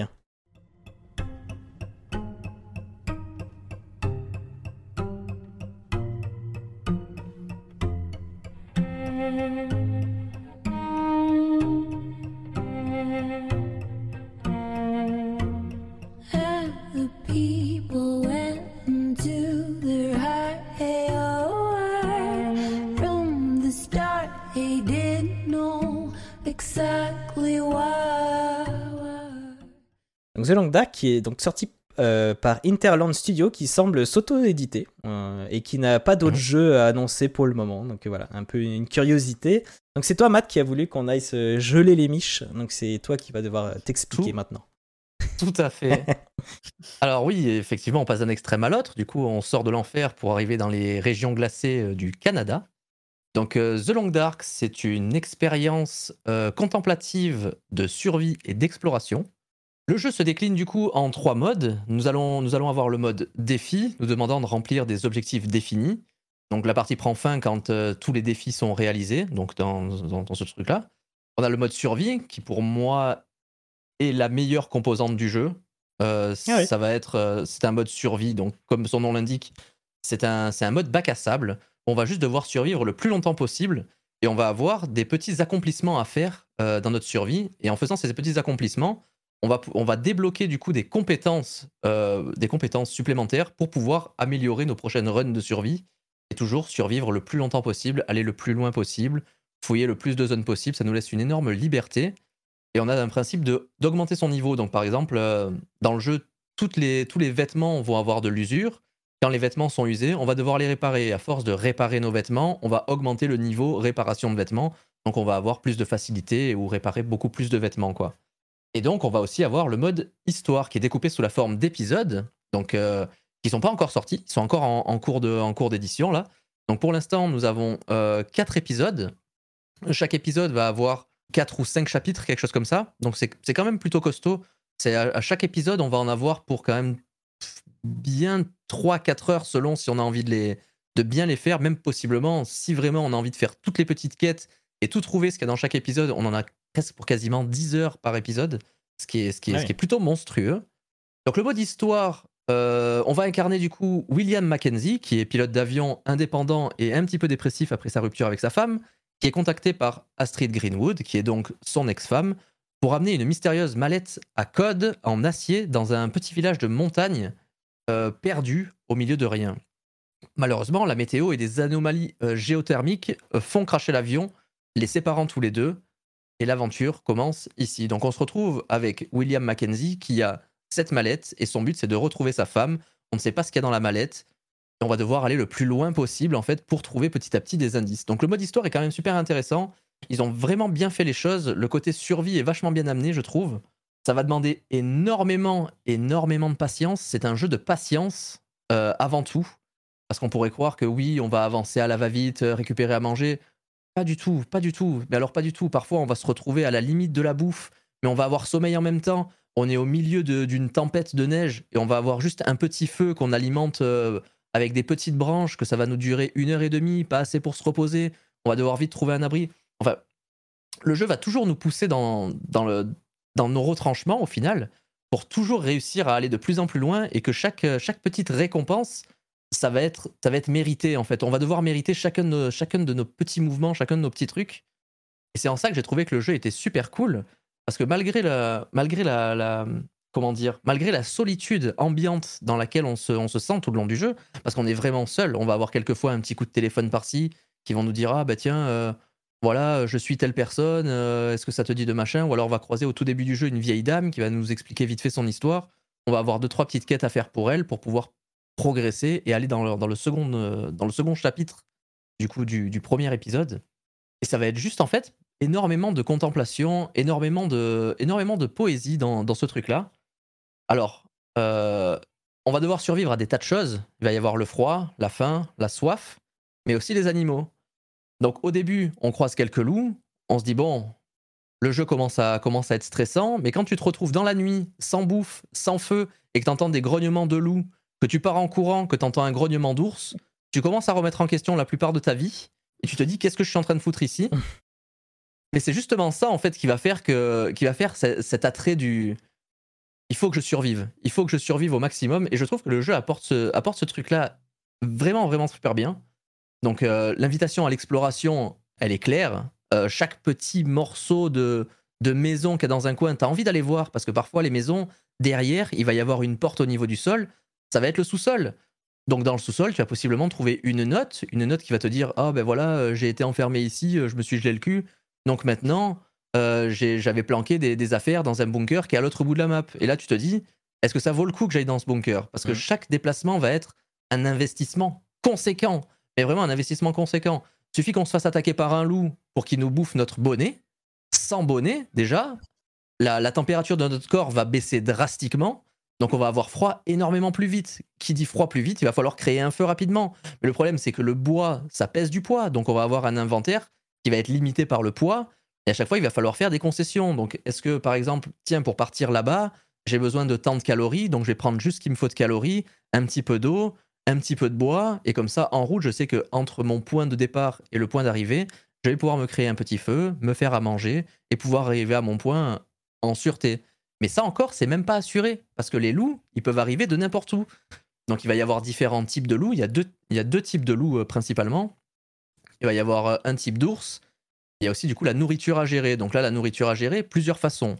Donc The Long Dark qui est donc sorti euh, par Interland Studio qui semble s'auto-éditer euh, et qui n'a pas d'autres Mhm. jeux à annoncer pour le moment. Donc voilà, un peu une curiosité. Donc c'est toi Matt qui a voulu qu'on aille se geler les miches. Donc c'est toi qui va devoir euh, t'expliquer maintenant. (laughs) Tout à fait. (laughs) Alors oui, effectivement, on passe d'un extrême à l'autre. Du coup, on sort de l'enfer pour arriver dans les régions glacées du Canada. Donc The Long Dark, c'est une expérience euh, contemplative de survie et d'exploration. Le jeu se décline du coup en trois modes. Nous allons, nous allons avoir le mode défi, nous demandant de remplir des objectifs définis. Donc la partie prend fin quand euh, tous les défis sont réalisés, donc dans, dans- dans ce truc-là. On a le mode survie, qui pour moi est la meilleure composante du jeu. Euh, Ah oui. Ça va être, euh, c'est un mode survie, donc comme son nom l'indique, c'est un, c'est un mode bac à sable. On va juste devoir survivre le plus longtemps possible et on va avoir des petits accomplissements à faire dans notre survie. Et en faisant ces petits accomplissements, on va, on va débloquer du coup des compétences, euh, des compétences supplémentaires pour pouvoir améliorer nos prochaines runs de survie et toujours survivre le plus longtemps possible, aller le plus loin possible, fouiller le plus de zones possible. Ça nous laisse une énorme liberté. Et on a un principe d'augmenter son niveau. Donc par exemple, euh, dans le jeu, les, tous les vêtements vont avoir de l'usure. Quand les vêtements sont usés, on va devoir les réparer. À force de réparer nos vêtements, on va augmenter le niveau réparation de vêtements. Donc on va avoir plus de facilité ou réparer beaucoup plus de vêtements, quoi. Et donc on va aussi avoir le mode histoire qui est découpé sous la forme d'épisodes, donc euh, qui sont pas encore sortis, ils sont encore en, cours de en cours d'édition là. Donc pour l'instant, nous avons euh, quatre épisodes. Chaque épisode va avoir quatre ou cinq chapitres, quelque chose comme ça. Donc c'est c'est quand même plutôt costaud. C'est à, à chaque épisode, on va en avoir pour quand même bien 3-4 heures selon si on a envie de, les, de bien les faire, même possiblement si vraiment on a envie de faire toutes les petites quêtes et tout trouver ce qu'il y a dans chaque épisode, on en a presque pour quasiment 10 heures par épisode, ce qui est, ce qui est, Ah ce oui. qui est plutôt monstrueux. Donc le mode histoire, euh, on va incarner du coup William Mackenzie, qui est pilote d'avion indépendant et un petit peu dépressif après sa rupture avec sa femme, qui est contacté par Astrid Greenwood, qui est donc son ex-femme, pour amener une mystérieuse mallette à code en acier dans un petit village de montagne euh, perdu au milieu de rien. Malheureusement, la météo et des anomalies euh, géothermiques font cracher l'avion, les séparant tous les deux, et l'aventure commence ici. Donc on se retrouve avec William Mackenzie qui a cette mallette, et son but c'est de retrouver sa femme. On ne sait pas ce qu'il y a dans la mallette, et on va devoir aller le plus loin possible en fait pour trouver petit à petit des indices. Donc le mode histoire est quand même super intéressant. Ils ont vraiment bien fait les choses. Le côté survie est vachement bien amené, je trouve. Ça va demander énormément, énormément de patience. C'est un jeu de patience euh, avant tout. Parce qu'on pourrait croire que oui, on va avancer à la va-vite, euh, récupérer à manger. Pas du tout, pas du tout. Mais alors pas du tout. Parfois, on va se retrouver à la limite de la bouffe, mais on va avoir sommeil en même temps. On est au milieu d'une tempête de neige et on va avoir juste un petit feu qu'on alimente euh, avec des petites branches, que ça va nous durer une heure et demie, pas assez pour se reposer. On va devoir vite trouver un abri. Enfin, le jeu va toujours nous pousser dans, dans, le, dans nos retranchements au final pour toujours réussir à aller de plus en plus loin et que chaque, chaque petite récompense, ça va, être, ça va être mérité en fait. On va devoir mériter chacun de, chacun de nos petits mouvements, chacun de nos petits trucs. Et c'est en ça que j'ai trouvé que le jeu était super cool parce que malgré la, malgré la, la- comment dire, malgré la solitude ambiante dans laquelle on se, on se sent tout le long du jeu, parce qu'on est vraiment seul, on va avoir quelquefois un petit coup de téléphone par-ci qui vont nous dire ah bah tiens euh, voilà je suis telle personne, euh, est-ce que ça te dit de machin? Ou alors on va croiser au tout début du jeu une vieille dame qui va nous expliquer vite fait son histoire. On va avoir deux trois petites quêtes à faire pour elle pour pouvoir progresser et aller dans le, second euh, dans le second chapitre du coup du, du premier épisode. Et ça va être juste en fait énormément de contemplation, énormément de, énormément de poésie dans, dans ce truc-là. Alors, euh, on va devoir survivre à des tas de choses. Il va y avoir le froid, la faim, la soif, mais aussi les animaux. Donc au début, on croise quelques loups, on se dit bon, le jeu commence à, commence à être stressant, mais quand tu te retrouves dans la nuit, sans bouffe, sans feu, et que tu entends des grognements de loups, que tu pars en courant, que tu entends un grognement d'ours, tu commences à remettre en question la plupart de ta vie, et tu te dis qu'est-ce que je suis en train de foutre ici (laughs) Mais c'est justement ça en fait qui va faire que qui va faire ce- cet attrait du il faut que je survive, il faut que je survive au maximum et je trouve que le jeu apporte ce, apporte ce truc là vraiment vraiment super bien. Donc euh, l'invitation à l'exploration, elle est claire. Euh, chaque petit morceau de de maison qu'il y a dans un coin, tu as envie d'aller voir parce que parfois les maisons derrière, il va y avoir une porte au niveau du sol, ça va être le sous-sol. Donc dans le sous-sol, tu vas possiblement trouver une note, une note qui va te dire ah ben voilà, euh, j'ai été enfermé ici, euh, je me suis gelé le cul, donc maintenant euh, j'avais planqué des, des affaires dans un bunker qui est à l'autre bout de la map. Et là tu te dis est-ce que ça vaut le coup que j'aille dans ce bunker? Parce que Mhm. chaque déplacement va être un investissement conséquent, mais vraiment un investissement conséquent. Suffit qu'on se fasse attaquer par un loup pour qu'il nous bouffe notre bonnet. Sans bonnet déjà, la, la température de notre corps va baisser drastiquement. Donc on va avoir froid énormément plus vite. Qui dit froid plus vite, il va falloir créer un feu rapidement. Mais le problème, c'est que le bois, ça pèse du poids. Donc on va avoir un inventaire qui va être limité par le poids. Et à chaque fois, il va falloir faire des concessions. Donc est-ce que, par exemple, tiens, pour partir là-bas, j'ai besoin de tant de calories, donc je vais prendre juste ce qu'il me faut de calories, un petit peu d'eau, un petit peu de bois, et comme ça, en route, je sais que entre mon point de départ et le point d'arrivée, je vais pouvoir me créer un petit feu, me faire à manger, et pouvoir arriver à mon point en sûreté. Mais ça encore, c'est même pas assuré, parce que les loups, ils peuvent arriver de n'importe où. Donc il va y avoir différents types de loups. Il y a deux, types de loups euh, principalement. Il va y avoir euh, un type d'ours. Il y a aussi du coup la nourriture à gérer. Donc là, la nourriture à gérer, plusieurs façons.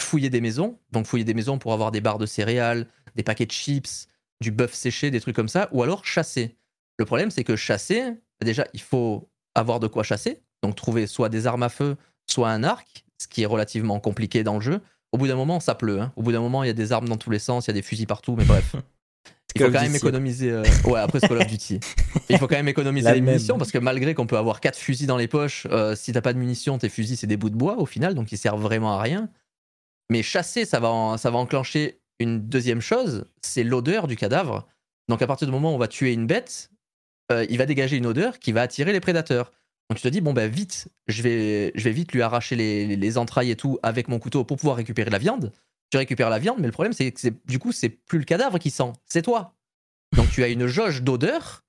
Fouiller des maisons, donc fouiller des maisons pour avoir des barres de céréales, des paquets de chips, du bœuf séché, des trucs comme ça, ou alors chasser. Le problème, c'est que chasser, déjà, il faut avoir de quoi chasser, donc trouver soit des armes à feu, soit un arc, ce qui est relativement compliqué dans le jeu. Au bout d'un moment, ça pleut. hein. Au bout d'un moment, il y a des armes dans tous les sens, il y a des fusils partout, mais bref. (laughs) Il faut quand même Duty. économiser. euh, Ouais, après Call of (laughs) Duty. Il faut quand même économiser La les même. munitions parce que malgré qu'on peut avoir quatre fusils dans les poches, euh, si t'as pas de munitions, tes fusils c'est des bouts de bois au final, donc ils servent vraiment à rien. Mais chasser, ça va, en- ça va enclencher une deuxième chose, c'est l'odeur du cadavre. Donc à partir du moment où on va tuer une bête, euh, il va dégager une odeur qui va attirer les prédateurs. Donc tu te dis, bon ben vite, je vais, je vais vite lui arracher les, les- les entrailles et tout avec mon couteau pour pouvoir récupérer la viande. Tu récupères la viande, mais le problème c'est que c'est- du coup c'est plus le cadavre qui sent, c'est toi. Donc tu as une jauge d'odeur.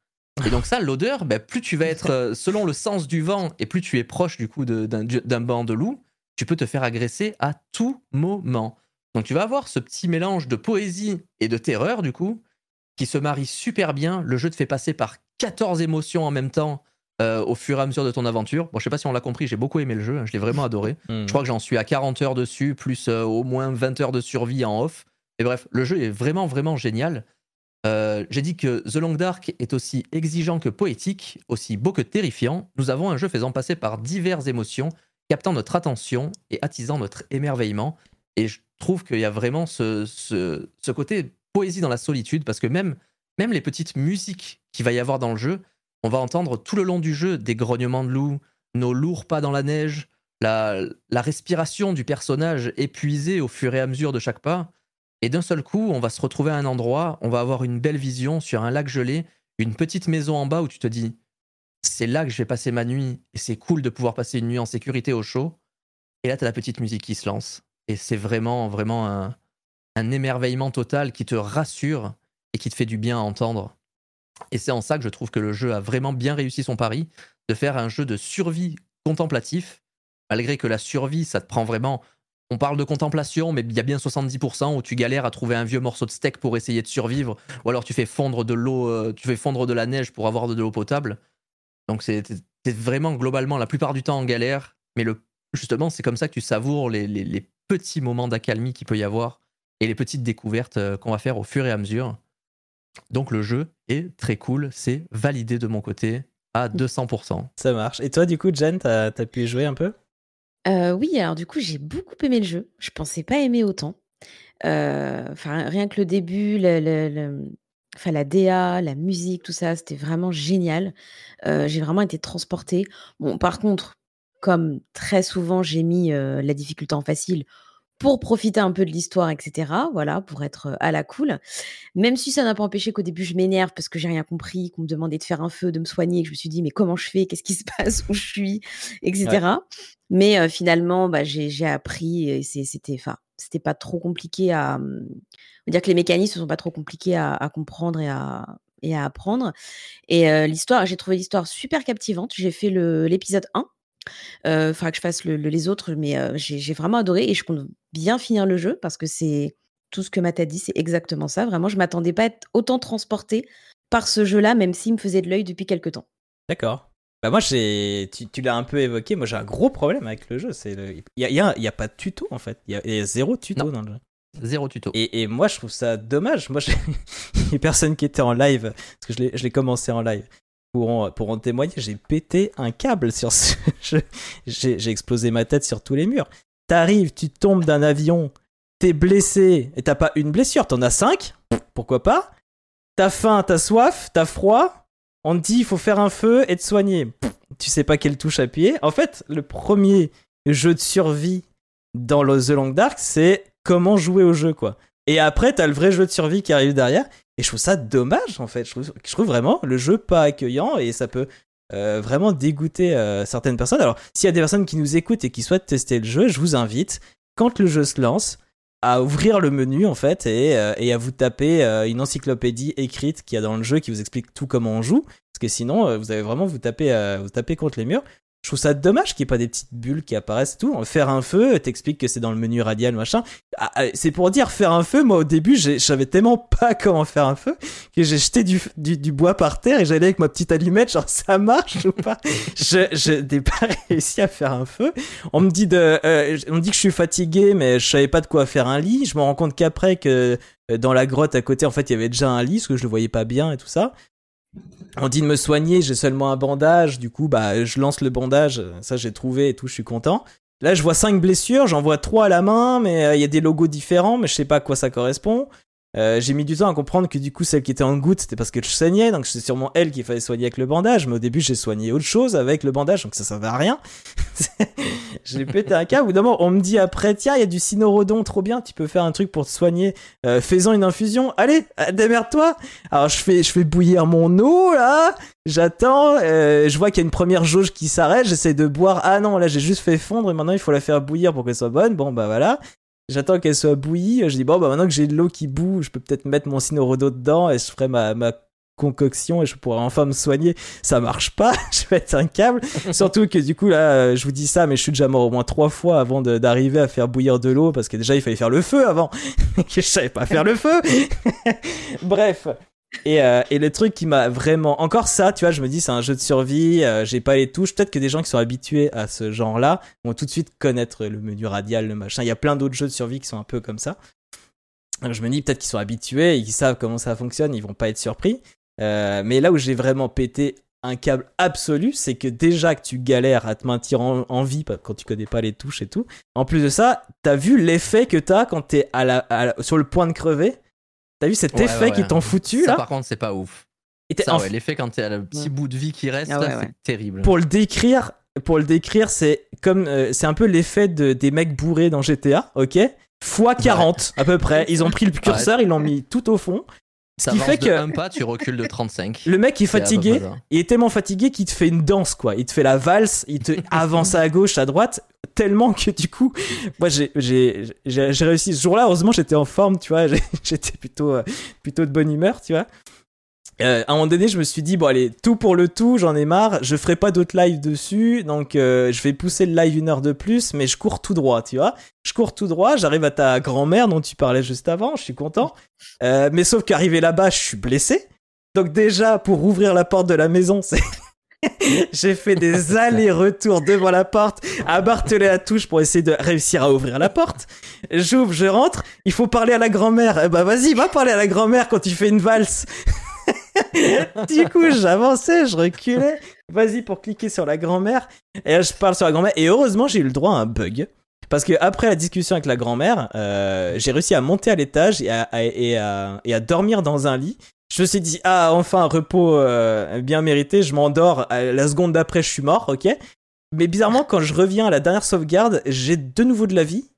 Et donc ça, l'odeur, ben, plus tu vas être euh, selon le sens du vent et plus tu es proche du coup d'un banc de loup, tu peux te faire agresser à tout moment. Donc tu vas avoir ce petit mélange de poésie et de terreur du coup qui se marie super bien. Le jeu te fait passer par 14 émotions en même temps euh, au fur et à mesure de ton aventure. Bon, je sais pas si on l'a compris, j'ai beaucoup aimé le jeu, hein, je l'ai vraiment adoré. Hmm. Je crois que j'en suis à 40 heures dessus, plus euh, au moins 20 heures de survie en off. Et bref, le jeu est vraiment, vraiment génial. Euh, J'ai dit que The Long Dark est aussi exigeant que poétique, aussi beau que terrifiant. Nous avons un jeu faisant passer par diverses émotions, captant notre attention et attisant notre émerveillement. Et je trouve qu'il y a vraiment ce, ce, ce côté poésie dans la solitude, parce que même, même les petites musiques qu'il va y avoir dans le jeu, on va entendre tout le long du jeu des grognements de loups, nos lourds pas dans la neige, la, respiration du personnage épuisé au fur et à mesure de chaque pas. Et d'un seul coup, on va se retrouver à un endroit, on va avoir une belle vision sur un lac gelé, une petite maison en bas où tu te dis, c'est là que je vais passer ma nuit, et c'est cool de pouvoir passer une nuit en sécurité au chaud. Et là, tu as la petite musique qui se lance. Et c'est vraiment, vraiment un, un émerveillement total qui te rassure et qui te fait du bien à entendre. Et c'est en ça que je trouve que le jeu a vraiment bien réussi son pari de faire un jeu de survie contemplatif, malgré que la survie, ça te prend vraiment. On parle de contemplation, mais il y a bien 70% où tu galères à trouver un vieux morceau de steak pour essayer de survivre, ou alors tu fais fondre de l'eau, euh, tu fais fondre de la neige pour avoir de l'eau potable. Donc c'est vraiment globalement la plupart du temps en galère, mais justement c'est comme ça que tu savoures les, les- les petits moments d'accalmie qu'il peut y avoir et les petites découvertes euh, qu'on va faire au fur et à mesure. Donc le jeu est très cool, c'est validé de mon côté à 200%. Ça marche. Et toi, du coup, Jen, t'as as pu y jouer un peu? Euh, oui, alors du coup, j'ai beaucoup aimé le jeu. Je pensais pas aimer autant. Euh, Enfin, rien que le début, le, le- le- enfin, la DA, la musique, tout ça, c'était vraiment génial. Euh, j'ai vraiment été transportée. Bon, par contre, comme très souvent, j'ai mis euh, la difficulté en facile pour profiter un peu de l'histoire, etc. Voilà, pour être à la cool. Même si ça n'a pas empêché qu'au début, je m'énerve parce que j'ai rien compris, qu'on me demandait de faire un feu, de me soigner, et que je me suis dit, mais comment je fais? Qu'est-ce qui se (laughs) passe? Où je suis? Etc. Mais euh, finalement, bah, j'ai appris et c'est- c'était, enfin, c'était pas trop compliqué à. hum, on va dire que les mécanismes ne sont pas trop compliqués à, à comprendre et à, et à apprendre. Et euh, l'histoire, j'ai trouvé l'histoire super captivante. J'ai fait le- l'épisode 1. Il faudra que je fasse le- le- les autres, mais euh, j'ai j'ai vraiment adoré et je compte bien finir le jeu parce que c'est tout ce que Matt a dit, c'est exactement ça. Vraiment, je m'attendais pas à être autant transportée par ce jeu-là, même s'il me faisait de l'œil depuis quelques temps. D'accord. Bah moi, j'ai, tu, tu l'as un peu évoqué. Moi, j'ai un gros problème avec le jeu. C'est il y a, y a- il y a pas de tuto en fait. Il y a, il y a zéro tuto Non. dans le jeu. Zéro tuto. Et, et moi, je trouve ça dommage. Moi, j'ai (laughs) les personnes qui étaient en live, parce que je l'ai, je l'ai commencé en live, pour en, témoigner, j'ai pété un câble sur ce. (laughs) J'ai, explosé ma tête sur tous les murs. T'arrives, tu tombes d'un avion, t'es blessé, et t'as pas une blessure, t'en as cinq. Pourquoi pas? T'as faim, t'as soif, t'as froid. On te dit, il faut faire un feu et te soigner. Tu sais pas quelle touche appuyer. En fait, le premier jeu de survie dans The Long Dark, c'est comment jouer au jeu, quoi. Et après, t'as le vrai jeu de survie qui arrive derrière. Et je trouve ça dommage, en fait. Je trouve, vraiment le jeu pas accueillant et ça peut euh, vraiment dégoûter euh, certaines personnes. Alors, s'il y a des personnes qui nous écoutent et qui souhaitent tester le jeu, je vous invite, quand le jeu se lance, à ouvrir le menu en fait et, euh, à vous taper une encyclopédie écrite qu'il y a dans le jeu qui vous explique tout comment on joue. Parce que sinon, vous allez vraiment vous taper, vous taper contre les murs. Je trouve ça dommage qu'il n'y ait pas des petites bulles qui apparaissent et tout. Faire un feu, t'expliques que c'est dans le menu radial, machin. Ah, ah, c'est pour dire faire un feu. Moi, au début, je savais tellement pas comment faire un feu que j'ai jeté du, du, du bois par terre et j'allais avec ma petite allumette, genre ça marche ou pas? (laughs) Je, je n'ai pas réussi à faire un feu. On me dit de, euh, on me dit que je suis fatigué, mais je savais pas de quoi faire un lit. Je me rends compte qu'après que euh, dans la grotte à côté, en fait, il y avait déjà un lit, parce que je le voyais pas bien et tout ça. On dit de me soigner, j'ai seulement un bandage, du coup, bah, je lance le bandage, ça j'ai trouvé et tout, je suis content. Là, je vois cinq blessures, j'en vois trois à la main, mais euh, il y a des logos différents, mais je sais pas à quoi ça correspond. Euh, j'ai mis du temps à comprendre que du coup, celle qui était en goutte, c'était parce que je saignais, donc c'est sûrement elle qu'il fallait soigner avec le bandage, mais au début, j'ai soigné autre chose avec le bandage, donc ça servait à rien. (laughs) j'ai pété un câble. Moment, on me dit après, tiens, il y a du cynorhodon, trop bien, tu peux faire un truc pour te soigner, euh, une infusion. Allez, euh, démerde-toi. Alors je fais, je fais bouillir mon eau là. J'attends, euh, je vois qu'il y a une première jauge qui s'arrête, j'essaie de boire. Ah non, là j'ai juste fait fondre et maintenant il faut la faire bouillir pour qu'elle soit bonne. Bon bah voilà. J'attends qu'elle soit bouillie. Je dis bon bah maintenant que j'ai de l'eau qui bout, je peux peut-être mettre mon Cinorodo dedans et je ferai ma, ma concoction et je pourrais enfin me soigner. Ça marche pas, (laughs) je vais être un câble. (laughs) Surtout que du coup là, euh, je vous dis ça, mais je suis déjà mort au moins trois fois avant d'arriver à faire bouillir de l'eau parce que déjà il fallait faire le feu avant. (laughs) que je savais pas faire le feu. Bref. Et, euh, et le truc qui m'a vraiment encore ça, tu vois, je me dis c'est un jeu de survie, euh, j'ai pas les touches. Peut-être que des gens qui sont habitués à ce genre-là vont tout de suite connaître le menu radial, le machin. Il y a plein d'autres jeux de survie qui sont un peu comme ça. Je me dis peut-être qu'ils sont habitués et savent comment ça fonctionne, ils vont pas être surpris. Euh, mais là où j'ai vraiment pété un câble absolu, c'est que déjà que tu galères à te maintenir en, vie quand tu connais pas les touches et tout. En plus de ça, t'as vu l'effet que t'as quand t'es sur le point de crever? T'as vu cet Ouais, effet ouais, qui ouais. t'ont foutu Ça, là par contre, c'est pas ouf. Ça, ouais, l'effet quand t'es à le petit bout de vie qui reste, Ah c'est ouais. terrible. pour le décrire, pour le décrire, c'est comme euh, c'est un peu l'effet de, des mecs bourrés dans GTA, ok? Fois 40 à peu près. Ils ont pris le curseur, ils l'ont mis tout au fond. Ce qui fait de que un pas, tu recules de 35. (laughs) le mec est fatigué, ça. il est tellement fatigué qu'il te fait une danse quoi. Il te fait la valse, il te (laughs) avance à gauche, à droite, tellement que du coup, moi j'ai réussi ce jour-là. Heureusement j'étais en forme, tu vois. (laughs) J'étais plutôt euh, plutôt de bonne humeur, tu vois. Euh, à un moment donné, je me suis dit bon allez, tout pour le tout, j'en ai marre. Je ferai pas d'autres lives dessus, donc euh, je vais pousser le live une heure de plus, mais je cours tout droit, tu vois. Je cours tout droit, j'arrive à ta grand-mère dont tu parlais juste avant, je suis content. Euh, mais sauf qu'arrivé là-bas, je suis blessé. Donc déjà, pour ouvrir la porte de la maison, (laughs) c'est... (laughs) J'ai fait des (laughs) allers-retours devant la porte, à marteler la touche pour essayer de réussir à ouvrir la porte. J'ouvre, je rentre, il faut parler à la grand-mère. Eh bah vas-y, va parler à la grand-mère quand tu fais une valse. (laughs) du coup, j'avançais, je reculais. Vas-y pour cliquer sur la grand-mère. Et là, je parle sur la grand-mère. Et heureusement, j'ai eu le droit à un bug. Parce que après la discussion avec la grand-mère, euh, j'ai réussi à monter à l'étage et à, dormir dans un lit. Je me suis dit, ah, enfin, un repos euh, bien mérité, je m'endors. La seconde d'après, je suis mort, ok Mais bizarrement, quand je reviens à la dernière sauvegarde, j'ai de nouveau de la vie.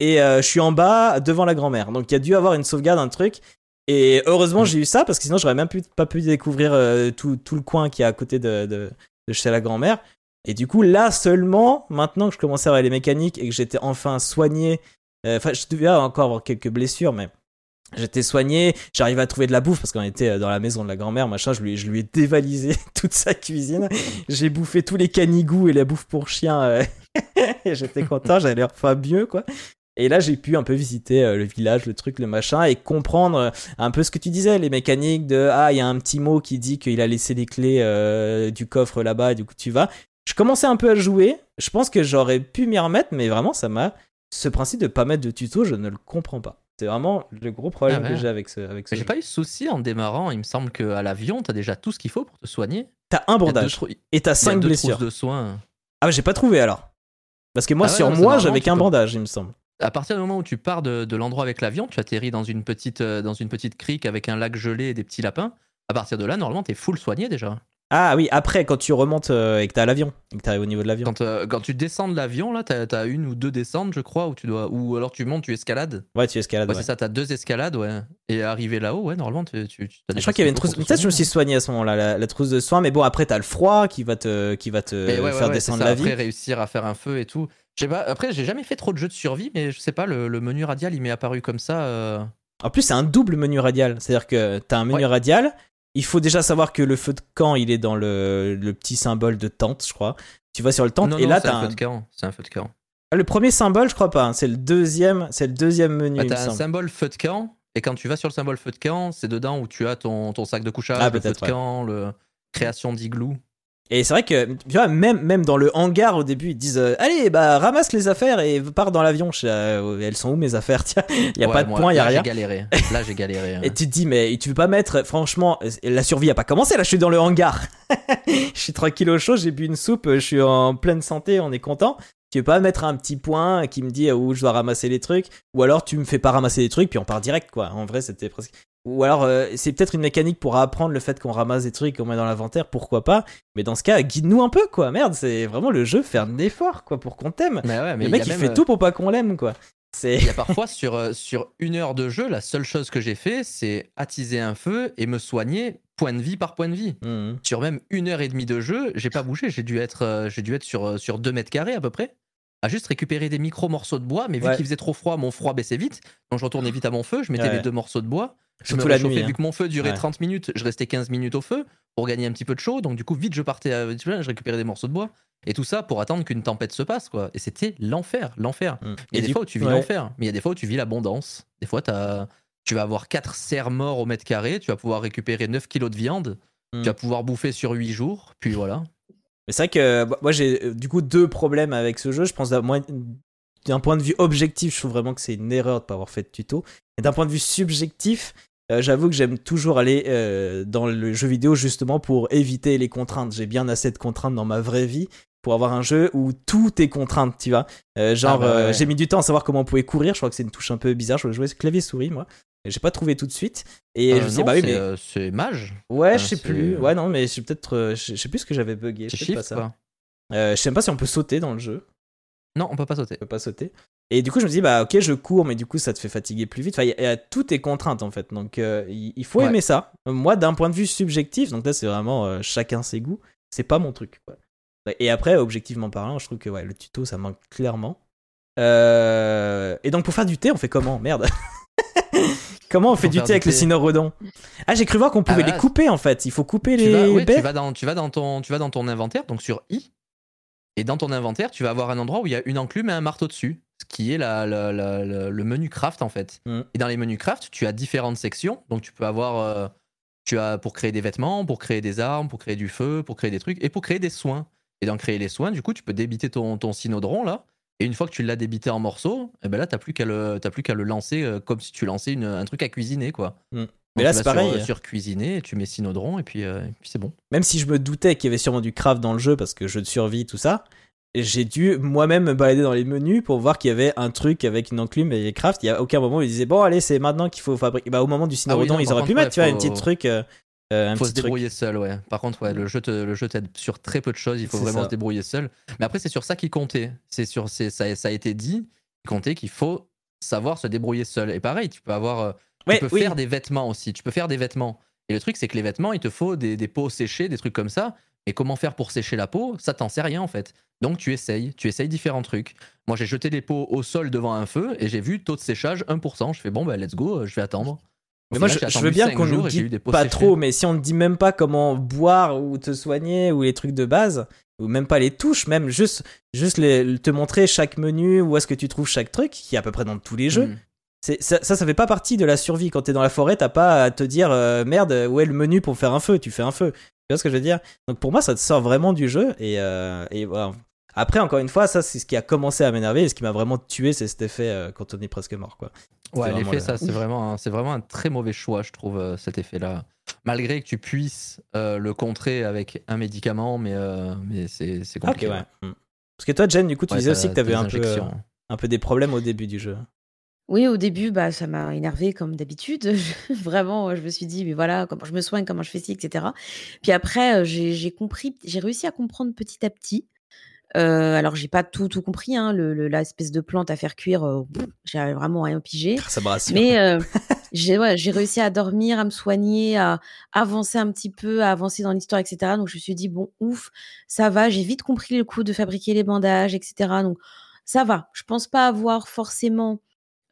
Et euh, je suis en bas, devant la grand-mère. Donc il y a dû avoir une sauvegarde, un truc. Et heureusement, j'ai eu ça, parce que sinon, j'aurais même pu- pas pu découvrir euh, tout, tout le coin qui est à côté de, de, de chez la grand-mère. Et du coup, là seulement, maintenant que je commençais à avoir les mécaniques et que j'étais enfin soigné, euh, enfin, je devais encore avoir quelques blessures, mais j'étais soigné, j'arrivais à trouver de la bouffe parce qu'on était euh, dans la maison de la grand-mère, machin, je lui, je lui ai dévalisé (laughs) toute sa cuisine. J'ai bouffé tous les canigous et la bouffe pour chien. euh, (laughs) et j'étais content, j'avais l'air enfin mieux, quoi. Et là, j'ai pu un peu visiter euh, le village, le truc, le machin, et comprendre euh, un peu ce que tu disais, les mécaniques de ah, il y a un petit mot qui dit qu'il a laissé les clés euh, du coffre là-bas, et du coup tu vas. Je commençais un peu à jouer. Je pense que j'aurais pu m'y remettre, mais vraiment, ça m'a. Ce principe de pas mettre de tuto, je ne le comprends pas. C'est vraiment le gros problème Ah ouais. que j'ai avec ce, avec ce j'ai pas eu de souci en démarrant. Il me semble qu'à l'avion, t'as déjà tout ce qu'il faut pour te soigner. T'as un deux bandage il et t'as y a 5 deux blessures. de soins. Ah, j'ai pas trouvé alors. Parce que moi, Ah ouais, sur moi, j'avais qu'un bandage, il me semble. À partir du moment où tu pars de, de l'endroit avec l'avion, tu atterris dans une petite euh, dans une petite crique avec un lac gelé et des petits lapins. À partir de là, normalement, t'es full soigné déjà. Ah oui, après, quand tu remontes euh, et que t'as l'avion, et que t'arrives au niveau de l'avion. Quand, euh, quand tu descends de l'avion, là, t'as as une ou deux descentes, je crois, où tu dois, ou alors tu montes, tu escalades. Ouais, tu escalades. Ouais, ouais. c'est ça, t'as deux escalades, ouais. Et arrivé là-haut, ouais, normalement, tu, tu, tu- Je crois qu'il y avait une trousse. Peut-être je me suis soigné à ce moment-là, la, la trousse de soins, mais bon, après, t'as le froid qui va te, qui va te ouais, faire descendre ça, la vie. Après, réussir à faire un feu et tout. Je sais pas, après, j'ai jamais fait trop de jeux de survie, mais je sais pas, le, le menu radial, il m'est apparu comme ça. euh, En plus, c'est un double menu radial. C'est-à-dire que t'as un menu Ouais. radial. Il faut déjà savoir que le feu de camp, il est dans le, le petit symbole de tente, je crois. Tu vas sur le tente Non, et non, là, t'as un feu un... de camp. C'est un feu de camp. Ah, le premier symbole, je crois pas. hein. C'est le deuxième, c'est le deuxième menu. Bah, me t'as un symbole feu de camp, et quand tu vas sur le symbole feu de camp, c'est dedans où tu as ton, ton sac de couchage, Ah, le feu de ouais. camp, le création d'igloo. Et c'est vrai que, tu vois, même, même dans le hangar au début, ils disent euh, Allez, bah, ramasse les affaires et pars dans l'avion. Euh, elles sont où mes affaires? (laughs) Tiens, il y a Ouais, pas de moi, point, il y a là, rien. J'ai galéré. Là, j'ai galéré. (laughs) hein. Et tu te dis, mais tu veux pas mettre, franchement, la survie a pas commencé, là, je suis dans le hangar. (laughs) je suis tranquille au chaud, j'ai bu une soupe, je suis en pleine santé, on est content. Tu veux pas mettre un petit point qui me dit où je dois ramasser les trucs, ou alors tu me fais pas ramasser les trucs, puis on part direct, quoi. En vrai, c'était presque. Ou alors, euh, c'est peut-être une mécanique pour apprendre le fait qu'on ramasse des trucs, qu'on met dans l'inventaire, pourquoi pas. Mais dans ce cas, guide-nous un peu, quoi. Merde, c'est vraiment le jeu, faire un effort, quoi, pour qu'on t'aime. Mais ouais, mais Le il mec, il même, fait euh, tout pour pas qu'on l'aime, quoi. Il y a parfois sur, euh, sur une heure de jeu, la seule chose que j'ai fait, c'est attiser un feu et me soigner point de vie par point de vie. Mhm. Sur même une heure et demie de jeu, j'ai pas bougé. J'ai dû être, euh, j'ai dû être sur, sur 2 mètres carrés à peu près. À juste récupérer des micro morceaux de bois, mais vu Ouais. qu'il faisait trop froid, mon froid baissait vite. Donc je retournais vite à mon feu, je mettais Ouais. les deux morceaux de bois. Je Surtout me la nuit, hein. vu que mon feu durait Ouais. 30 minutes, je restais 15 minutes au feu pour gagner un petit peu de chaud. Donc du coup, vite je partais, à- je récupérais des morceaux de bois. Et tout ça pour attendre qu'une tempête se passe, quoi. Et c'était l'enfer, l'enfer. Mhm. Il y a des fois où tu vis ouais. l'enfer, mais il y a des fois où tu vis l'abondance. Des fois, tu vas avoir 4 cerfs morts au mètre carré, tu vas pouvoir récupérer 9 kilos de viande, Mm. tu vas pouvoir bouffer sur 8 jours, puis voilà. Mais c'est vrai que moi j'ai euh, du coup deux problèmes avec ce jeu. Je pense moi, d'un point de vue objectif, je trouve vraiment que c'est une erreur de pas avoir fait de tuto. Et d'un point de vue subjectif, euh, j'avoue que j'aime toujours aller euh, dans le jeu vidéo justement pour éviter les contraintes. J'ai bien assez de contraintes dans ma vraie vie pour avoir un jeu où tout est contrainte, tu vois. Euh, genre, Ah bah ouais. j'ai mis du temps à savoir comment on pouvait courir. Je crois que c'est une touche un peu bizarre. Je jouais clavier souris moi. Et J'ai pas trouvé tout de suite. Et Euh, je me disais, non, bah oui, mais c'est mage. ouais, enfin, je sais plus. Ouais, non, mais c'est peut-être, je je sais plus ce que j'avais bugué. C'est peut-être pas ça. je sais même pas si on peut sauter dans le jeu. Non, on peut pas sauter. On peut pas sauter. Et du coup, je me dis, bah ok, je cours, mais du coup, ça te fait fatiguer plus vite. Enfin, y a- y a- tout est contrainte en fait. Donc, euh, il faut Ouais. aimer ça. Moi, d'un point de vue subjectif, donc là, c'est vraiment euh, chacun ses goûts. C'est pas mon truc. quoi. Et après, objectivement parlant, je trouve que ouais, le tuto, ça manque clairement. Euh, Et donc, pour faire du thé, on fait comment? Merde. (laughs) comment on fait du thé avec le thé. cynorhodon Ah, j'ai cru voir qu'on pouvait voilà. les couper en fait. Il faut couper Tu les vas, ouais, baies. tu, vas dans, tu, vas dans ton, tu vas dans ton inventaire, donc sur I, et dans ton inventaire, tu vas avoir un endroit où il y a une enclume et un marteau dessus, ce qui est la, la- la- la- le menu craft en fait. Mm. Et dans les menus craft, tu as différentes sections, donc tu peux avoir. euh, tu as pour créer des vêtements, pour créer des armes, pour créer du feu, pour créer des trucs, et pour créer des soins. Et dans créer les soins, du coup, tu peux débiter ton, ton cynodron là. Et une fois que tu l'as débité en morceaux, et ben là, t'as plus qu'à le, t'as plus qu'à le lancer euh, comme si tu lançais une- un truc à cuisiner, quoi. Mm. Mais là, c'est vas sur, pareil. euh, Sur, cuisiner, tu mets cynodron, et puis, euh, et puis c'est bon. même si je me doutais qu'il y avait sûrement du craft dans le jeu parce que jeu de survie, tout ça, j'ai dû moi-même me balader dans les menus pour voir qu'il y avait un truc avec une enclume et craft. Il y a aucun moment où ils disaient bon allez c'est maintenant qu'il faut fabriquer. Bah au moment du cynorhodon Ah non, ils auraient pu mettre tu vois un petit truc, euh, euh, un faut petit se truc. débrouiller seul, ouais. Par contre, ouais, le jeu te- le jeu t'aide sur très peu de choses. Il faut vraiment ça. se débrouiller seul. Mais après, c'est sur ça qu'il comptait. C'est sur, c'est, ça, ça a été dit. Il comptait qu'il faut savoir se débrouiller seul. Et pareil, tu peux avoir, Ouais, tu peux oui. faire des vêtements aussi. Tu peux faire des vêtements. Et le truc, c'est que les vêtements, il te faut des, des peaux séchées, des trucs comme ça. Et comment faire pour sécher la peau? Ça, t'en sais rien en fait. Donc tu essayes, tu essayes différents trucs. Moi, j'ai jeté des peaux au sol devant un feu et j'ai vu taux de séchage 1%. Je fais bon, bah let's go, euh, je vais attendre. Mais moi, je, je veux bien qu'on nous dise pas séchées. trop, mais si on ne dit même pas comment boire ou te soigner ou les trucs de base, ou même pas les touches, même juste, juste les- te montrer chaque menu, où est-ce que tu trouves chaque truc, qui est à peu près dans tous les jeux. Mm. Ça, ça, ça fait pas partie de la survie. Quand t'es dans la forêt, t'as pas à te dire euh, merde, où est le menu pour faire un feu? Tu fais un feu. Tu vois ce que je veux dire? Donc pour moi, ça te sort vraiment du jeu. Et, euh, et voilà. Après, encore une fois, ça, c'est ce qui a commencé à m'énerver. Et ce qui m'a vraiment tué, c'est cet effet euh, quand on est presque mort. Quoi. Ouais, l'effet, le- ça, c'est vraiment, c'est vraiment un très mauvais choix, je trouve, cet effet-là. Malgré que tu puisses le contrer avec un médicament, mais, mais c'est, Ah, compliqué. ouais. Mm. Parce que toi, Jen, du coup, tu Ouais, disais aussi que t'avais un peu, un peu des problèmes au début du jeu. Oui, au début, bah, ça m'a énervé comme d'habitude. (laughs) Vraiment, je me suis dit: «Mais voilà, comment je me soigne, comment je fais ci?» et cetera. Puis après, j'ai j'ai compris j'ai réussi à comprendre petit à petit. Heu, alors j'ai pas tout, tout compris, hein, le de plante à faire cuire, j'ai vraiment rien pigé. Ça me rassure. Mais j'ai ouais, j'ai réussi à dormir, à me soigner, à avancer un petit peu, à avancer dans l'histoire et cetera. Donc je me suis dit: «Bon, ouf, ça va». J'ai vite compris le coup de fabriquer les bandages et cetera. Donc ça va. Je pense pas avoir forcément,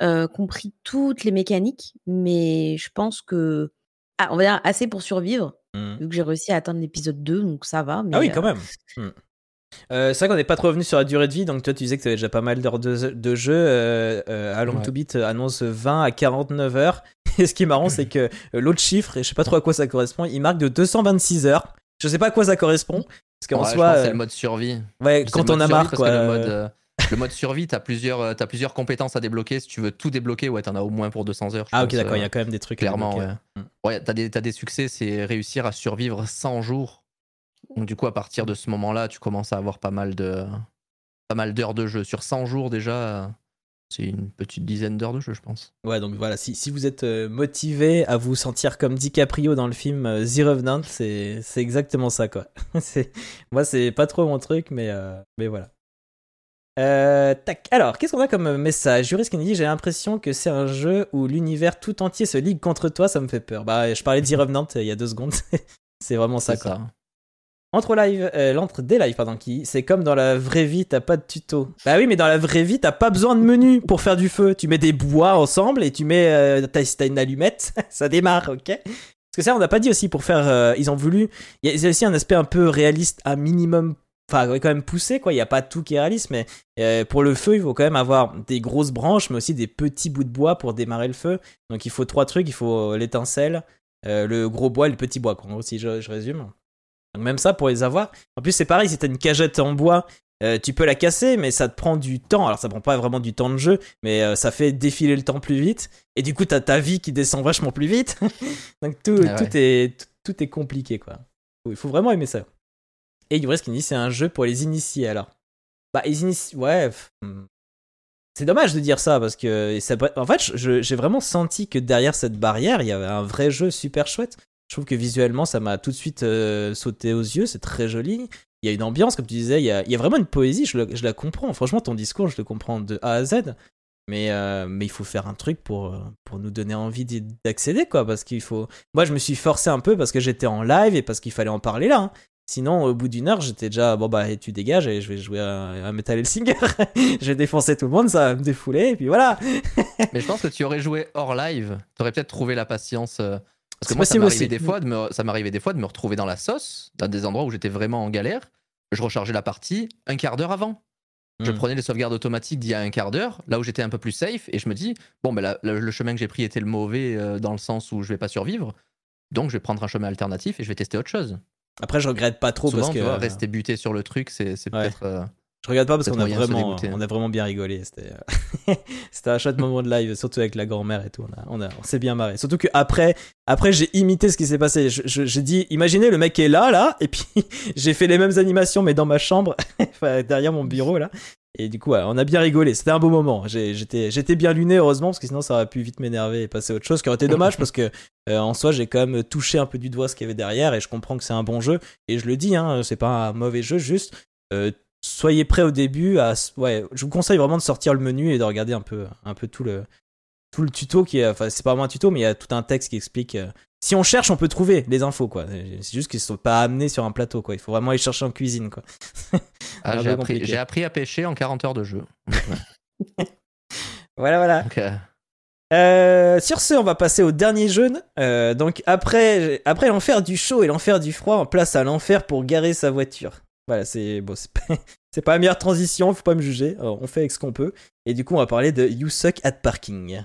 heu, compris toutes les mécaniques, mais je pense que ah, on va dire assez pour survivre, Mmh. vu que j'ai réussi à atteindre l'épisode 2, donc ça va, mais Ah oui, quand même. Hmm. Euh, c'est vrai qu'on n'est pas trop revenu sur la durée de vie, donc toi tu disais que tu avais déjà pas mal d'heures de, de jeu. Euh, euh, Along Ouais. to Beat annonce 20 à 49 heures. (laughs) Et ce qui est marrant, c'est que euh, l'autre chiffre, et je sais pas trop à quoi ça correspond, il marque de 226 heures. Je sais pas à quoi ça correspond. Parce qu'en Ouais, soi, c'est euh, le mode survie. ouais, quand on a marre, parce quoi. que le mode, euh, le mode survie, t'as plusieurs, euh, t'as plusieurs compétences à débloquer. Si tu veux tout débloquer, ouais, t'en as au moins pour 200 heures. Ah, ok, d'accord, euh, il y a quand même des trucs. Clairement, ouais. Mm. Ouais, t'as des, t'as des succès, c'est réussir à survivre 100 jours. Donc du coup, à partir de ce moment-là, tu commences à avoir pas mal de, pas mal d'heures de jeu. Sur 100 jours déjà, c'est une petite dizaine d'heures de jeu, je pense. Ouais, donc voilà, si, si vous êtes euh, motivé à vous sentir comme DiCaprio dans le film euh, The Revenant, c'est exactement ça, quoi. (laughs) Moi, c'est pas trop mon truc, mais, euh, mais voilà. Euh, tac. Alors, qu'est-ce qu'on a comme message? Juris qui nous dit J'ai l'impression que c'est un jeu où l'univers tout entier se ligue contre toi, ça me fait peur. Bah, je parlais de The Revenant euh, il y a deux secondes. (laughs) c'est vraiment ça, quoi. ça. Entre live, euh, l'entre des lives, pardon, qui c'est comme dans la vraie vie, t'as pas de tuto. Bah oui, mais dans la vraie vie, t'as pas besoin de menu pour faire du feu. Tu mets des bois ensemble et tu mets, euh, t'as une allumette, (laughs) ça démarre, ok? Parce que ça, on n'a pas dit aussi pour faire. euh, ils ont voulu. Il y a- il y a aussi un aspect un peu réaliste, à minimum. Enfin, quand même poussé, quoi. Il y a pas tout qui est réaliste, mais euh, pour le feu, il faut quand même avoir des grosses branches, mais aussi des petits bouts de bois pour démarrer le feu. Donc il faut trois trucs. Il faut euh, l'étincelle, euh, le gros bois et le petit bois. quoi. Si je, je résume. Donc même ça pour les avoir. En plus, c'est pareil, si t'as une cagette en bois, euh, tu peux la casser, mais ça te prend du temps. Alors, ça prend pas vraiment du temps de jeu, mais euh, ça fait défiler le temps plus vite. Et du coup, t'as ta vie qui descend vachement plus vite. (laughs) Donc, tout, Ah tout, est, tout, tout est compliqué, quoi. Il faut vraiment aimer ça. Et Yuris qui dit c'est un jeu pour les initiés, alors. Bah, les initiés, ouais. hmm. C'est dommage de dire ça parce que en fait, j'ai vraiment senti que derrière cette barrière, il y avait un vrai jeu super chouette. Je trouve que visuellement, ça m'a tout de suite euh, sauté aux yeux. C'est très joli. Il y a une ambiance, comme tu disais. Il y a, vraiment une poésie. Je, la comprends. Franchement, ton discours, je le comprends de A à Z. Mais, euh, il faut faire un truc pour, euh, nous donner envie d'accéder, quoi. Parce qu'il faut. Moi, je me suis forcé un peu parce que j'étais en live et parce qu'il fallait en parler là. hein. Sinon, au bout d'une heure, j'étais déjà bon bah tu dégages et je vais jouer à, à Metal Hellsinger. (laughs) je vais défoncer tout le monde, ça va me défouler et puis voilà. Mais je pense que tu aurais joué hors live, tu aurais peut-être trouvé la patience. euh, Parce que moi, ça m'arrivait aussi. des fois de me, ça m'arrivait des fois de me retrouver dans la sauce, dans des endroits où j'étais vraiment en galère. Je rechargeais la partie un quart d'heure avant. Je Mm. prenais les sauvegardes automatiques d'il y a un quart d'heure, là où j'étais un peu plus safe, et je me dis bon, ben le, le chemin que j'ai pris était le mauvais euh, dans le sens où je vais pas survivre, donc je vais prendre un chemin alternatif et je vais tester autre chose. Après, je regrette pas trop Souvent, parce que tu vois, rester buté sur le truc, c'est c'est Ouais. peut-être. euh, je regrette pas parce qu'on a vraiment, on a vraiment bien rigolé. C'était, euh, (laughs) c'était un chouette moment de live, surtout avec la grand-mère et tout. On a, on a, on s'est bien marré. Surtout que après, après j'ai imité ce qui s'est passé. J'ai dit, imaginez le mec est là, là, et puis (laughs) j'ai fait les mêmes animations mais dans ma chambre, (laughs) derrière mon bureau là. Et du coup, ouais, on a bien rigolé. C'était un beau moment. J'étais, j'étais bien luné heureusement parce que sinon ça aurait pu vite m'énerver et passer à autre chose, ce qui aurait été dommage (laughs) parce que euh, en soi j'ai quand même touché un peu du doigt ce qu'il y avait derrière et je comprends que c'est un bon jeu et je le dis, hein, c'est pas un mauvais jeu, juste euh, soyez prêts au début. À, ouais, je vous conseille vraiment de sortir le menu et de regarder un peu, un peu tout le, tout le tuto qui est, enfin c'est pas vraiment un tuto, mais il y a tout un texte qui explique. Si on cherche, on peut trouver les infos quoi. C'est juste qu'ils sont pas amenés sur un plateau quoi. Il faut vraiment aller chercher en cuisine quoi. ah, j'ai, appris, à pêcher en 40 heures de jeu. (laughs) Voilà voilà. Euh, sur ce, on va passer au dernier jeu. Euh, donc après, après l'enfer du chaud et l'enfer du froid, en place à l'enfer pour garer sa voiture. Voilà, c'est bon, (laughs) c'est pas, la meilleure transition, faut pas me juger. Alors, on fait avec ce qu'on peut. Et du coup, on va parler de You Suck at Parking.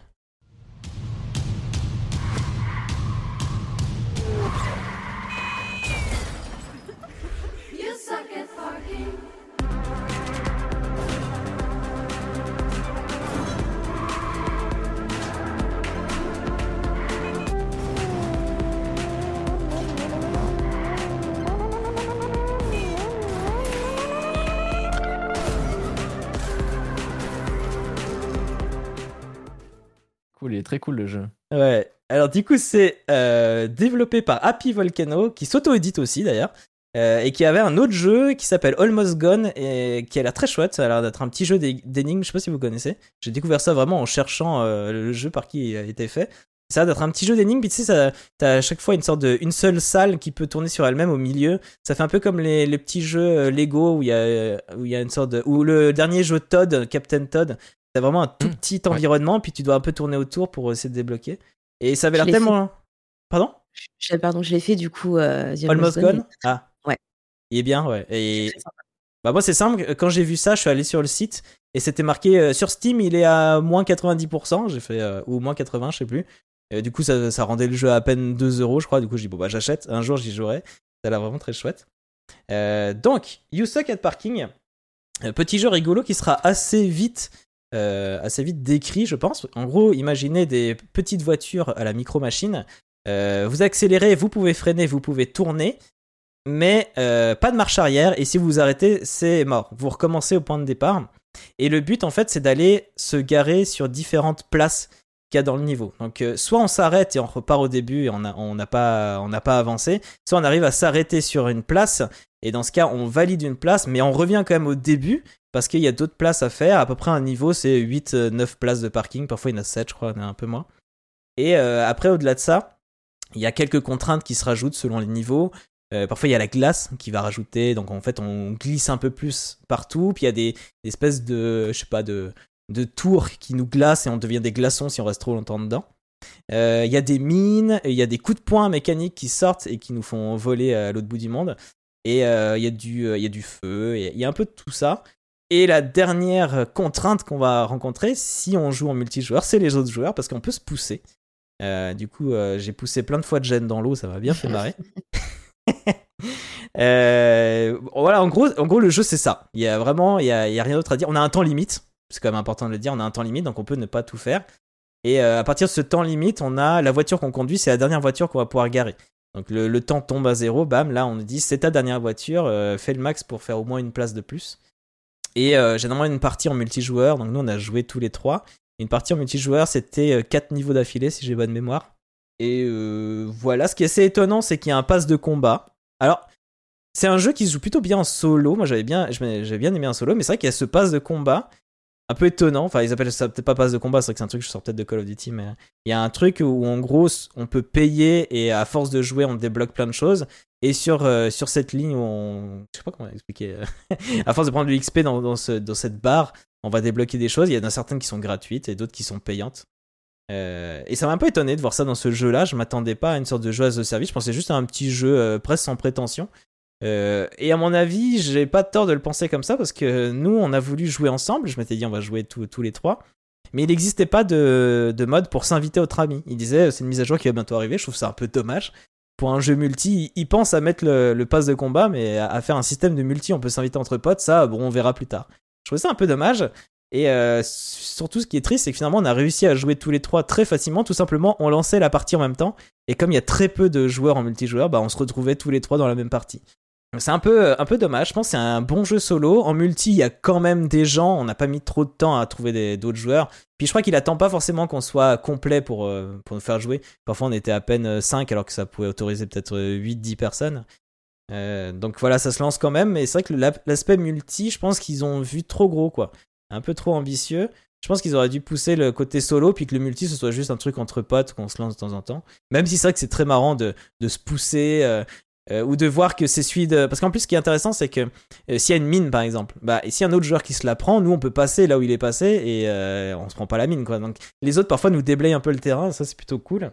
Cool, il est très cool le jeu. Ouais. Alors du coup, c'est euh, développé par Happy Volcano, qui s'auto-édite aussi d'ailleurs, euh, et qui avait un autre jeu qui s'appelle Almost Gone, et qui a l'air très chouette. Ça a l'air d'être un petit jeu d'é- d'énigmes. Je sais pas si vous connaissez. J'ai découvert ça vraiment en cherchant euh, le jeu par qui il a été fait. Ça a l'air d'être un petit jeu d'énigmes. Puis tu sais, t'as à chaque fois une sorte de une seule salle qui peut tourner sur elle-même au milieu. Ça fait un peu comme les, petits jeux Lego où il y où il y a une sorte de ou le dernier jeu Todd, Captain Todd. T'as vraiment un tout Mm, petit environnement, puis tu dois un peu tourner autour pour essayer de débloquer. Et ça avait l'air l'ai tellement. Pardon? Je- Pardon, je l'ai fait du coup. euh, The Almost Gone Ah. Ouais. Il est bien, ouais. Et bah moi c'est simple, quand j'ai vu ça, je suis allé sur le site et c'était marqué euh, sur Steam, il est à moins 90%, j'ai fait euh, ou moins 80, je sais plus. Et du coup ça, ça rendait le jeu à peine 2 euros, je crois. Du coup, j'ai dit bon bah j'achète, un jour j'y jouerai. Ça a l'air vraiment très chouette. Euh, donc, You Suck at Parking, euh, petit jeu rigolo qui sera assez vite euh, assez vite décrit, je pense. En gros, imaginez des petites voitures à la micro machine. Euh, vous accélérez, vous pouvez freiner, vous pouvez tourner, mais euh, pas de marche arrière. Et si vous vous arrêtez, c'est mort. Vous recommencez au point de départ. Et le but, en fait, c'est d'aller se garer sur différentes places qu'il y a dans le niveau. Donc, euh, soit on s'arrête et on repart au début et on n'a pas, on pas avancé, soit on arrive à s'arrêter sur une place. Et dans ce cas, on valide une place, mais on revient quand même au début parce qu'il y a d'autres places à faire. À peu près un niveau, c'est 8, 9 places de parking. Parfois, il y en a 7, je crois, il y en a un peu moins. Et euh, après, au-delà de ça, il y a quelques contraintes qui se rajoutent selon les niveaux. Euh, parfois, il y a la glace qui va rajouter. Donc, en fait, on glisse un peu plus partout. Puis, il y a des, des espèces de, je sais pas, de, de tours qui nous glacent et on devient des glaçons si on reste trop longtemps dedans. Euh, Il y a des mines, il y a des coups de poing mécaniques qui sortent et qui nous font voler à l'autre bout du monde. Et euh, il y, a du, euh, il y a du feu, il y a un peu de tout ça. Et la dernière contrainte qu'on va rencontrer si on joue en multijoueur, c'est les autres joueurs parce qu'on peut se pousser. Euh, du coup, j'ai poussé plein de fois de gêne dans l'eau, ça m'a bien fait marrer. (laughs) Voilà, en gros, en gros, le jeu c'est ça. Il y a vraiment, il y a, il y a rien d'autre à dire. On a un temps limite, c'est quand même important de le dire. On a un temps limite, donc on peut ne pas tout faire. Et euh, à partir de ce temps limite, on a la voiture qu'on conduit, c'est la dernière voiture qu'on va pouvoir garer. Donc le, le temps tombe à zéro, bam, là on nous dit c'est ta dernière voiture, euh, fais le max pour faire au moins une place de plus. Et euh, généralement une partie en multijoueur, donc nous on a joué tous les trois. Une partie en multijoueur, c'était euh, quatre niveaux d'affilée si j'ai bonne mémoire. Et euh, voilà, ce qui est assez étonnant, c'est qu'il y a un pass de combat. Alors, c'est un jeu qui se joue plutôt bien en solo. Moi j'avais bien, j'avais bien aimé un solo, mais c'est vrai qu'il y a ce pass de combat un peu étonnant. Enfin, ils appellent ça peut-être pas passe de combat, c'est vrai que c'est un truc je sors peut-être de Call of Duty, mais il y a un truc où en gros on peut payer et à force de jouer on débloque plein de choses. Et sur, euh, sur cette ligne, où on... je sais pas comment expliquer, euh, (laughs) à force de prendre du XP dans, dans, ce, dans cette barre, on va débloquer des choses. Il y en a certaines qui sont gratuites et d'autres qui sont payantes. Euh, et ça m'a un peu étonné de voir ça dans ce jeu-là. Je m'attendais pas à une sorte de jeu a service. Je pensais juste à un petit jeu presque sans prétention. Euh, et à mon avis, j'ai pas tort de le penser comme ça parce que nous, on a voulu jouer ensemble. Je m'étais dit, on va jouer tous les trois. Mais il n'existait pas de, de mode pour s'inviter autre ami. Il disait, c'est une mise à jour qui va bientôt arriver. Je trouve ça un peu dommage. Pour un jeu multi, il pense à mettre le, pass de combat, mais à, à faire un système de multi, on peut s'inviter entre potes. Ça, bon, on verra plus tard. Je trouvais ça un peu dommage. Et euh, surtout, ce qui est triste, c'est que finalement, on a réussi à jouer tous les trois très facilement. Tout simplement, on lançait la partie en même temps. Et comme il y a très peu de joueurs en multijoueur, bah, on se retrouvait tous les trois dans la même partie. C'est un peu, un peu dommage. Je pense que c'est un bon jeu solo. En multi, il y a quand même des gens. On n'a pas mis trop de temps à trouver d'autres joueurs. Puis je crois qu'il attend pas forcément qu'on soit complet pour, euh, pour nous faire jouer. Parfois, on était à peine 5 alors que ça pouvait autoriser peut-être 8-10 personnes. Euh, donc voilà, ça se lance quand même. Mais c'est vrai que la- l'aspect multi, je pense qu'ils ont vu trop gros, quoi. Un peu trop ambitieux. Je pense qu'ils auraient dû pousser le côté solo, puis que le multi, ce soit juste un truc entre potes qu'on se lance de temps en temps. Même si c'est vrai que c'est très marrant de, de se pousser. euh, euh, ou de voir que c'est celui de. Parce qu'en plus, ce qui est intéressant, c'est que euh, s'il y a une mine, par exemple, bah, et s'il y a un autre joueur qui se la prend, nous, on peut passer là où il est passé et euh, on se prend pas la mine, quoi. Donc, les autres, parfois, nous déblayent un peu le terrain, ça, c'est plutôt cool.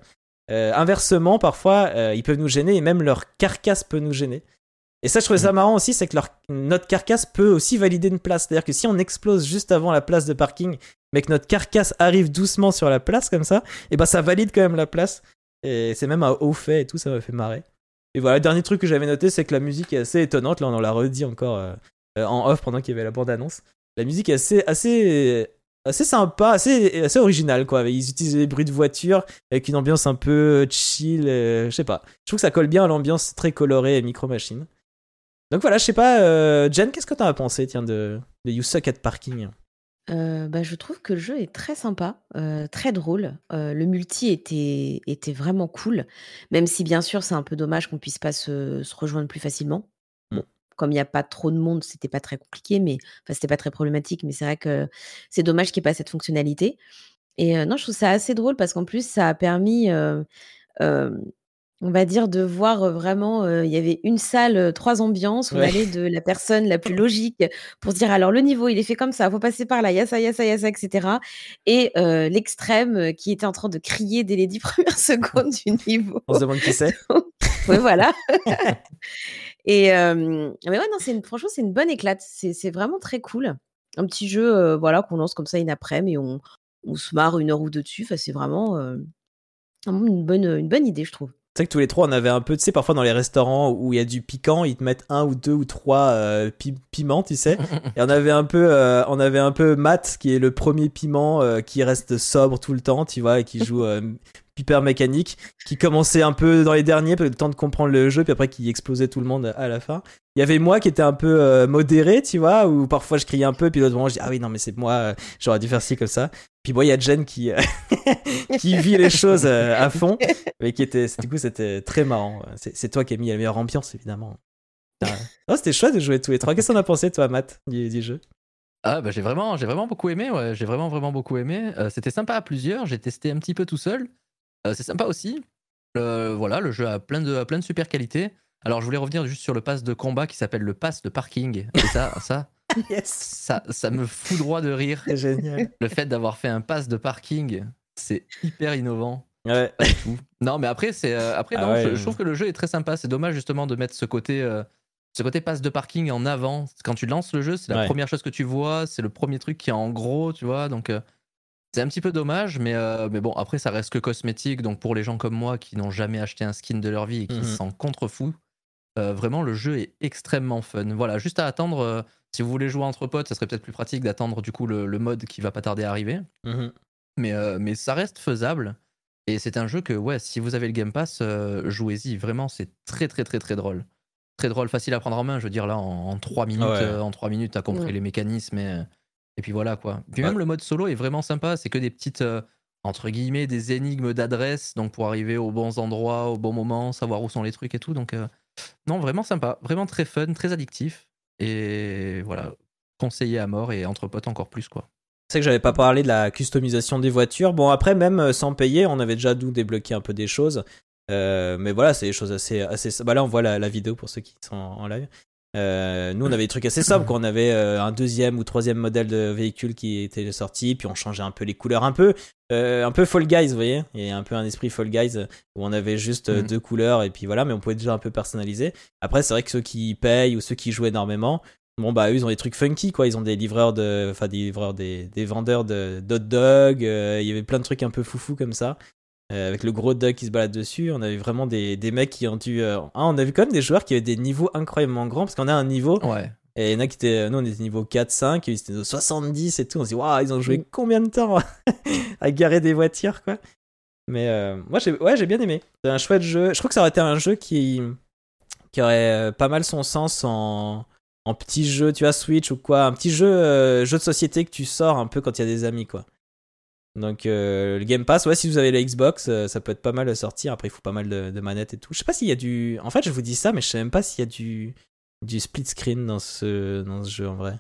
Euh, inversement, parfois, euh, ils peuvent nous gêner et même leur carcasse peut nous gêner. Et ça, je trouvais ça marrant aussi, c'est que leur, notre carcasse peut aussi valider une place. C'est-à-dire que si on explose juste avant la place de parking, mais que notre carcasse arrive doucement sur la place comme ça, et bah ça valide quand même la place. Et c'est même un haut fait et tout, ça m'a fait marrer. Et voilà, dernier truc que j'avais noté, c'est que la musique est assez étonnante. Là, on en l'a redit encore euh, euh, en off pendant qu'il y avait la bande-annonce. La musique est assez, assez, assez sympa, assez, assez originale, quoi. Ils utilisent des bruits de voiture avec une ambiance un peu chill, euh, je sais pas. Je trouve que ça colle bien à l'ambiance très colorée et micro-machine. Donc voilà, je sais pas, euh, Jen, qu'est-ce que t'en as pensé, tiens, de You Suck at Parking? Heu, bah, je trouve que le jeu est très sympa, heu, très drôle. Heu, le multi était était vraiment cool, même si bien sûr, c'est un peu dommage qu'on puisse pas se se rejoindre plus facilement. Mmh. Bon, comme il y a pas trop de monde, c'était pas très compliqué, mais enfin, c'était pas très problématique, mais c'est vrai que c'est dommage qu'il y ait pas cette fonctionnalité et heu, non, je trouve ça assez drôle parce qu'en plus, ça a permis, heu, hem, on va dire de voir, heu, vraiment, heu, il y avait une salle, heu, 3 ambiances. On Ouais. allait de la personne la plus logique pour se dire: «Alors le niveau, il est fait comme ça, faut passer par là, il y a ça, il y a ça, il y a ça» et cetera et l'extrême, qui était en train de crier dès les 10 (laughs) premières secondes du niveau. On se demande qui c'est. (laughs) Ouais, voilà (laughs) et mais ouais, non, c'est une franchement, c'est une bonne éclate. C'est c'est vraiment très cool. Un petit jeu, voilà, qu'on lance comme ça une aprèm et on on se marre 1 heure ou 2 dessus. Enfin, c'est vraiment une bonne, une bonne idée, je trouve. C'est vrai que tous les trois, on avait un peu, tu sais, parfois dans les restaurants où il y a du piquant, ils te mettent un ou deux ou trois euh, pi- piments, tu sais. (laughs) Et on avait un peu, euh, on avait un peu Matt, qui est le premier piment euh, qui reste sobre tout le temps, tu vois, et qui joue (laughs) piper mécanique, qui commençait un peu dans les derniers, le temps de comprendre le jeu, puis après qui explosait tout le monde à la fin. Il y avait moi qui était un peu modéré, tu vois, où parfois je criais un peu, puis l'autre moment je dis ah oui non mais c'est moi, j'aurais dû faire ci comme ça. Puis moi il y a Jen qui euh, (laughs) qui vit les choses euh, à fond, mais qui était, du coup c'était très marrant. C'est toi qui as mis la meilleure ambiance évidemment. Non, c'était chouette de jouer tous les trois. Qu'est-ce qu'on a pensé toi Matt du, jeu? Ah bah j'ai vraiment, j'ai vraiment beaucoup aimé, ouais. j'ai vraiment vraiment beaucoup aimé. Euh, C'était sympa à plusieurs, j'ai testé un petit peu tout seul. C'est sympa aussi. Voilà, le jeu a plein de, plein de super qualités. Alors je voulais revenir juste sur le pass de combat qui s'appelle le pass de parking. Ça, ça, (laughs) Yes, ça, ça me fout droit de rire. c'est génial. Le fait d'avoir fait un pass de parking, c'est hyper innovant. Ouais. Pas du tout. Non, mais après, c'est euh, après Ah non, ouais, je, trouve que le jeu est très sympa. C'est dommage justement de mettre ce côté, euh, ce côté passe de parking en avant. Quand tu lances le jeu, c'est la Ouais. première chose que tu vois, c'est le premier truc qui est en gros, tu vois. Donc euh, c'est un petit peu dommage, mais euh, mais bon, après ça reste que cosmétique. Donc pour les gens comme moi qui n'ont jamais acheté un skin de leur vie et qui Mhm. s'en contrefoutent, euh, vraiment le jeu est extrêmement fun. Voilà, juste à attendre. Si vous voulez jouer entre potes, ça serait peut-être plus pratique d'attendre du coup le, le mode qui va pas tarder à arriver. Mhm. Mais, euh, mais ça reste faisable. Et c'est un jeu que, ouais, si vous avez le Game Pass, euh, jouez-y. Vraiment, c'est très, très, très, très drôle. Très drôle, facile à prendre en main. Je veux dire, là, en, 3 minutes, Ouais. euh, en 3 minutes, t'as compris Ouais. les mécanismes. Et, et puis voilà, quoi. Puis Ouais. même le mode solo est vraiment sympa. C'est que des petites, euh, entre guillemets, des énigmes d'adresse. Donc, pour arriver aux bons endroits, au bon moment, savoir où sont les trucs et tout. Donc, euh, non, vraiment sympa. Vraiment très fun, très addictif. Et voilà, conseillé à mort et entre potes encore plus, quoi. C'est que j'avais pas parlé de la customisation des voitures. Bon, après, même euh, sans payer, on avait déjà d'où débloquer un peu des choses. Euh, mais voilà, c'est des choses assez. assez... Bah là, on voit la, vidéo pour ceux qui sont en live. Euh, nous, on avait des trucs assez sobres. Quand on avait euh, un deuxième ou troisième modèle de véhicule qui était sorti, puis on changeait un peu les couleurs, un peu, euh, un peu Fall Guys, vous voyez. Il y a un peu un esprit Fall Guys où on avait juste Mhm. deux couleurs et puis voilà, mais on pouvait déjà un peu personnaliser. Après, c'est vrai que ceux qui payent ou ceux qui jouent énormément, Bon bah eux ils ont des trucs funky quoi, ils ont des livreurs de, enfin des livreurs des, des vendeurs de d'hot dog, il y avait plein de trucs un peu foufou comme ça, euh, avec le gros dog qui se balade dessus. On avait vraiment des, des mecs qui ont dû, euh, ah, on a vu quand même des joueurs qui avaient des niveaux incroyablement grands parce qu'on a un niveau Ouais. et il y en a qui étaient, nous on était niveau 4, 5, ils étaient 70 et tout. On se dit waouh ils ont joué combien de temps (laughs) à garer des voitures quoi. Mais euh, moi j'ai, ouais j'ai bien aimé. C'est un chouette jeu. Je trouve que ça aurait été un jeu qui qui aurait pas mal son sens en en petit jeu, tu vois, Switch ou quoi, un petit jeu, euh, jeu de société que tu sors un peu quand il y a des amis, quoi. Donc euh, le Game Pass, ouais, si vous avez la Xbox, euh, ça peut être pas mal de sortir. Après, il faut pas mal de, de manettes et tout. Je sais pas s'il y a du. En fait, je vous dis ça, mais je sais même pas s'il y a du du split screen dans ce dans ce jeu en vrai.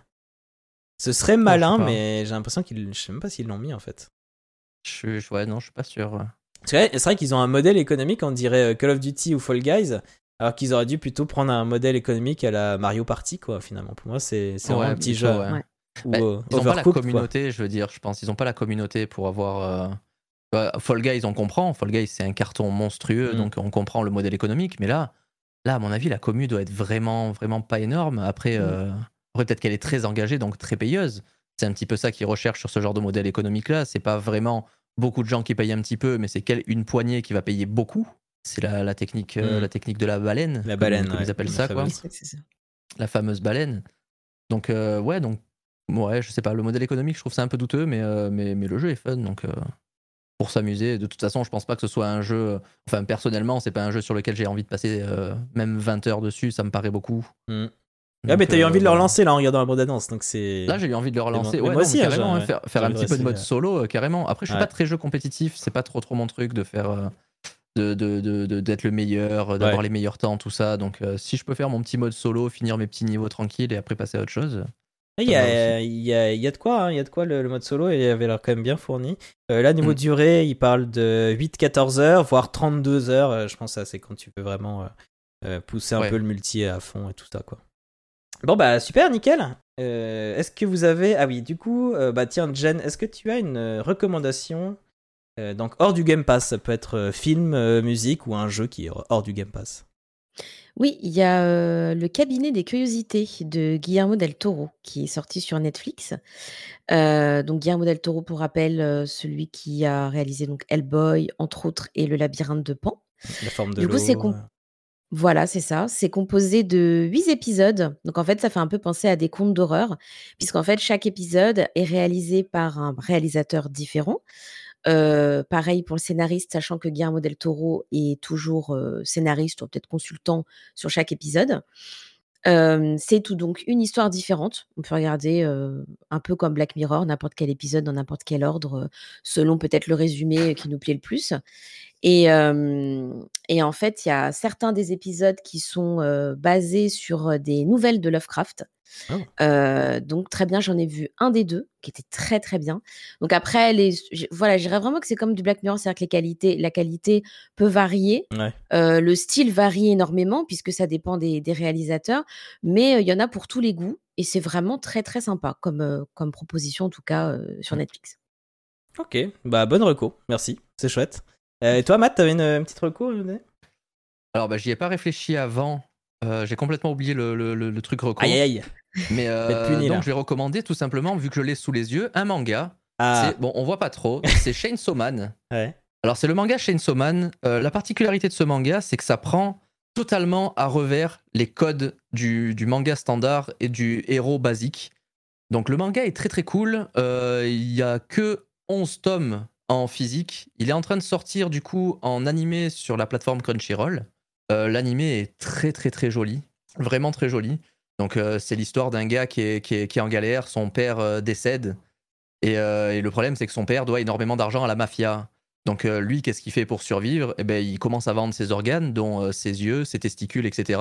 Ce serait malin, mais j'ai l'impression qu'ils, je sais même pas s'ils l'ont mis en fait. Je ouais, non, je suis pas sûr. Parce que, ouais, c'est vrai qu'ils ont un modèle économique, on dirait euh, Call of Duty ou Fall Guys, alors qu'ils auraient dû plutôt prendre un modèle économique à la Mario Party, quoi, finalement. Pour moi, c'est c'est Ouais, vraiment un petit plutôt, jeu. ouais. Ou, Bah, euh, ils ont pas la quoi. communauté, je veux dire, je pense. Ils ont pas la communauté pour avoir. euh, bah, Fall Guys, on comprend. Fall Guys, c'est un carton monstrueux, Mm. donc on comprend le modèle économique. Mais là, là, à mon avis, la commu doit être vraiment, vraiment pas énorme. Après, Mm. euh, après peut-être qu'elle est très engagée, donc très payeuse. C'est un petit peu ça qu'ils recherchent sur ce genre de modèle économique-là. C'est pas vraiment beaucoup de gens qui payent un petit peu, mais c'est quel- une poignée qui va payer beaucoup. C'est la, la technique, Mm. la technique de la baleine. La baleine, comme ouais. ils appellent ça, quoi ça. la fameuse baleine. Donc euh, ouais, donc ouais, je sais pas, le modèle économique, je trouve ça un peu douteux, mais euh, mais, mais le jeu est fun, donc euh, pour s'amuser. De toute façon, je pense pas que ce soit un jeu. Enfin, personnellement, c'est pas un jeu sur lequel j'ai envie de passer euh, même 20 heures dessus. Ça me paraît beaucoup. Mm. Ah, mais t'as eu envie de le relancer là en regardant la bande-annonce, donc c'est. Là, j'ai eu envie de le relancer. Ouais, moi non, aussi, hein, carrément, j'ai- faire, un petit peu de mode solo, euh, carrément. Après, je suis Ouais. pas très jeu compétitif, c'est pas trop trop mon truc de faire. euh, de, de, de- de- d'être le meilleur, d'avoir Ouais. les meilleurs temps, tout ça. Donc, euh, si je peux faire mon petit mode solo, finir mes petits niveaux tranquilles et après passer à autre chose. Il y, a, il, y a, il y a de quoi, hein, il y a de quoi le, le mode solo, il avait l'air quand même bien fourni. Euh, là, niveau Mm. durée, il parle de 8-14 heures, voire 32 heures. euh, je pense que ça, c'est quand tu peux vraiment euh, euh, pousser un Ouais. peu le multi à fond et tout ça, quoi. Bon, bah, super, nickel. Euh, est-ce que vous avez. Ah oui, du coup, euh, bah, tiens, Jen, est-ce que tu as une euh, recommandation euh, Donc, hors du Game Pass, ça peut être euh, film, euh, musique ou un jeu qui est hors du Game Pass? Oui, il y a euh, le cabinet des curiosités de Guillermo del Toro qui est sorti sur Netflix. Euh, donc Guillermo del Toro, pour rappel, euh, celui qui a réalisé donc Hellboy, entre autres, et Le labyrinthe de Pan. La forme de Du coup, l'eau. c'est com-. Voilà, c'est ça. C'est composé de huit épisodes. Donc en fait, ça fait un peu penser à des contes d'horreur, puisqu'en fait, chaque épisode est réalisé par un réalisateur différent. Pareil pour le scénariste, sachant que Guillermo del Toro est toujours scénariste ou peut-être consultant sur chaque épisode. C'est tout donc une histoire différente. On peut regarder un peu comme Black Mirror, n'importe quel épisode dans n'importe quel ordre, selon peut-être le résumé qui nous plaît le plus. Et, euh, et en fait, il y a certains des épisodes qui sont euh, basés sur des nouvelles de Lovecraft. Oh. Euh, donc très bien, j'en ai vu un des deux qui était très très bien. Donc après, les, voilà, je dirais vraiment que c'est comme du Black Mirror, c'est-à-dire que les qualités, la qualité peut varier, Ouais. Euh, le style varie énormément puisque ça dépend des, des réalisateurs, mais euh, il y en a pour tous les goûts et c'est vraiment très très sympa comme, comme proposition en tout cas sur Netflix. Ok, bah, bonne reco, merci, c'est chouette. Euh, et toi, Matt, t'avais une, une petite reco à nous donner Alors, bah, j'y ai pas réfléchi avant. Euh, j'ai complètement oublié le, le- le- le truc reco. Aïe, aïe. Mais (laughs) euh, là. donc, je vais recommander tout simplement, vu que je l'ai sous les yeux, un manga. Ah, Bon, on voit pas trop. (laughs) C'est Chainsaw Man. ouais. Alors, c'est le manga Chainsaw Man. Euh, la particularité de ce manga, c'est que ça prend totalement à revers les codes du, du manga standard et du héros basique. Donc, le manga est très très cool. Il y a que 11 tomes en physique. Il est en train de sortir du coup en animé sur la plateforme Crunchyroll. Euh, L'animé est très très très joli. Vraiment très joli. Donc, euh, c'est l'histoire d'un gars qui est, qui, est, qui est en galère. Son père euh, décède. Et, euh, et le problème, c'est que son père doit énormément d'argent à la mafia. Donc lui, qu'est-ce qu'il fait pour survivre? Eh ben, il commence à vendre ses organes, dont ses yeux, ses testicules, etc.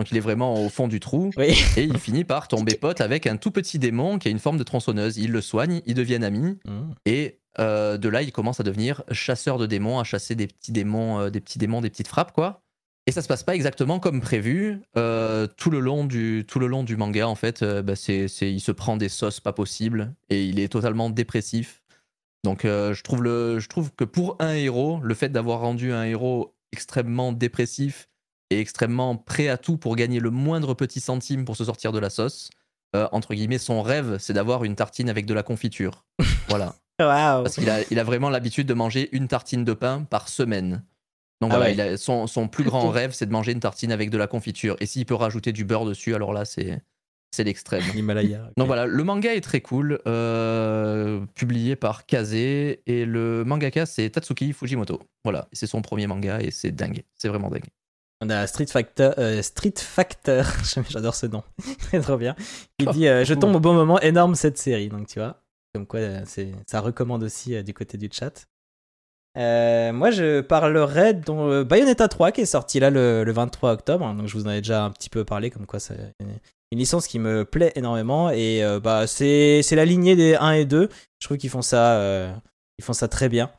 Donc il est vraiment au fond du trou. Oui. Et il finit par tomber (laughs) pote avec un tout petit démon qui a une forme de tronçonneuse. Il le soigne, ils deviennent amis. Mm. Et euh, de là, il commence à devenir chasseur de démons, à chasser des petits démons, euh, des petits démons, des petites frappes, quoi. Et ça se passe pas exactement comme prévu. Euh, tout, le long du, tout le long du manga, en fait, bah, c'est, il se prend des sauces pas possibles et il est totalement dépressif. Donc je, trouve le, je trouve que pour un héros, le fait d'avoir rendu un héros extrêmement dépressif et extrêmement prêt à tout pour gagner le moindre petit centime pour se sortir de la sauce, entre guillemets, son rêve, c'est d'avoir une tartine avec de la confiture. voilà. Waouh. Parce qu'il a, il a vraiment l'habitude de manger une tartine de pain par semaine. Donc Ah voilà, ouais. il a- son, son plus grand rêve, c'est de manger une tartine avec de la confiture. Et s'il peut rajouter du beurre dessus, alors là, c'est, c'est l'extrême. (laughs) L'Himalaya. Donc voilà, le manga est très cool, euh, publié par Kaze, et le mangaka c'est Tatsuki Fujimoto. Voilà, c'est son premier manga et c'est dingue, c'est vraiment dingue. On a Street Factor, euh, Street Factor, (laughs) j'adore ce nom, (laughs) c'est trop bien. Il dit euh, Je tombe au bon moment, énorme cette série. Donc tu vois, comme quoi euh, ça recommande aussi euh, du côté du chat. Euh, moi je parlerai de Bayonetta 3 qui est sorti là le, le 23 octobre. Donc je vous en ai déjà un petit peu parlé, comme quoi c'est une, licence qui me plaît énormément. Et euh, bah, c'est, la lignée des 1 et 2. Je trouve qu'ils font ça, très bien.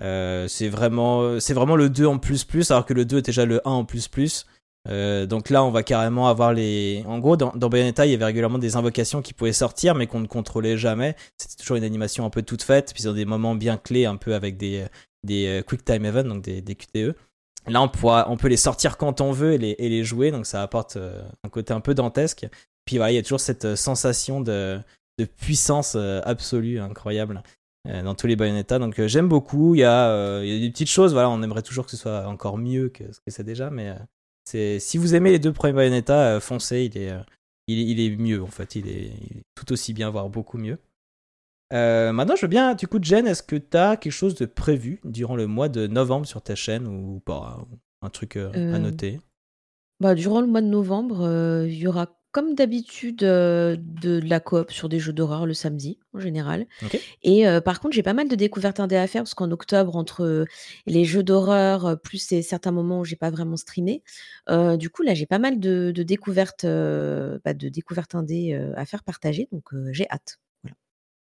C'est vraiment, le 2 en plus plus, alors que le 2 était déjà le 1 en plus plus. Euh, donc là, on va carrément avoir les. En gros, dans, Bayonetta, il y avait régulièrement des invocations qui pouvaient sortir, mais qu'on ne contrôlait jamais. C'était toujours une animation un peu toute faite, puis dans des moments bien clés, un peu avec des, des euh, Quick Time Events, donc des, QTE. Là, on, pourra, on peut les sortir quand on veut et les, et les jouer, donc ça apporte euh, un côté un peu dantesque. Puis voilà, il y a toujours cette sensation de, de puissance absolue, incroyable dans tous les Bayonetta. Donc j'aime beaucoup. Il y, a, il y a des petites choses, voilà, on aimerait toujours que ce soit encore mieux que ce que c'est déjà, mais c'est si vous aimez les deux premiers Bayonetta, euh, foncez, il est, euh, il, est- il est mieux en fait, il est, il est tout aussi bien, voire beaucoup mieux. Euh, maintenant, je veux bien, du coup, Jen, est-ce que tu as quelque chose de prévu durant le mois de novembre sur ta chaîne ou pas Un truc euh, à noter? Bah, durant le mois de novembre, il y aura comme d'habitude, heu, de de la coop sur des jeux d'horreur le samedi, en général. Et heu, par contre, j'ai pas mal de découvertes indé à faire parce qu'en octobre, entre, heu, les jeux d'horreur, plus ces certains moments où j'ai pas vraiment streamé, du coup, là, j'ai pas mal de de découvertes, bah, de découvertes indé, à faire partager, donc j'ai hâte. Voilà.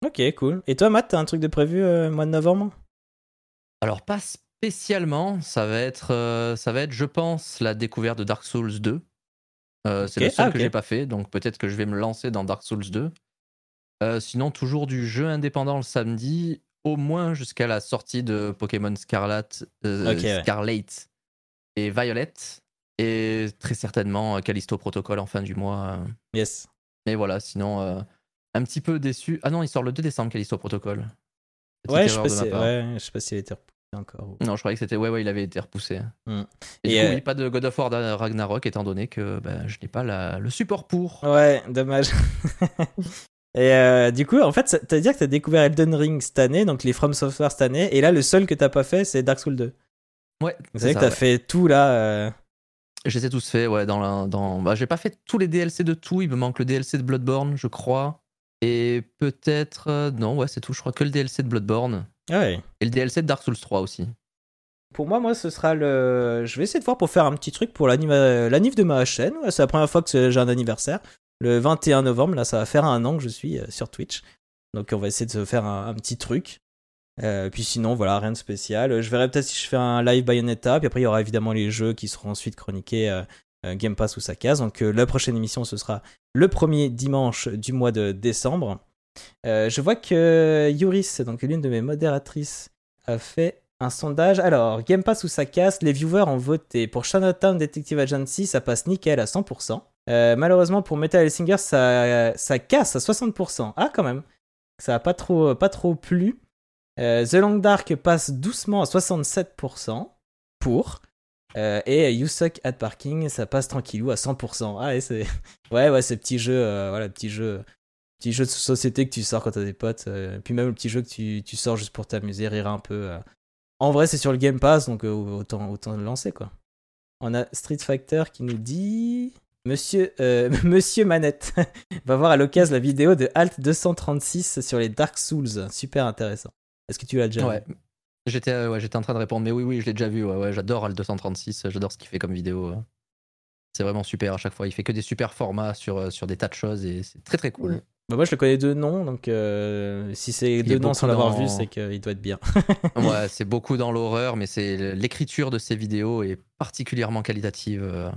OK, cool. Et toi, Matt, t'as un truc de prévu, mois de novembre? Alors pas spécialement, ça va être, ça va être, je pense, la découverte de Dark Souls 2. Heu, c'est le seul Ah, que OK. j'ai pas fait, donc peut-être que je vais me lancer dans Dark Souls 2. Heu, sinon toujours du jeu indépendant le samedi, au moins jusqu'à la sortie de Pokémon Scarlat, heu, OK, ouais. Scarlet et Violet et très certainement, Callisto Protocol en fin du mois. Yes. Mais voilà, sinon, un petit peu déçu. Ah non, il sort le 2 décembre Callisto Protocol. Ouais, je sais si ouais, je sais pas a été repoussé encore Non, je croyais que c'était. Ouais, ouais, il avait été repoussé. Mmh. Et, Et du coup, euh oui, pas de God of War Ragnarok, étant donné que bah, je n'ai pas la- le support pour. Ouais, dommage. (laughs) Et euh, du coup, en fait, t'as dire que t'as découvert Elden Ring cette année, donc les From Software cette année, et là, le seul que t'as pas fait, c'est Dark Souls 2. Ouais, C'est vrai que t'as ouais. fait tout là. euh, Je les ai tous faits, ouais. Dans la, dans... Bah, j'ai pas fait tous les DLC de tout. Il me manque le DLC de Bloodborne, je crois. Et peut-être. euh, non, ouais, c'est tout. Je crois que le DLC de Bloodborne. Ah ouais. Et le DLC de Dark Souls 3 aussi. Pour moi, moi, ce sera le. Je vais essayer de voir pour faire un petit truc pour l'anima- l'anniv de ma chaîne. Ouais, c'est la première fois que j'ai un anniversaire. Le 21 novembre, là, ça va faire un an que je suis euh, sur Twitch. Donc, on va essayer de se faire un, un petit truc. Euh, puis sinon, voilà, rien de spécial. Je verrai peut-être si je fais un live Bayonetta. Puis après, il y aura évidemment les jeux qui seront ensuite chroniqués euh, Game Pass ou sa case. Donc, euh, la prochaine émission, ce sera le premier dimanche du mois de décembre. Euh, je vois que Yuris, donc l'une de mes modératrices, a fait un sondage. Alors, Game Pass ou ça casse, les viewers ont voté. Pour Chinatown Detective Agency, ça passe nickel à 100%. Euh, malheureusement, pour Metal Hellsinger, ça, ça casse à 60%. Ah, quand même. Ça a pas trop, pas trop plu. Euh, The Long Dark passe doucement à 67% pour. Euh, et You Suck at Parking, ça passe tranquillou à 100%. Ah, ouais, c'est. (laughs) Ouais, ouais, ces petits jeux, euh, voilà, petits jeux. Petit jeu de société que tu sors quand t'as des potes, euh, puis même le petit jeu que tu, tu sors juste pour t'amuser, rire un peu. euh. En vrai, c'est sur le Game Pass, donc autant, autant le lancer, quoi. On a Street Fighter qui nous dit... Monsieur, (laughs) Monsieur Manette (laughs) va voir à l'occasion la vidéo de Alt 236 sur les Dark Souls. Super intéressant. Est-ce que tu l'as déjà vu? Ouais. J'étais euh, ouais, j'étais en train de répondre, mais oui, oui, je l'ai déjà vu. Ouais, ouais, j'adore Al 236, j'adore ce qu'il fait comme vidéo. euh. C'est vraiment super à chaque fois. Il fait que des super formats sur, euh, sur des tas de choses et c'est très très cool. Bah, Moi, je le connais de nom, donc euh, si c'est noms beaucoup sans l'avoir dans- vu, c'est qu'il doit être bien. (laughs) Ouais, (laughs) c'est beaucoup dans l'horreur, mais c'est l'écriture de ses vidéos est particulièrement qualitative euh,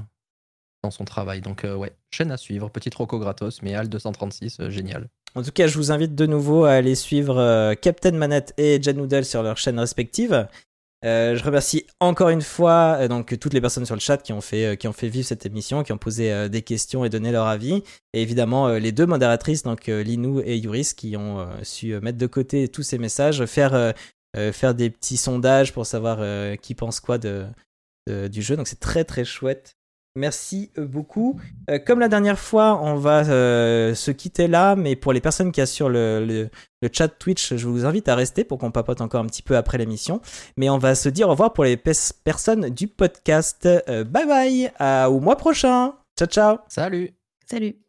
dans son travail. Donc euh, ouais, chaîne à suivre, petit troco gratos, mais Al 236, euh, génial. En tout cas, je vous invite de nouveau à aller suivre euh, Captain Manette et Jan Noodle sur leurs chaînes respectives. Euh, je remercie encore une fois euh, toutes les personnes sur le chat qui ont fait vivre cette émission, qui ont posé des questions et donné leur avis, et évidemment les deux modératrices donc Linou et Yuris qui ont su mettre de côté tous ces messages, faire des petits sondages pour savoir qui pense quoi de- du jeu. Donc c'est très très chouette. Merci euh, beaucoup. Euh, comme la dernière fois, on va euh, se quitter là, mais pour les personnes qui assurent le, le, le chat Twitch, je vous invite à rester pour qu'on papote encore un petit peu après l'émission. Mais on va se dire au revoir pour les personnes du podcast. Euh, bye bye, à- au mois prochain. Ciao ciao. Salut Salut